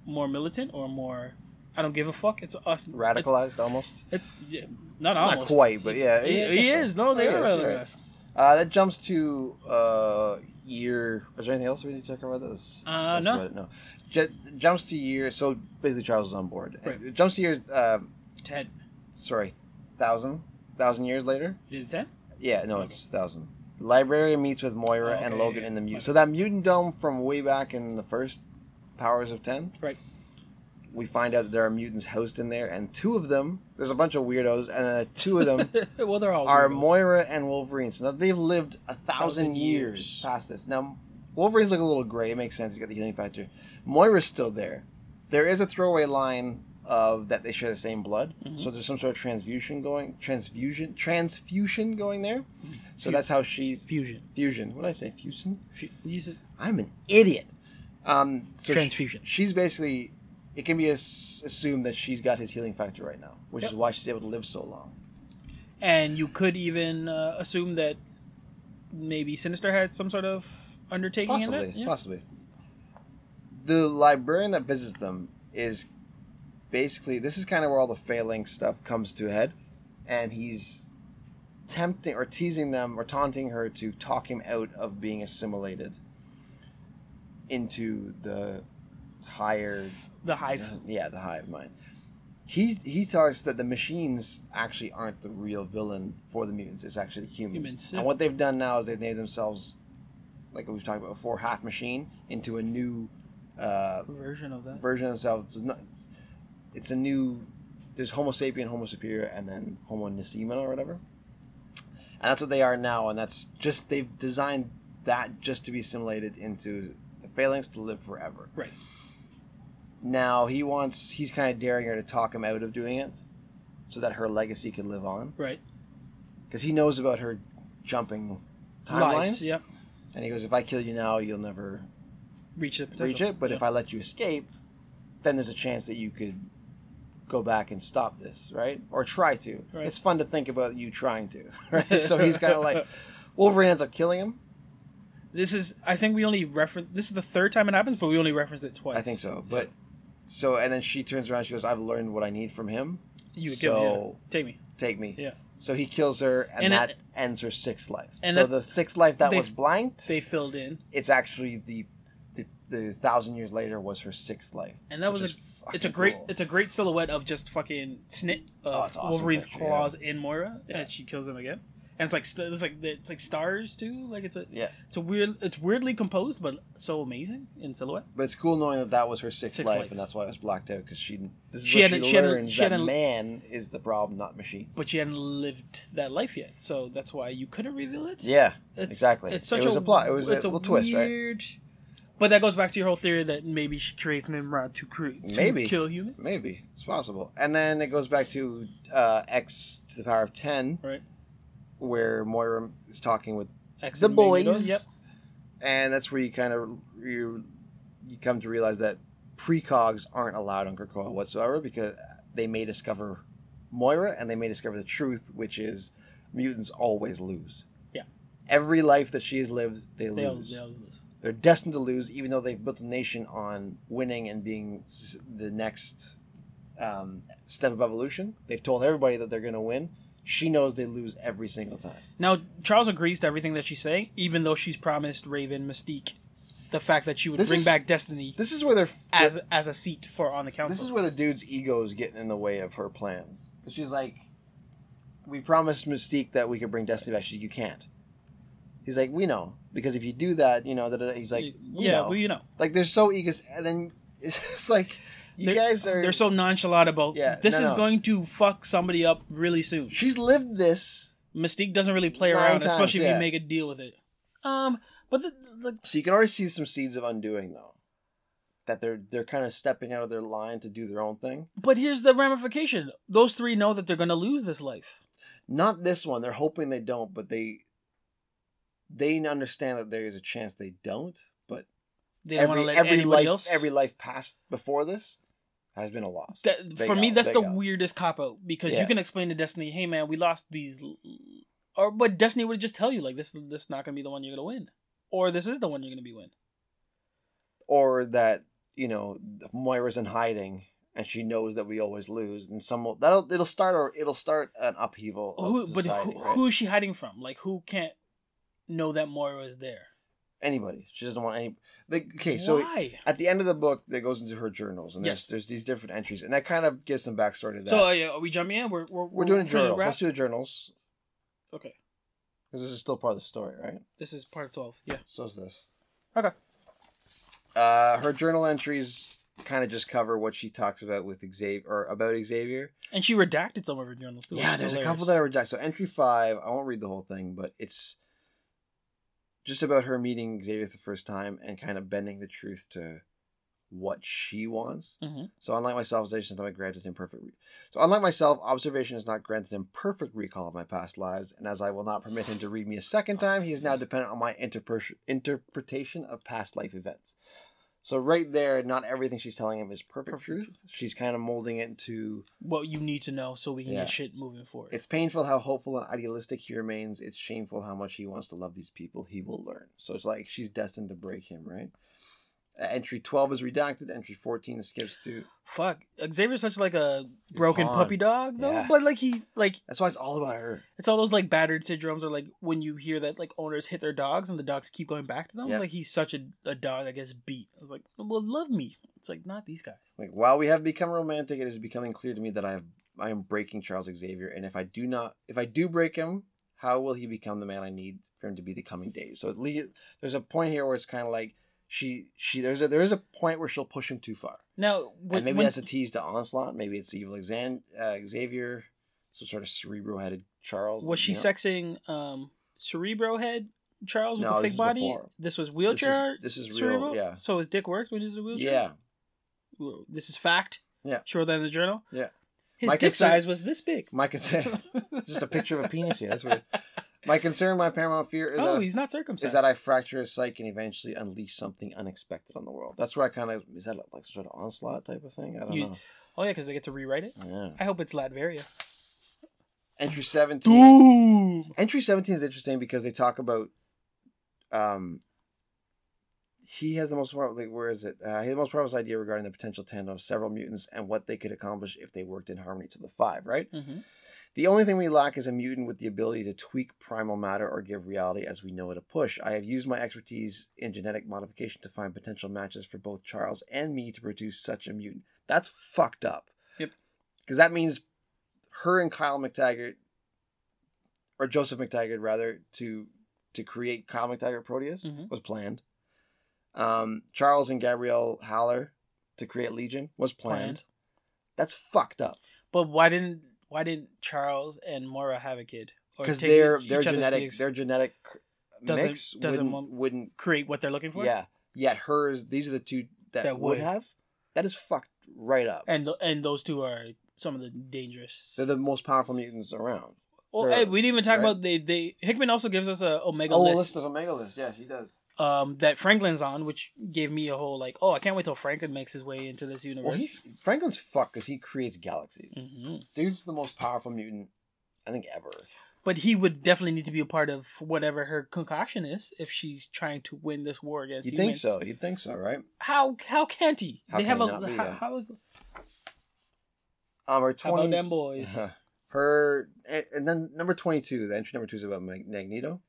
more militant or more. I don't give a fuck. It's us. Radicalized almost. It's, it's yeah, not Not quite, but yeah. He, he is. No, they He are is, radicalized. right. Uh, that jumps to uh, year. Is there anything else we need to check about this? Uh, no. about no. J- jumps to year. So basically, Charles is on board. Right. It jumps to year. Uh, Ten. sorry, thousand, thousand years later. You did ten? Yeah, no, it's thousand. Librarian meets with Moira and Okay, Logan in the okay. mutant. So that mutant dome from way back in the first Powers of Ten. Right. We find out that there are mutants housed in there, and two of them. There's a bunch of weirdos, and uh, two of them well, they're all are weirdos. Moira and Wolverine. So now they've lived a thousand, Thousand years. years. past this. Now, Wolverine's like a little gray. It makes sense. He's got the healing factor. Moira's still there. There is a throwaway line of that they share the same blood. Mm-hmm. So there's some sort of transfusion going, transfusion, transfusion going there. So that's how she's fusion. fusion. What did I say? Fusion. Fu- use it. I'm an idiot. Um, so Transfusion. she's basically. It can be as- assumed that she's got his healing factor right now, which is why she's able to live so long. And you could even uh, assume that maybe Sinister had some sort of undertaking in Possibly, it. Yeah. possibly. The librarian that visits them is basically this is kind of where all the failing stuff comes to a head, and he's tempting or teasing them or taunting her to talk him out of being assimilated into the higher The hive. yeah, the hive mind. He he talks that the machines actually aren't the real villain for the mutants. It's actually the humans. Humans, yeah. And what they've done now is they've made themselves, like we've talked about before, half machine into a new uh, version of that. version of themselves. It's, not, it's, it's a new. There's Homo sapien, Homo superior, and then Homo novissima or whatever. And that's what they are now, and that's just they've designed that just to be assimilated into the phalanx to live forever. Right. Now he wants he's kind of daring her to talk him out of doing it, so that her legacy could live on. Right. Because he knows about her jumping timelines, Lives. Yeah. and he goes, "If I kill you now, you'll never Reach potential. reach it. But yeah. if I let you escape, then there's a chance that you could go back and stop this, right? Or try to. Right. It's fun to think about you trying to, right? so he's kind of like Wolverine ends up killing him. This is. I think we only reference. This is the third time it happens, but we only reference it twice. I think so, but. So and then she turns around. She goes, "I've learned what I need from him. you would so kill me. Yeah. Take me. take me." Yeah. So he kills her, and, And that it- uh, ends her sixth life. and so that- the sixth life that they- was blanked, They filled in, it's actually the, the the thousand years later was her sixth life. and that was a. It's a great. cool. It's a great silhouette of just fucking snit oh, of Oh, awesome Wolverine's picture, yeah. claws in Moira, Yeah. and she kills him again. And it's like it's like it's like stars too. Like it's a yeah, it's a weird. It's weirdly composed, but so amazing in silhouette. but it's cool knowing that that was her sixth, Sixth life, life. and that's why it was blacked out because she. this is she, hadn't, she, learns she that man is the problem, not machine. But she hadn't lived that life yet, so that's why you couldn't reveal it. Yeah, It's, exactly. It's such it was a, plot. It was a little twist, right? But that goes back to your whole theory that maybe she creates Nimrod to create to Maybe. kill humans. Maybe it's possible. And then it goes back to uh, X to the power of ten, Right. Where Moira is talking with X the Magneto, boys. Yep. and that's where you kind of you you come to realize that precogs aren't allowed on Krakoa whatsoever because they may discover Moira and they may discover the truth, which is mutants always lose. Yeah. Every life that she has lived, they They lose. they always lose. They're destined to lose, even though they've built a nation on winning and being the next um, step of evolution. They've told everybody that they're going to win. She knows they lose every single time. Now Charles agrees to everything that she's saying, even though she's promised Raven Mystique the fact that she would This bring is- back Destiny This is where they're as as a seat for on the council. This is where the dude's ego is getting in the way of her plans. 'Cause she's like, we promised Mystique that we could bring Destiny back. She's like, you can't. He's like, we know. Because if you do that, you know, da." he's like, we yeah, know. well, you know, Like, they're so ego. And then it's like, you they're, guys are. they're so nonchalant about Yeah, this no, is no. going to fuck somebody up really soon. She's lived this. Mystique doesn't really play around, times, especially if yeah. you make a deal with it. Um, but the, the So you can already see some seeds of undoing, though. that they're they're kind of stepping out of their line to do their own thing. But here's the ramification: those three know that they're gonna lose this life. Not this one. They're hoping they don't, but they they understand that there is a chance they don't. But They don't want every to let every life else. every life past before this has been a loss. That, for me, that's the L. weirdest cop out because Yeah. you can explain to Destiny, "Hey man, we lost these," or but Destiny would just tell you like this, this is not gonna be the one you're gonna win, or this is the one you're gonna be win. or that you know Moira's in hiding and she knows that we always lose, and some will, that'll it'll start or it'll start an upheaval. Who, but who, right? who is she hiding from? Like who can't know that Moira is there? Anybody. She doesn't want any. Like, okay, so Why? at the end of the book, that goes into her journals, and there's Yes. there's these different entries, and that kind of gives some backstory to that. So uh, yeah, are we jumping in? We're we're, we're doing journals. wrap? Let's do the journals Okay, because this is still part of the story, right? this is part of twelve. Yeah. So is this. Okay. Uh, her journal entries kind of just cover what she talks about with Xavier or about Xavier. And she redacted some of her journals too. Yeah, is there's a couple that are redacted. So entry five, I won't read the whole thing, but it's just about her meeting Xavier the first time and kind of bending the truth to what she wants. Mhm. So unlike myself, observation is not granted him perfect. Re- so unlike myself, observation is not granted him perfect recall of my past lives, and as I will not permit him to read me a second time, he is now dependent on my interpre- interpretation of past life events. So right there, not everything she's telling him is perfect, truth. She's kind of molding it into What you need to know so we can Yeah. get shit moving forward. it's painful how hopeful and idealistic he remains. It's shameful how much he wants to love these people. He will learn. So it's like she's destined to break him, right? Uh, entry 12 is redacted. Entry 14 skips to. Fuck, Xavier's such like a broken pawn. puppy dog though. Yeah. But like he like That's why it's all about her. it's all those like battered syndromes or like when you hear that like owners hit their dogs and the dogs keep going back to them. Yeah. Like he's such a, a dog that gets beat. I was like, well, love me. It's like not these guys. Like while we have become romantic, it is becoming clear to me that I have I am breaking Charles Xavier, and if I do not, if I do break him, how will he become the man I need for him to be the coming days? So at least there's a point here where it's kind of like she she there's a there is a point where she'll push him too far. No, and maybe when- that's a tease to Onslaught. Maybe it's evil Xan, uh, Xavier, some sort of cerebro-headed Charles. was she know? sexing um Cerebro head Charles with No, the this fake body? before. This was wheelchair. This is, this is Cerebro? real. Yeah. So his dick worked when he was in a wheelchair. Yeah. This is fact. Yeah. Sure, than the journal. Yeah. His My dick concern- size was this big. My concern, just a picture of a penis here. That's weird. My concern, my paramount fear is oh, that he's not circumcised. is that I fracture his psyche and eventually unleash something unexpected on the world. That's where I kind of is that like sort of onslaught type of thing. I don't You- know. Oh yeah, because they get to rewrite it. Yeah. I hope it's Latveria. Entry seventeen. Ooh. Entry 17 is interesting because they talk about um he has the most power- like where is it? Uh, he has the most powerful idea regarding the potential tandem of several mutants and what they could accomplish if they worked in harmony to the five, right? hmm The only thing we lack is a mutant with the ability to tweak primal matter or give reality as we know it a push. I have used my expertise in genetic modification to find potential matches for both Charles and me to produce such a mutant. That's fucked up. Yep. Because that means her and Kyle McTaggart, or Joseph McTaggart rather, to to create Kyle McTaggart Proteus Mhm. was planned. Um, Charles and Gabrielle Haller to create Legion was planned. Planned. That's fucked up. But why didn't why didn't Charles and Moira have a kid? Because their their genetic their genetic Doesn't- mix doesn't wouldn't, wouldn't create what they're looking for. yeah yet hers these are the two that, That would would. have that is fucked right up and and those two are some of the dangerous. they're the most powerful mutants around well, hey, we didn't even talk right? about they they Hickman also gives us a Omega oh list, list of omega list yeah she does um that Franklin's on, which gave me a whole like, oh, I can't wait till Franklin makes his way into this universe. well he's franklin's fucked because he creates galaxies hmm dude's the most powerful mutant i think ever But he would definitely need to be a part of whatever her concoction is if she's trying to win this war against you think so you'd think so right How how can't he? How they can have a be, how, yeah? how is um her 20s, How about them boys? her and then number 22 the entry number two is about magneto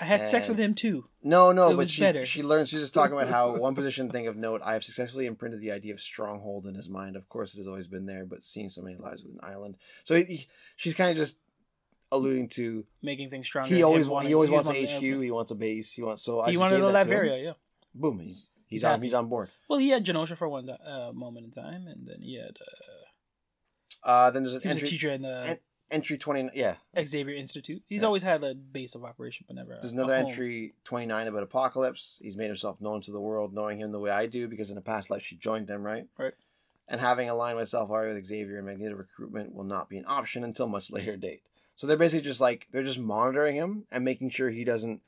I had sex with him too. No, no, It but was she better. she learns. She's just talking about how one position thing of note. I have successfully imprinted the idea of stronghold in his mind. Of course, it has always been there, but seeing so many lives with an island. So he, she's kind of just alluding to Making things stronger. he always wanting- he always he wants a HQ. He wants a base. He wants so I He wanted a that to him. Latveria, yeah. Boom, he's he's, He's on he's on board. Well, he had Genosha for one uh, moment in time, and then he had uh, Uh, then there's an he was entry a teacher in the en- entry twenty. Yeah, Xavier Institute. He's Yeah. always had a base of operation, but never. there's another entry twenty nine about Apocalypse. He's made himself known to the world, knowing him the way I do because in a past life she joined him, right? Right. And having aligned myself already with Xavier and Magneto recruitment will not be an option until much later date. So they're basically just like they're just monitoring him and making sure he doesn't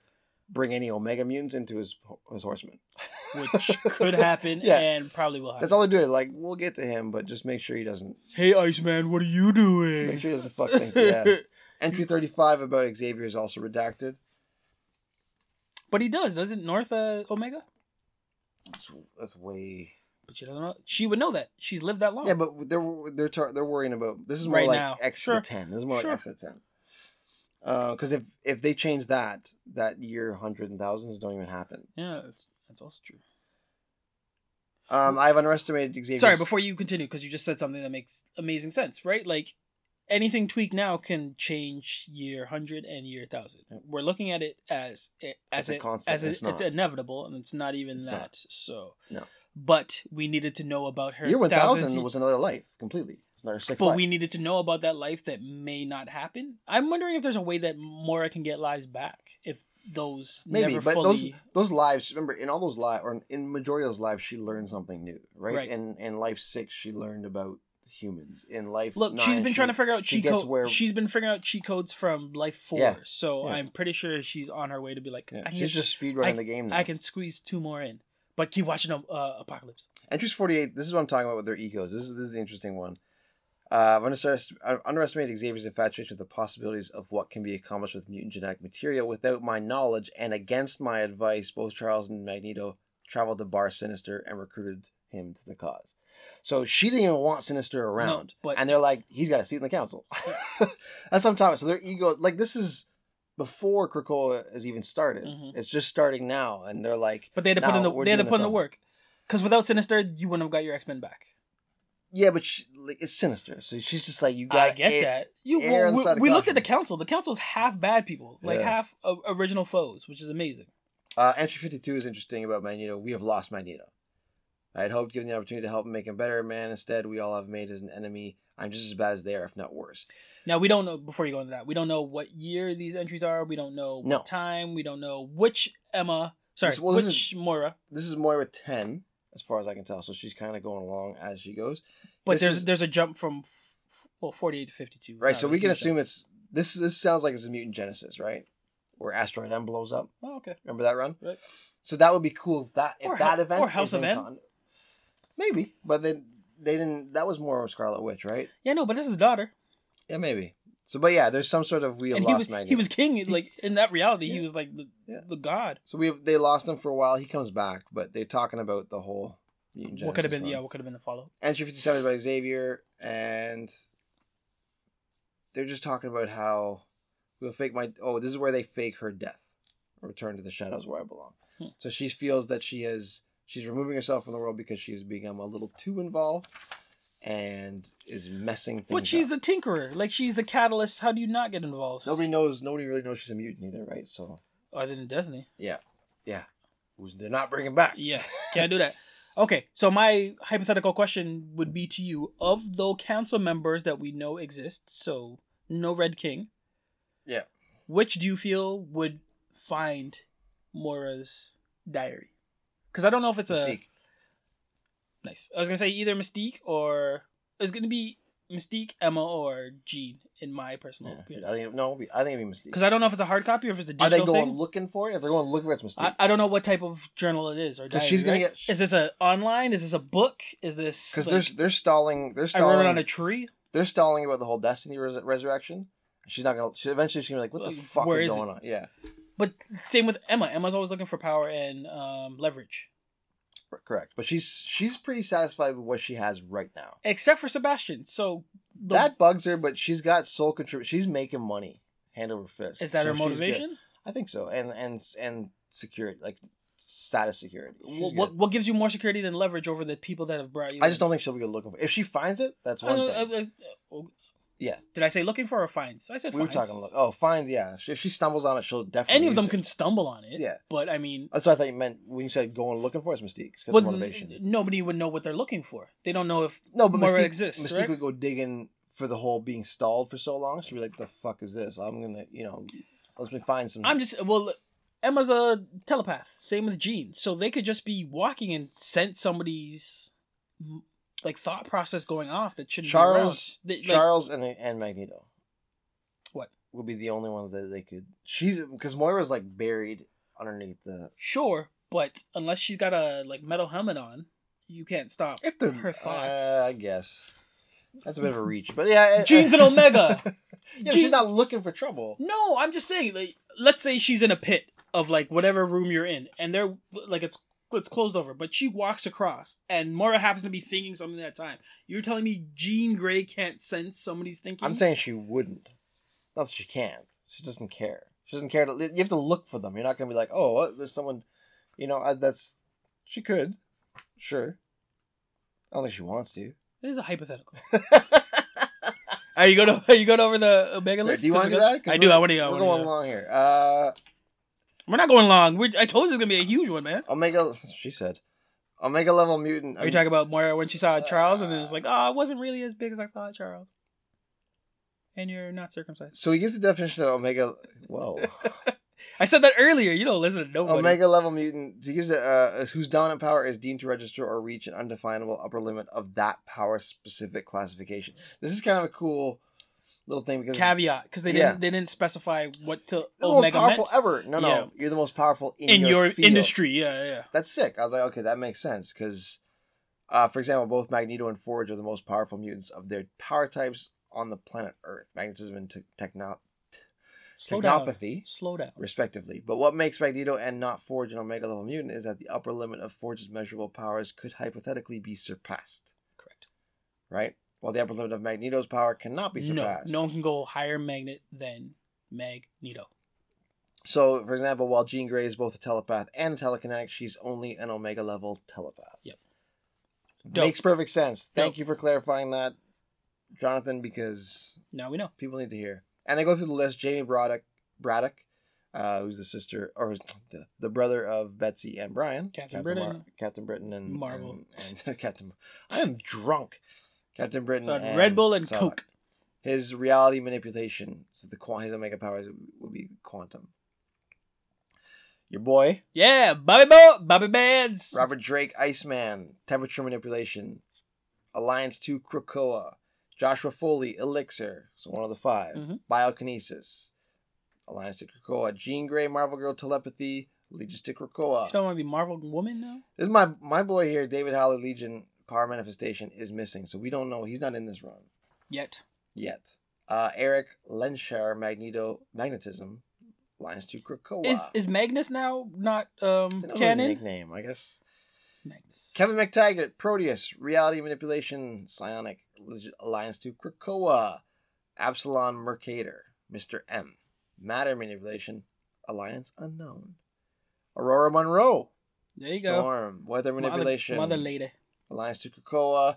bring any Omega mutants into his his horsemen. which could happen Yeah. and probably will happen. That's all they're doing. Like we'll get to him, but just make sure he doesn't Hey, Iceman, what are you doing? make sure he doesn't fuck things. Yeah. Entry thirty five about Xavier is also redacted. but he does, doesn't North uh, Omega? That's, that's way. But you don't know. She would know that. She's lived that long. Yeah, but they're they're tar- they're worrying about this is more Right like now. X Sure. ten. This is more Sure. like X to ten. Because if if they change that, that year hundred and thousands don't even happen. yeah, that's, that's also true. Um, I've underestimated Xavier. Sorry, before you continue, because you just said something that makes amazing sense, right? Like anything tweaked now can change year hundred and year thousand. We're looking at it as it, as It's a it, constant, as it, it's it's, inevitable, and it's not even It's that. not. So No. But we needed to know about her year one thousands thousand was another life completely. It's another six. But life. But we needed to know about that life that may not happen. I'm wondering if there's a way that Moira can get lives back if those maybe, never but fully. those those lives. Remember, in all those lives, or in majority of those lives, she learned something new, right? Right. In in life six, she learned about humans. In life, Look, she's been she- trying to figure out cheat codes. where- She's been figuring out cheat codes from Life Four, Yeah, so yeah. I'm pretty sure she's on her way to be like, Yeah, she's just speedrunning the game now. I can squeeze two more in, but keep watching uh, Apocalypse. Entries 48, this is what I'm talking about with their ecos. This is, this is the interesting one. Uh, I've underest- I've underestimated Xavier's infatuation with the possibilities of what can be accomplished with mutant genetic material without my knowledge and against my advice. Both Charles and Magneto traveled to Bar Sinister and recruited him to the cause. So she didn't even want Sinister around. but- and they're like, he's got a seat in the council. That's what I'm talking about. So their ego, like, this is before Krakoa has even started. Mhm. It's just starting now. And they're like, But they had to put in the they had to put in the film." work, because without Sinister, you wouldn't have got your X Men back. Yeah, but she, like, it's sinister. So she's just like you got. I get that. You on we, we looked at the council. The council's half bad people, like Yeah. half uh, original foes, which is amazing. Uh, entry fifty two is interesting about Magneto. We have lost Magneto. I had hoped, given the opportunity to help him make him better, man. Instead, we all have made as an enemy. I'm just as bad as they are, if not worse. Now we don't know. Before you go into that, we don't know what year these entries are. We don't know No. what time. We don't know which Emma. Sorry, This- well, this which Moira. This is Moira ten, as far as I can tell. So she's kind of going along as she goes. But This there's is- there's a jump from f- f- well 48 to 52. Right. So we can assume it's this. This sounds like it's a mutant genesis, right? Where Asteroid M blows up. Oh, okay. Remember that run? Right. So that would be cool if that if Or that event or House is of in M. con- Maybe, but then they didn't. That was more of Scarlet Witch, right? Yeah, no, but this is daughter, Yeah, maybe. So, but yeah, there's some sort of we have and he lost was Magneto. he was king. Like in that reality, he was like the Yeah. the god. So we have they lost him for a while. He comes back, but they're talking about the whole what could have been? Yeah, run. what could have been the follow? Entry fifty seven by Xavier, and they're just talking about how we'll fake my. Oh, this is where they fake her death. Return to the shadows where I belong. Hmm. So she feels that she has she's removing herself from the world because she's become a little too involved, and is messing things. But she's up. the tinkerer. Like she's the catalyst. How do you not get involved? nobody knows. Nobody really knows she's a mutant either, right? So oh, Other than Destiny. yeah, yeah. Who's they're not bringing back? Yeah, can't do that. Okay, so my hypothetical question would be to you: of the council members that we know exist, so no Red King, Yeah. which do you feel would find Moira's diary? Because I don't know if it's a Mystique. Nice. I was gonna say either Mystique or it's gonna be Mystique, Emma, or Jean. In my personal Yeah. opinion, I think no. I think it'd be Mystique. because I don't know if it's a hard copy or if it's a digital. Are they going thing. looking for it? If they're going looking for it, it's Mystique. I, I don't know what type of journal it is or diary. she's gonna right? get- Is this a online? Is this a book? Is this Because like, they're they're stalling. They're I stalling. wrote it on a tree. they're stalling about the whole Destiny res- resurrection. She's not gonna. She eventually she's gonna be like, "What the fuck where is going on?" Yeah, But same with Emma. Emma's always looking for power and um, leverage. Correct. But she's she's pretty satisfied with what she has right now. Except for Sebastian. So the, that bugs her, but she's got soul control. She's making money, hand over fist. is that So her motivation? I think so, and and and security, like status security. What, what what gives you more security than leverage over the people that have brought you? I just don't think she'll be good looking for. If she finds it, that's one thing. Yeah. Did I say looking for or finds? I said we were talking. Look, oh, finds. Yeah, if she stumbles on it, she'll definitely. Any of them it. can stumble on it. Yeah. But I mean, That's what I thought you meant when you said going looking for it, it's Mystique. It's got well, the motivation. nobody would know what they're looking for. They don't know if No, but Mystique, exists. Mystique right? would go digging for the whole being stalled for so long. She'd be like, "The fuck is this? I'm gonna, you know, let me find some." I'm just well. Emma's a telepath. Same with Jean. So they could just be walking and sense somebody's like thought process going off that shouldn't Charles, be around. They- like, Charles, and and Magneto. What? would be the only ones that they could? She's because Moira's like buried underneath the. sure, but unless she's got a like metal helmet on, you can't stop If the her thoughts. uh, I guess that's a bit of a reach, but yeah, Jean's an Omega. yeah, Jean- she's not looking for trouble. No, I'm just saying. Like, let's say she's in a pit of like whatever room you're in, and they're like it's it's closed over, but she walks across, and Moira happens to be thinking something at that time. You're telling me Jean Grey can't sense somebody's thinking? I'm saying she wouldn't. Not that she can't. She doesn't care. She doesn't care. To, you have to look for them. You're not gonna be like, oh, there's someone. You know, I, that's. She could, sure. I don't think she wants to. This is a hypothetical. Are you going? Are you going over the Omega list? do you want to do we that? 'Cause I do. I want to go. We're going along here. Uh, We're not going long. We're, I told you it's gonna be a huge one, man. Omega. She said, Omega level mutant. Are you talking about Moira when she saw Charles and then it's like, oh, it wasn't really as big as I thought, Charles. And you're not circumcised. So he gives the definition of Omega. Whoa. I said that earlier. You don't listen to nobody. Omega level mutant. He gives it uh, whose dominant power is deemed to register or reach an undefinable upper limit of that power specific classification. This is kind of a cool little thing because caveat because they didn't they didn't specify what to the most Omega powerful meant ever. No, no, Yeah. you're the most powerful in, in your, field. industry. Yeah, yeah. That's sick. I was like, okay, that makes sense because, uh, for example, both Magneto and Forge are the most powerful mutants of their power types on the planet Earth. Magnetism and te- techno- Slow down. technopathy. Slow down. respectively. But what makes Magneto and not Forge an Omega level mutant is that the upper limit of Forge's measurable powers could hypothetically be surpassed, Correct. right? While the upper limit of Magneto's power cannot be surpassed. no one can go higher magnet than Magneto. So, for example, while Jean Grey is both a telepath and a telekinetic, she's only an Omega level telepath. Yep. Dope. Makes perfect sense. Thank Dope. you for clarifying that, Jonathan, because Now we know. people need to hear. And they go through the list. Jamie Braddock, Braddock, uh, who's the sister or the, the brother of Betsy and Brian, Captain Britain. Mar- Captain Britain, and Marvel. and, and Captain. I am drunk. Captain Britain, and Red Bull and Psylocke. Coke. His reality manipulation, so the his omega powers would be quantum. Your boy Yeah, Bobby Bo, Bobby Bands. Robert Drake, Iceman, temperature manipulation, Alliance Two, Krakoa, Joshua Foley, Elixir, so one of the 5 Mhm. Biokinesis, Alliance to Krakoa, Jean Grey, Marvel Girl, Telepathy, Allegiance to Krakoa. You don't want to be Marvel Woman now? This is my my boy here, David Haller Legion. Power manifestation is missing, so we don't know. He's not in this run Yet. yet. Uh, Erik Lehnsherr, Magneto, Magnetism, Alliance to Krakoa. Is is Magnus now not um That was his canon? nickname, I guess. Magnus. Kevin McTaggart, Proteus, Reality Manipulation, Psionic, Alliance to Krakoa, Absalon Mercator, Mr. M, Matter Manipulation, Alliance Unknown, Ororo Munroe, There you go. Storm, Weather Mother- Manipulation, Mother lady. Alliance to Krakoa,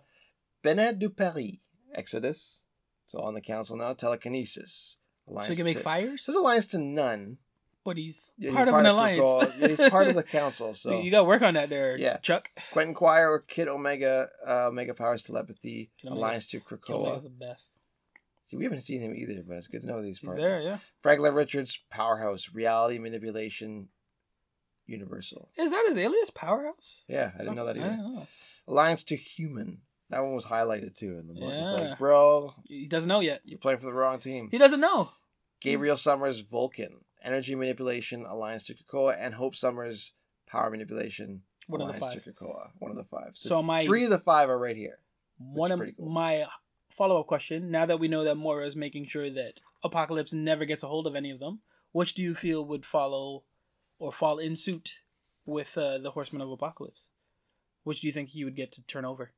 Bennet du Paris, Exodus, it's all on the council now, Telekinesis, Alliance So he can make to, fires? Says Alliance to none. But he's Yeah, he's part of an alliance. Yeah, he's part of the council, so You- got to work on that there, Yeah. Chuck. Quentin Quire or Kid Omega, uh, Omega Powers Telepathy, Kid Omega's- Alliance to Kid Krakoa. Omega's the best. See, we haven't seen him either, but it's good to know these He's parts. there, yeah. Franklin Richards, Powerhouse, Reality Manipulation, Universal. Is that his alias, Powerhouse? Yeah, I didn't know that either. know. Alliance to Human. That one was highlighted too in the book. It's like, bro, He doesn't know yet. you're playing for the wrong team. He doesn't know. Gabriel Summers, Vulcan. Energy Manipulation, Alliance to Krakoa, and Hope Summers, Power Manipulation, One of the Alliance five. to Krakoa. One of the five. So my- three of the five are right here. One of cool. my follow up question, now that we know that Moira is making sure that Apocalypse never gets a hold of any of them, which do you feel would follow or fall in suit with uh, the Horsemen of Apocalypse? Which do you think he would get to turn over?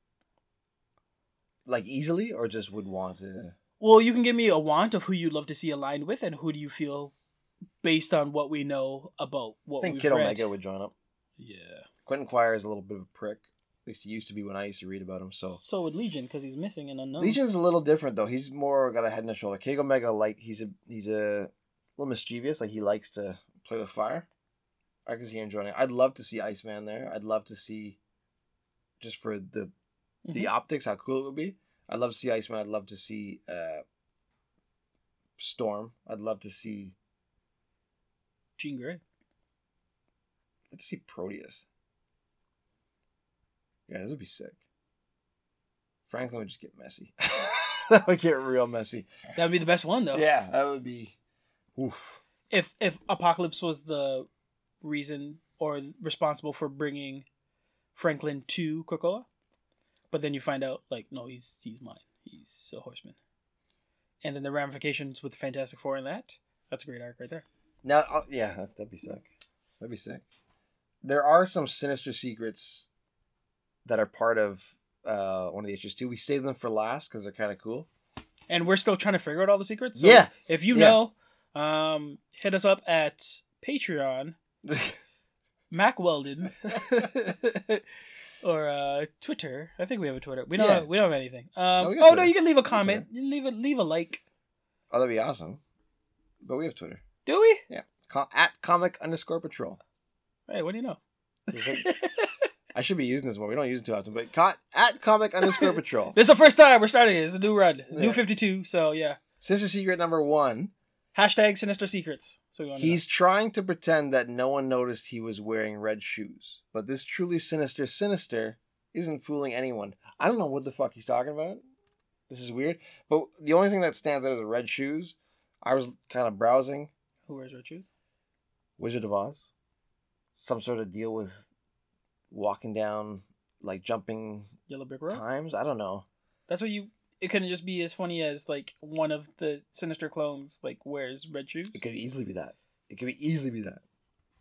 Like easily, or just would want to. Well, you can give me a want of who you'd love to see aligned with, and who do you feel, based on what we know about what I think we've Kid read. Omega would join up. Yeah. Quentin Quire is a little bit of a prick. At least he used to be when I used to read about him. So So would Legion because he's missing and unknown. Legion's a little different though. He's more got a head and a shoulder. Kid Omega like he's a he's a little mischievous. Like he likes to play with fire. I can see him joining. I'd love to see Iceman there. I'd love to see just for the the Mhm. optics how cool it would be. I'd love to see Iceman. I'd love to see uh, Storm. I'd love to see. Jean Grey. To see Proteus. Yeah, this would be sick. Franklin would just get messy. that would get real messy. That would be the best one though. Yeah, that would be. Oof. If if Apocalypse was the reason or responsible for bringing Franklin to Krakoa, but then you find out like no, he's he's mine. He's a horseman. And then the ramifications with the Fantastic Four in that. That's a great arc right there. Now, uh, yeah, that- that'd be sick. That'd be sick. There are some sinister secrets that are part of uh, one of the issues too. We save them for last because they're kind of cool. And we're still trying to figure out all the secrets. So Yeah. If you Yeah. know, um, hit us up at Patreon, Mack Weldon, or uh, Twitter. I think we have a Twitter. We don't. Yeah. We don't have anything. Um, got oh no, you can leave a comment. Leave a leave a like. oh, that'd be awesome. But we have Twitter. Do we? Yeah, at comic underscore patrol. Hey, what do you know? I should be using this more. We don't use it too often, but co- at comic underscore patrol. This is the first time we're starting it. It's a new run, new fifty two. So yeah, Sister secret number one. Hashtag Sinister Secrets. So He's trying to pretend that no one noticed he was wearing red shoes, but this truly sinister sinister isn't fooling anyone. I don't know what the fuck he's talking about. This is weird, but the only thing that stands out are the red shoes. I was kind of browsing who wears red shoes? Wizard of Oz, some sort of deal with walking down, like jumping Yellow Brick Road. times. I don't know. That's what you. It couldn't just be as funny as like one of the Sinister clones like wears red shoes. It could easily be that. It could be easily be that.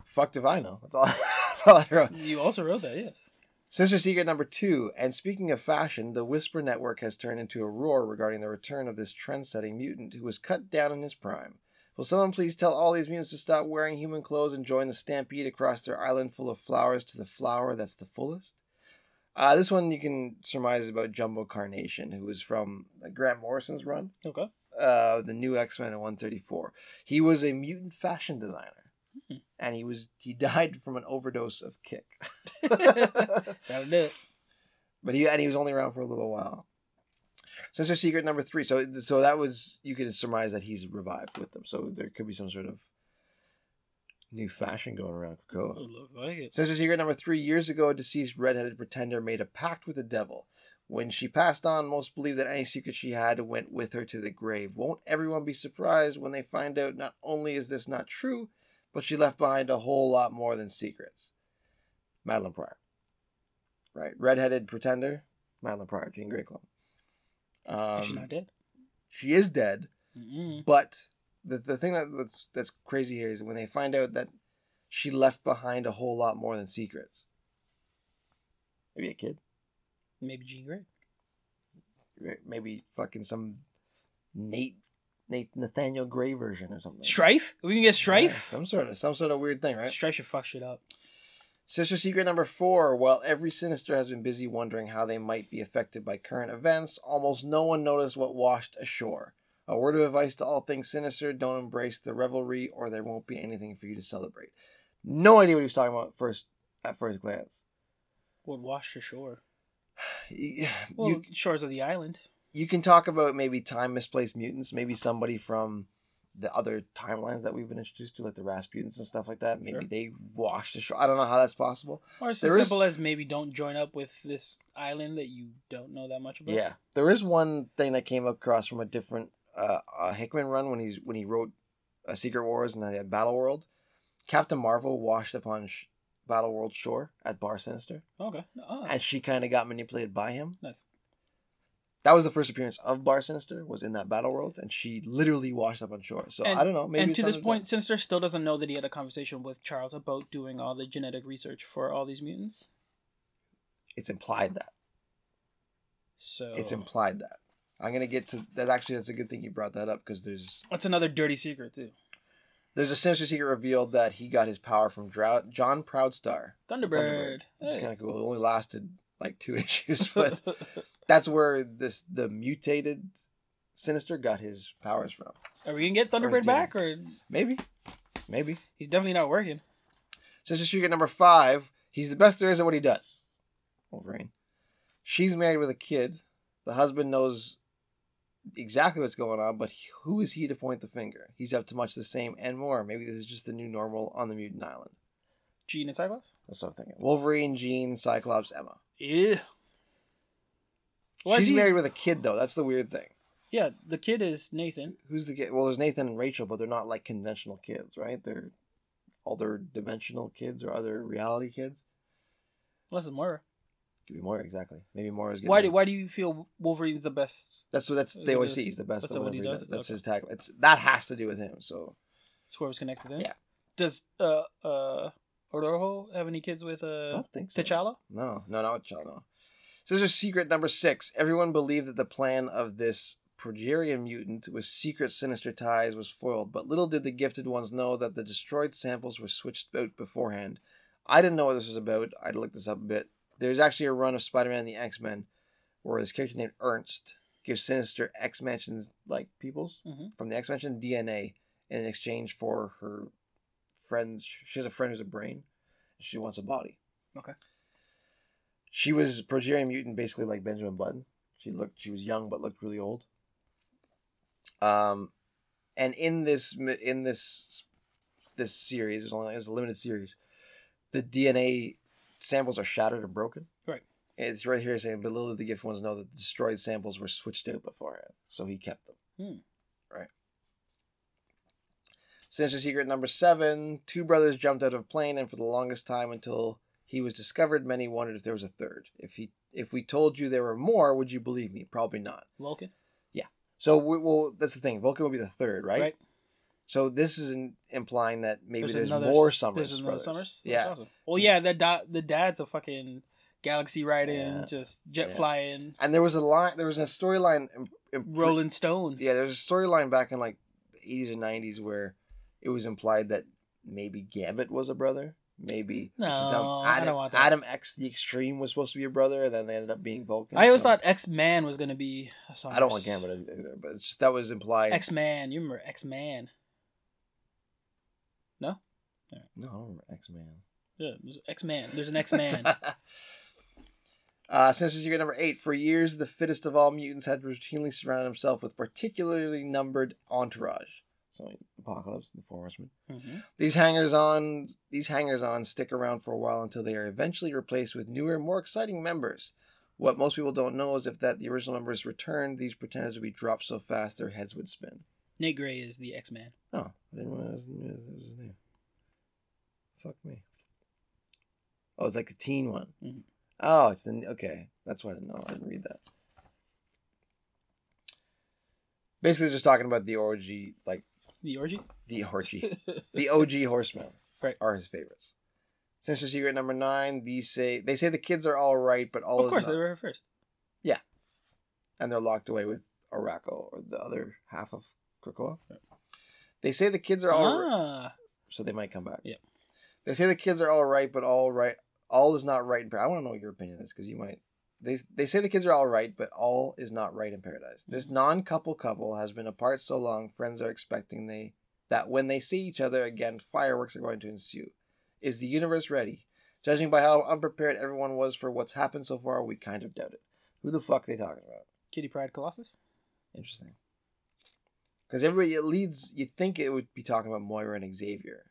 Fucked if I know. That's all. that's all I wrote. You also wrote that, yes. Sister Secret number two. And speaking of fashion, the Whisper Network has turned into a roar regarding the return of this trend setting mutant who was cut down in his prime. Will someone please tell all these mutants to stop wearing human clothes and join the stampede across their island full of flowers to the flower that's the fullest? Uh, this one you can surmise about Jumbo Carnation, who was from Grant Morrison's run, Okay. uh, the new X Men at 134. He was a mutant fashion designer, Hmm. and he was he died from an overdose of kick. That'll do it. but he and he was only around for a little while. Sinister Secret number three. So so that was you can surmise that he's revived with them. So there could be some sort of new fashion going around Krakoa. It looks like it. Sinister Secret number three. Years ago, a deceased redheaded pretender made a pact with the devil. When she passed on, most believe that any secret she had went with her to the grave. Won't everyone be surprised when they find out not only is this not true, but she left behind a whole lot more than secrets? Madelyne Pryor. Right. Redheaded pretender, Madelyne Pryor, Jean Grey clone. Um, She's not dead. she is dead, Mm-mm. but the the thing that, that's that's crazy here is when they find out that she left behind a whole lot more than secrets. Maybe a kid. Maybe Jean Grey. Maybe fucking some Nate Nate Nathaniel Gray version or something. Strife? We can get Yeah, Strife? some sort of some sort of weird thing, right? Strife should fuck shit up. Sister Secret number four. While every sinister has been busy wondering how they might be affected by current events, almost no one noticed what washed ashore. A word of advice to all things sinister don't embrace the revelry, or there won't be anything for you to celebrate. No idea what he was talking about first at first glance. Would wash ashore. You, Well, you, shores of the island. you can talk about maybe time misplaced mutants, maybe somebody from the other timelines that we've been introduced to, like the Rasputins and stuff like that. Maybe Sure. they washed ashore. I don't know how that's possible. Or it's There as is- simple as maybe don't join up with this island that you don't know that much about. Yeah, there is one thing that came across from a different uh, uh, Hickman run when he's when he wrote uh, Secret Wars and the Battle World. Captain Marvel washed upon sh- Battle World shore at Bar Sinister, Okay. Oh, and she kind of got manipulated by him. nice. That was the first appearance of Bar Sinister was in that Battle World, and she literally washed up on shore. So And- I don't know. Maybe and to this point, Sinister still doesn't know that he had a conversation with Charles about doing all the genetic research for all these mutants. it's implied that So it's implied that. I'm gonna get to that. Actually, that's a good thing you brought that up because there's that's another dirty secret too. there's a sinister secret revealed that he got his power from Drow- John Proudstar. Thunderbird. Which Hey. kind of cool. It only lasted like two issues, but that's where this the mutated Sinister got his powers from. Are we gonna get Thunderbird is back, or Maybe, maybe. he's definitely not working? Sister Secret number five. He's the best there is at what he does. Wolverine. She's married with a kid. The husband knows exactly what's going on, but who is he to point the finger? He's up to much the same and more. Maybe this is just the new normal on the mutant island. Jean and Cyclops. That's what I'm thinking. Wolverine, Jean, Cyclops, Emma. Yeah. Why She's he- married with a kid though. That's the weird thing. Yeah, the kid is Nathan. Who's the kid? Well, there's Nathan and Rachel, but they're not like conventional kids, right? They're other dimensional kids or other reality kids. Unless it's Moira. Could be more exactly. Maybe more is. Why do Why do you feel Wolverine's the best? That's what that's Is they always see. He's the best that's what he does? does. That's Okay. his tackle. It's that has to do with him. So It's where whoever's connected in. Yeah. Does uh uh Ororo have any kids with I uh don't think so. T'Challa? No, no, not T'Challa. No. So there's secret number six. Everyone believed that the plan of this Progerian mutant with secret sinister ties was foiled, but little did the gifted ones know that the destroyed samples were switched out beforehand. I didn't know what this was about. I had to look this up a bit. There's actually a run of Spider-Man and the X-Men where this character named Ernst gives Sinister X-Mansion's like peoples Mhm. from the X-Mansion DNA in exchange for her friends. She has a friend who's a brain. and She wants a body. Okay. She was Progerian mutant, basically like Benjamin Button. She looked, she was young but looked really old. Um, and in this in this this series, it's only it was a limited series. The DNA samples are shattered or broken. Right. It's right here saying, but little did the gift ones know that the destroyed samples were switched out beforehand, so he kept them. Hmm. Right. Sinister secret number seven: Two brothers jumped out of a plane, and for the longest time until he was discovered, many wondered if there was a third. If he, if we told you there were more, would you believe me? Probably not. Vulcan. Yeah. So, we, well, that's the thing. Vulcan would be the third, right? Right. So this is in, implying that maybe there's, another- more Summers There's another brothers. Summers. That's Yeah. awesome. Well, yeah, the da- the dad's a fucking galaxy riding, Yeah. just jet Yeah. flying, And there was a line. There was a storyline. in- in- Rolling Stone. Yeah, there's a storyline back in like the 80s and 90s where it was implied that maybe Gambit was a brother. Maybe No, dumb. I don't want that. Adam X the Extreme was supposed to be a brother, and then they ended up being Vulcan. I always so- thought X Man was gonna be. A I don't want Gambit either, but that was implied. X Man. You remember X Man? No. no, I don't remember X Man. Yeah, X Man. There's an X Man. uh, Sinister Secret number eight. For years, the fittest of all mutants had routinely surrounded himself with particularly numbered entourage. So Apocalypse, the Four Horsemen. hmm These hangers on, these hangers on, stick around for a while until they are eventually replaced with newer, more exciting members. What most people don't know is if that the original members returned, these pretenders would be dropped so fast their heads would spin. Nate Grey is the X Man. Oh, I didn't realize that was his name. Fuck me. Oh, it's like the teen one. Mhm. Oh, it's the okay. That's why I didn't know. I didn't read that. Basically, just talking about the orgy, like The orgy. the orgy, the OG horsemen, Right. are his favorites. Sinister Secret number nine. These say they say the kids are all right, but all of course, not, they were first. and they're locked away with Arakko or the other half of Krakoa. They say the kids are all Ah, so they might come back. Yeah. They say the kids are all right, but all right, all is not right in paradise. I want to know what your opinion is because you might. They they say the kids are all right, but all is not right in paradise. This mm-hmm. non-couple couple has been apart so long, friends are expecting they that when they see each other again, fireworks are going to ensue. Is the universe ready? Judging by how unprepared everyone was for what's happened so far, we kind of doubt it. Who the fuck are they talking about? Kitty Pryde Colossus. Interesting. Because everybody it leads, you think it would be talking about Moira and Xavier,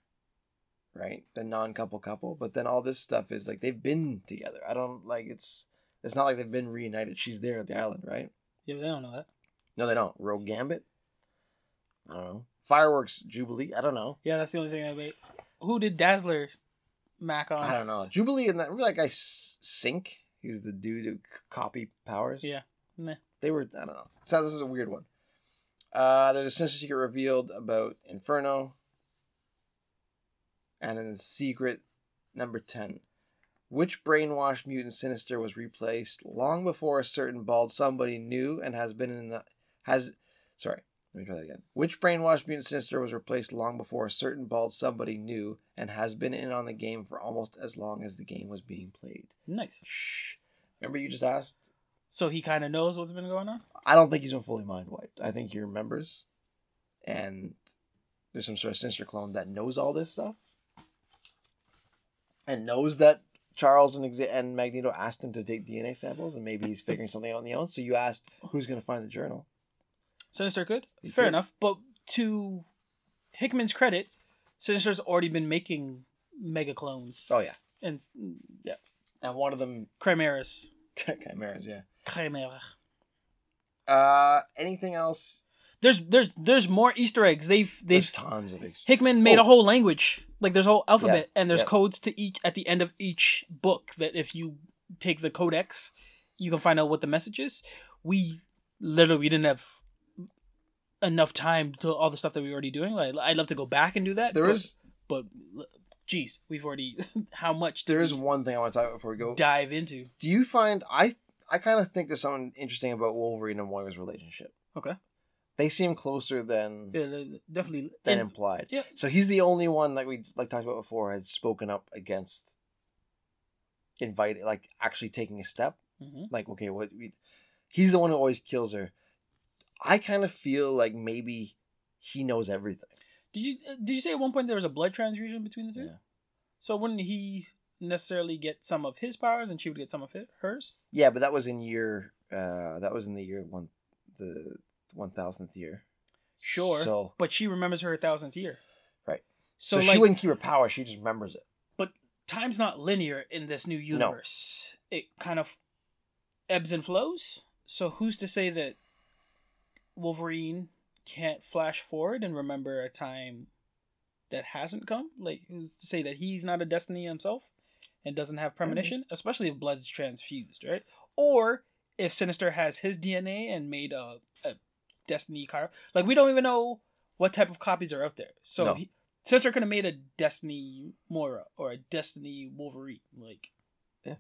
right? The non-couple couple, but then all this stuff is like they've been together. I don't like it's. It's not like they've been reunited. She's there at the island, right? Yeah, but they don't know that. No, they don't. Rogue Gambit. I don't know. Fireworks Jubilee. I don't know. Yeah, that's the only thing I made. Who did Dazzler Mac on? I don't know. Jubilee and that. Remember that guy Synch? He's the dude who c- copy powers. Yeah. Nah. They were. I don't know. Sounds this is a weird one. Uh, there's a sinister secret revealed about Inferno, and then secret number ten. Which brainwashed mutant sinister was replaced long before a certain bald somebody knew and has been in the has sorry let me try that again. Which brainwashed mutant sinister was replaced long before a certain bald somebody knew and has been in on the game for almost as long as the game was being played? Nice. Shh. Remember you just asked So he kind of knows what's been going on. I don't think he's been fully mind wiped. I think he remembers, and there's some sort of sinister clone that knows all this stuff, and knows that Charles and and Magneto asked him to take DNA samples, and maybe he's figuring something out on the own. So you asked who's going to find the journal. Sinister could. He Fair could. enough. But to Hickman's credit, Sinister's already been making mega clones Oh yeah, and yeah. and one of them chimeras. chimeras. Yeah. Chimera. Uh, anything else? There's there's there's more Easter eggs. They've There's they've tons of ex- Hickman made Oh. a whole language. Like there's a whole alphabet Yeah, and there's yeah. codes to each at the end of each book that if you take the codex, you can find out what the message is. We literally we didn't have enough time to all the stuff that we were already doing. Like I'd love to go back and do that. There but, is but geez, we've already how much there is one thing I want to talk about before we go. dive into? Do you find I I kind of think there's something interesting about Wolverine and Moira's relationship. Okay. They seem closer than Yeah, definitely. than and- implied. yeah. So he's the only one like we like talked about before has spoken up against inviting like actually taking a step. Mhm. Like okay, what we he's the one who always kills her. I kind of feel like maybe he knows everything. Did you uh, did you say at one point there was a blood transfusion between the two? Yeah. So wouldn't he necessarily get some of his powers and she would get some of it, hers? Yeah, but that was in year uh that was in the year one the one thousandth year. Sure. So but she remembers her thousandth year. Right. So, so, like, she wouldn't keep her power, she just remembers it. but time's not linear in this new universe. It kind of ebbs and flows. So who's to say that Wolverine can't flash forward and remember a time that hasn't come? Like who's to say that he's not a destiny himself and doesn't have premonition, especially if blood's transfused, right? Or if Sinister has his DNA and made a destiny car. Like we don't even know what type of copies are out there. So No. he, Sinister could have made a Destiny Moira or a Destiny Wolverine, like, Yeah.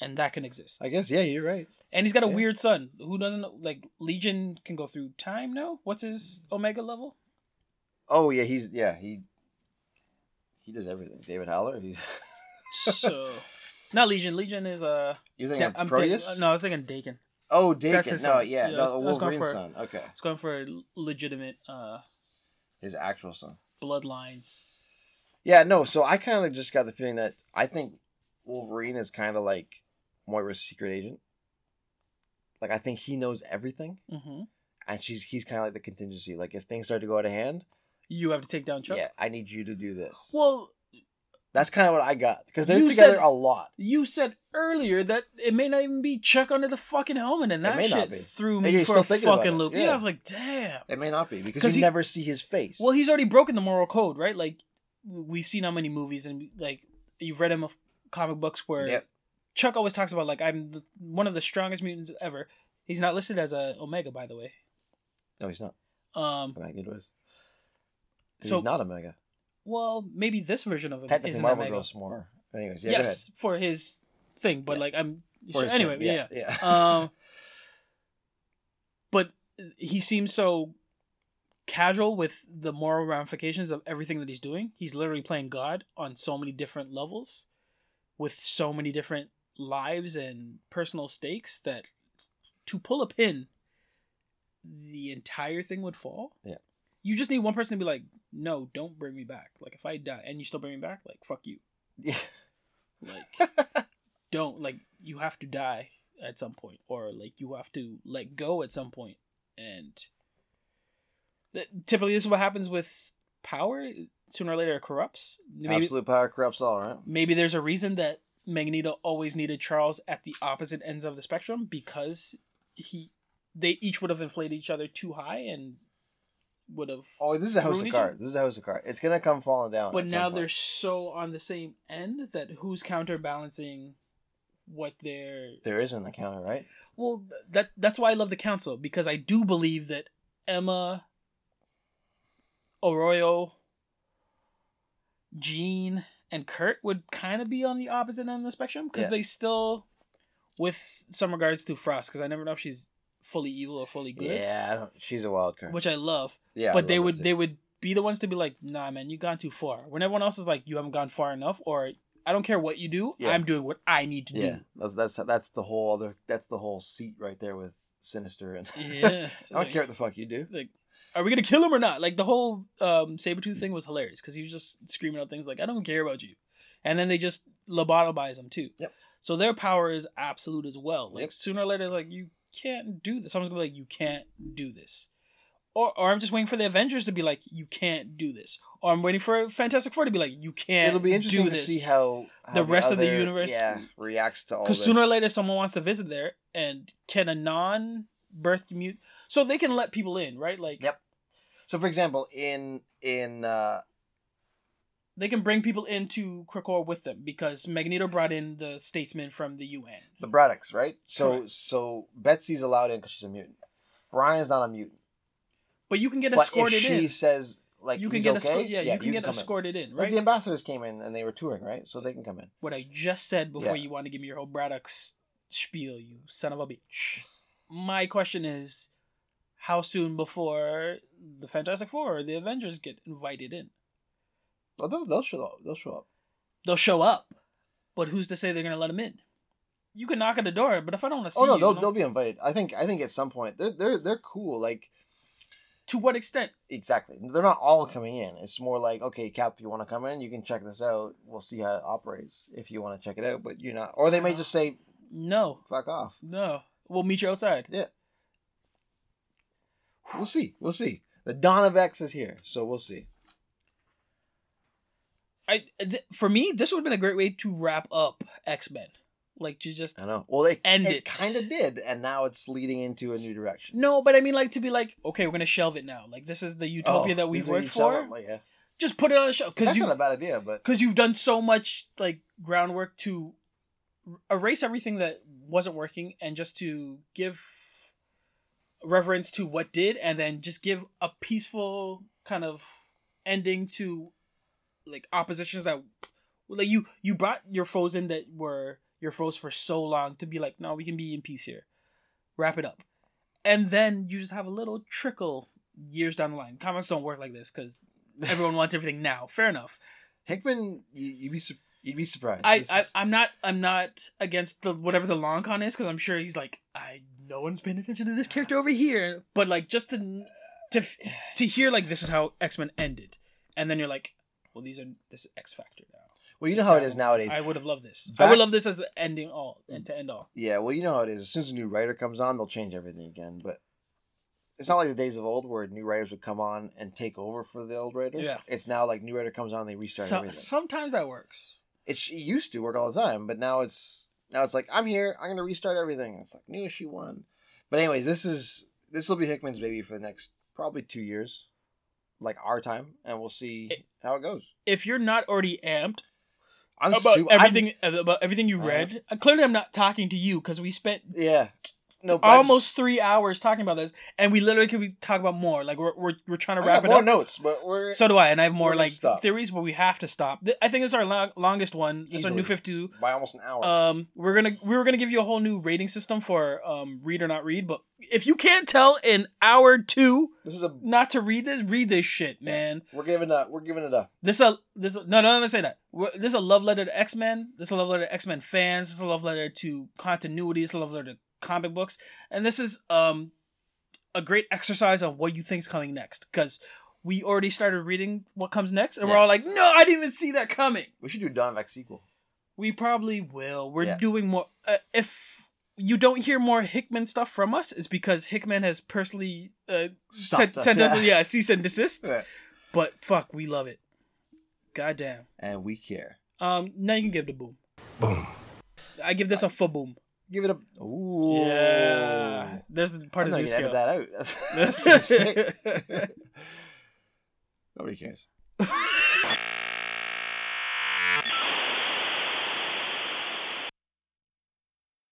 and that can exist. I guess yeah, you're right. And he's got a Yeah. weird son who doesn't know- like Legion can go through time. No, what's his Omega level? Oh yeah, he's yeah, he he does everything. David Haller, he's So, not Legion. Legion is uh, You're thinking Da- Proteus? think- no, I'm thinking Daken. Oh, Daken. No, yeah, Yeah, the I was- I was going Wolverine's son. Okay, It's going for a legitimate uh his actual son. bloodlines. Yeah, no. So I kind of just got the feeling that I think Wolverine is kind of like Moira's secret agent. Like I think he knows everything, hmm and she's he's kind of like the contingency. Like if things start to go out of hand, You have to take down Chuck. yeah, I need you to do this. Well, That's kind of what I got because they're You together said- a lot. you said earlier that it may not even be Chuck under the fucking helmet, and that shit threw me for a fucking loop. Yeah. Yeah. I was like, damn. It may not be because you he- never see his face. Well, he's already broken the moral code, right? Like we've seen how many movies and like you've read him of comic books where Yep. Chuck always talks about like I'm the, one of the strongest mutants ever. He's not listed as a Omega, by the way. no, he's not. Um, Magneto is. So- he's not Omega. Well, maybe this version of him Technically, is an Marvel goes more. Anyways, yeah, yes, for his thing, but Yeah. like I'm go ahead. For his anyway, thing, yeah. yeah. um, but he seems so casual with the moral ramifications of everything that he's doing. He's literally playing God on so many different levels, with so many different lives and personal stakes that to pull a pin, the entire thing would fall. Yeah. You just need one person to be like, "No, don't bring me back." Like if I die and you still bring me back, like fuck you. yeah. Like don't like you have to die at some point or like you have to let go at some point and th- typically this is what happens with power sooner or later it corrupts maybe, Absolute power corrupts all, right? maybe there's a reason that magneto always needed charles at the opposite ends of the spectrum because he they each would have inflated each other too high and would have Oh, this is a house of cards. This is a house of cards. It's gonna come falling down. but now they're so on the same end that who's counterbalancing what they're there isn't a counter, right? Well, that that's why I love the council because I do believe that Emma, Ororo, Jean, and Kurt would kind of be on the opposite end of the spectrum because Yeah. they still, with some regards to Frost, because I never know if she's fully evil or fully good, Yeah, she's a wild card. which I love. yeah, but they would they would be the ones to be like, nah, man, you've gone too far. When everyone else is like, you haven't gone far enough, or I don't care what you do, Yeah. I'm doing what I need to do. yeah, that's that's that's the whole other that's the whole seat right there with Sinister and. Yeah, I don't care what the fuck you do. like are we gonna kill him or not like the whole um sabretooth thing was hilarious because he was just screaming out things like i don't care about you and then they just lobotomize them too. Yep. So their power is absolute as well. Like Yep. sooner or later, like you can't do this. Someone's gonna be like, you can't do this. Or, or I'm just waiting for the Avengers to be like, you can't do this. Or I'm waiting for Fantastic Four to be like, you can't. It'll be interesting to see how, how the rest of the universe- yeah reacts to all. Because sooner or later, someone wants to visit there, and can a non-birth mute, so they can let people in, right? Like, Yep. So, for example, in in uh, they can bring people into Krakoa with them because Magneto brought in the statesman from the UN. the Braddocks, right? So Correct. so Betsy's allowed in because she's a mutant. Brian's not a mutant, But you can get but if escorted she in. says like you can get okay, escorted. Yeah, you can get in. escorted in, Like right? the ambassadors came in and they were touring, right? So they can come in. what I just said before Yeah. you want to give me your whole Braddock's spiel, you son of a bitch. My question is, how soon before the Fantastic Four or the Avengers get invited in? Well, they'll, they'll show up. They'll show up. They'll show up, but who's to say they're gonna let them in? You can knock at the door, but if I don't want to see Oh no, you, they'll they'll be invited. I think I think at some point they're they're they're cool. Like to what extent? exactly, they're not all coming in. It's more like okay, Cap, you want to come in? You can check this out. We'll see how it operates if you want to check it out. But you're not, or they may just say No, fuck off. no. We'll meet you outside. Yeah. We'll see. We'll see. The dawn of X is here, so we'll see. I th- for me, this would have been a great way to wrap up X Men. Like to just I know. Well, they End it it. kind of did, and now it's leading into a new direction. no, but I mean like to be like, okay, we're gonna shelve it now. Like this is the utopia Oh, that we've these are worked each for. other? Like, yeah. Just put it on the show because That's you not a bad idea, but because you've done so much like groundwork to erase everything that wasn't working and just to give reverence to what did and then just give a peaceful kind of ending to like oppositions that like you you brought your foes in that were your foes for so long to be like no we can be in peace here. Wrap it up. And then you just have a little trickle years down the line. Comics don't work like this because everyone wants everything now. Fair enough. Hickman, you, you'd be you'd be surprised. I, This I is- I'm not I'm not against the whatever the long con is because I'm sure he's like I no one's paying attention to this character over here. But like just to to to hear like this is how X Men ended and then you're like well these are this is X Factor now well, you know how it is nowadays. I would have loved this I would love this as the ending all and to end all Yeah, well, you know how it is. As soon as a new writer comes on, they'll change everything again. But it's not like the days of old where new writers would come on and take over for the old writer. Yeah. It's now like new writer comes on, they restart so, everything. sometimes that works It, it used to work all the time, but now it's now it's like I'm here. I'm gonna restart everything. It's like new issue one. But anyways, this is this will be Hickman's baby for the next probably two years, like our time, and we'll see It- how it goes. if you're not already amped I'm about su- I'm- everything about everything you read uh, clearly I'm not talking to you because we spent yeah. No, I just- almost three hours talking about this, and we literally could be talk about more. Like we're we're, we're trying to I wrap got it more up. notes, but we're So do I, and I have more like stop. theories, but we have to stop. I think it's our long, longest one. It's our new fifty two. by almost an hour. Um, we're gonna we were gonna give you a whole new rating system for um read or not read, but if you can't tell in hour two this is a not to read this, read this shit, man. we're giving up. we're giving it up. This a this a, no no let me say that. We're, this is a love letter to X Men. This is a love letter to X Men fans. This is a love letter to continuity. This is a love letter to comic books, and this is um a great exercise on what you think's coming next because we already started reading what comes next, and we're all like, no, I didn't even see that coming. we should do a Dawn of X sequel. We probably will. We're Yeah. doing more. Uh, if you don't hear more Hickman stuff from us, it's because Hickman has personally uh, sent, us, sent us yeah. yeah cease and desist. Yeah. But fuck, we love it. Goddamn. And we care. Um, now you can give the boom. Boom. I give this a full boom. Give it a ooh. Yeah, there's the part I'm of the new scale. that out. That's- Nobody cares.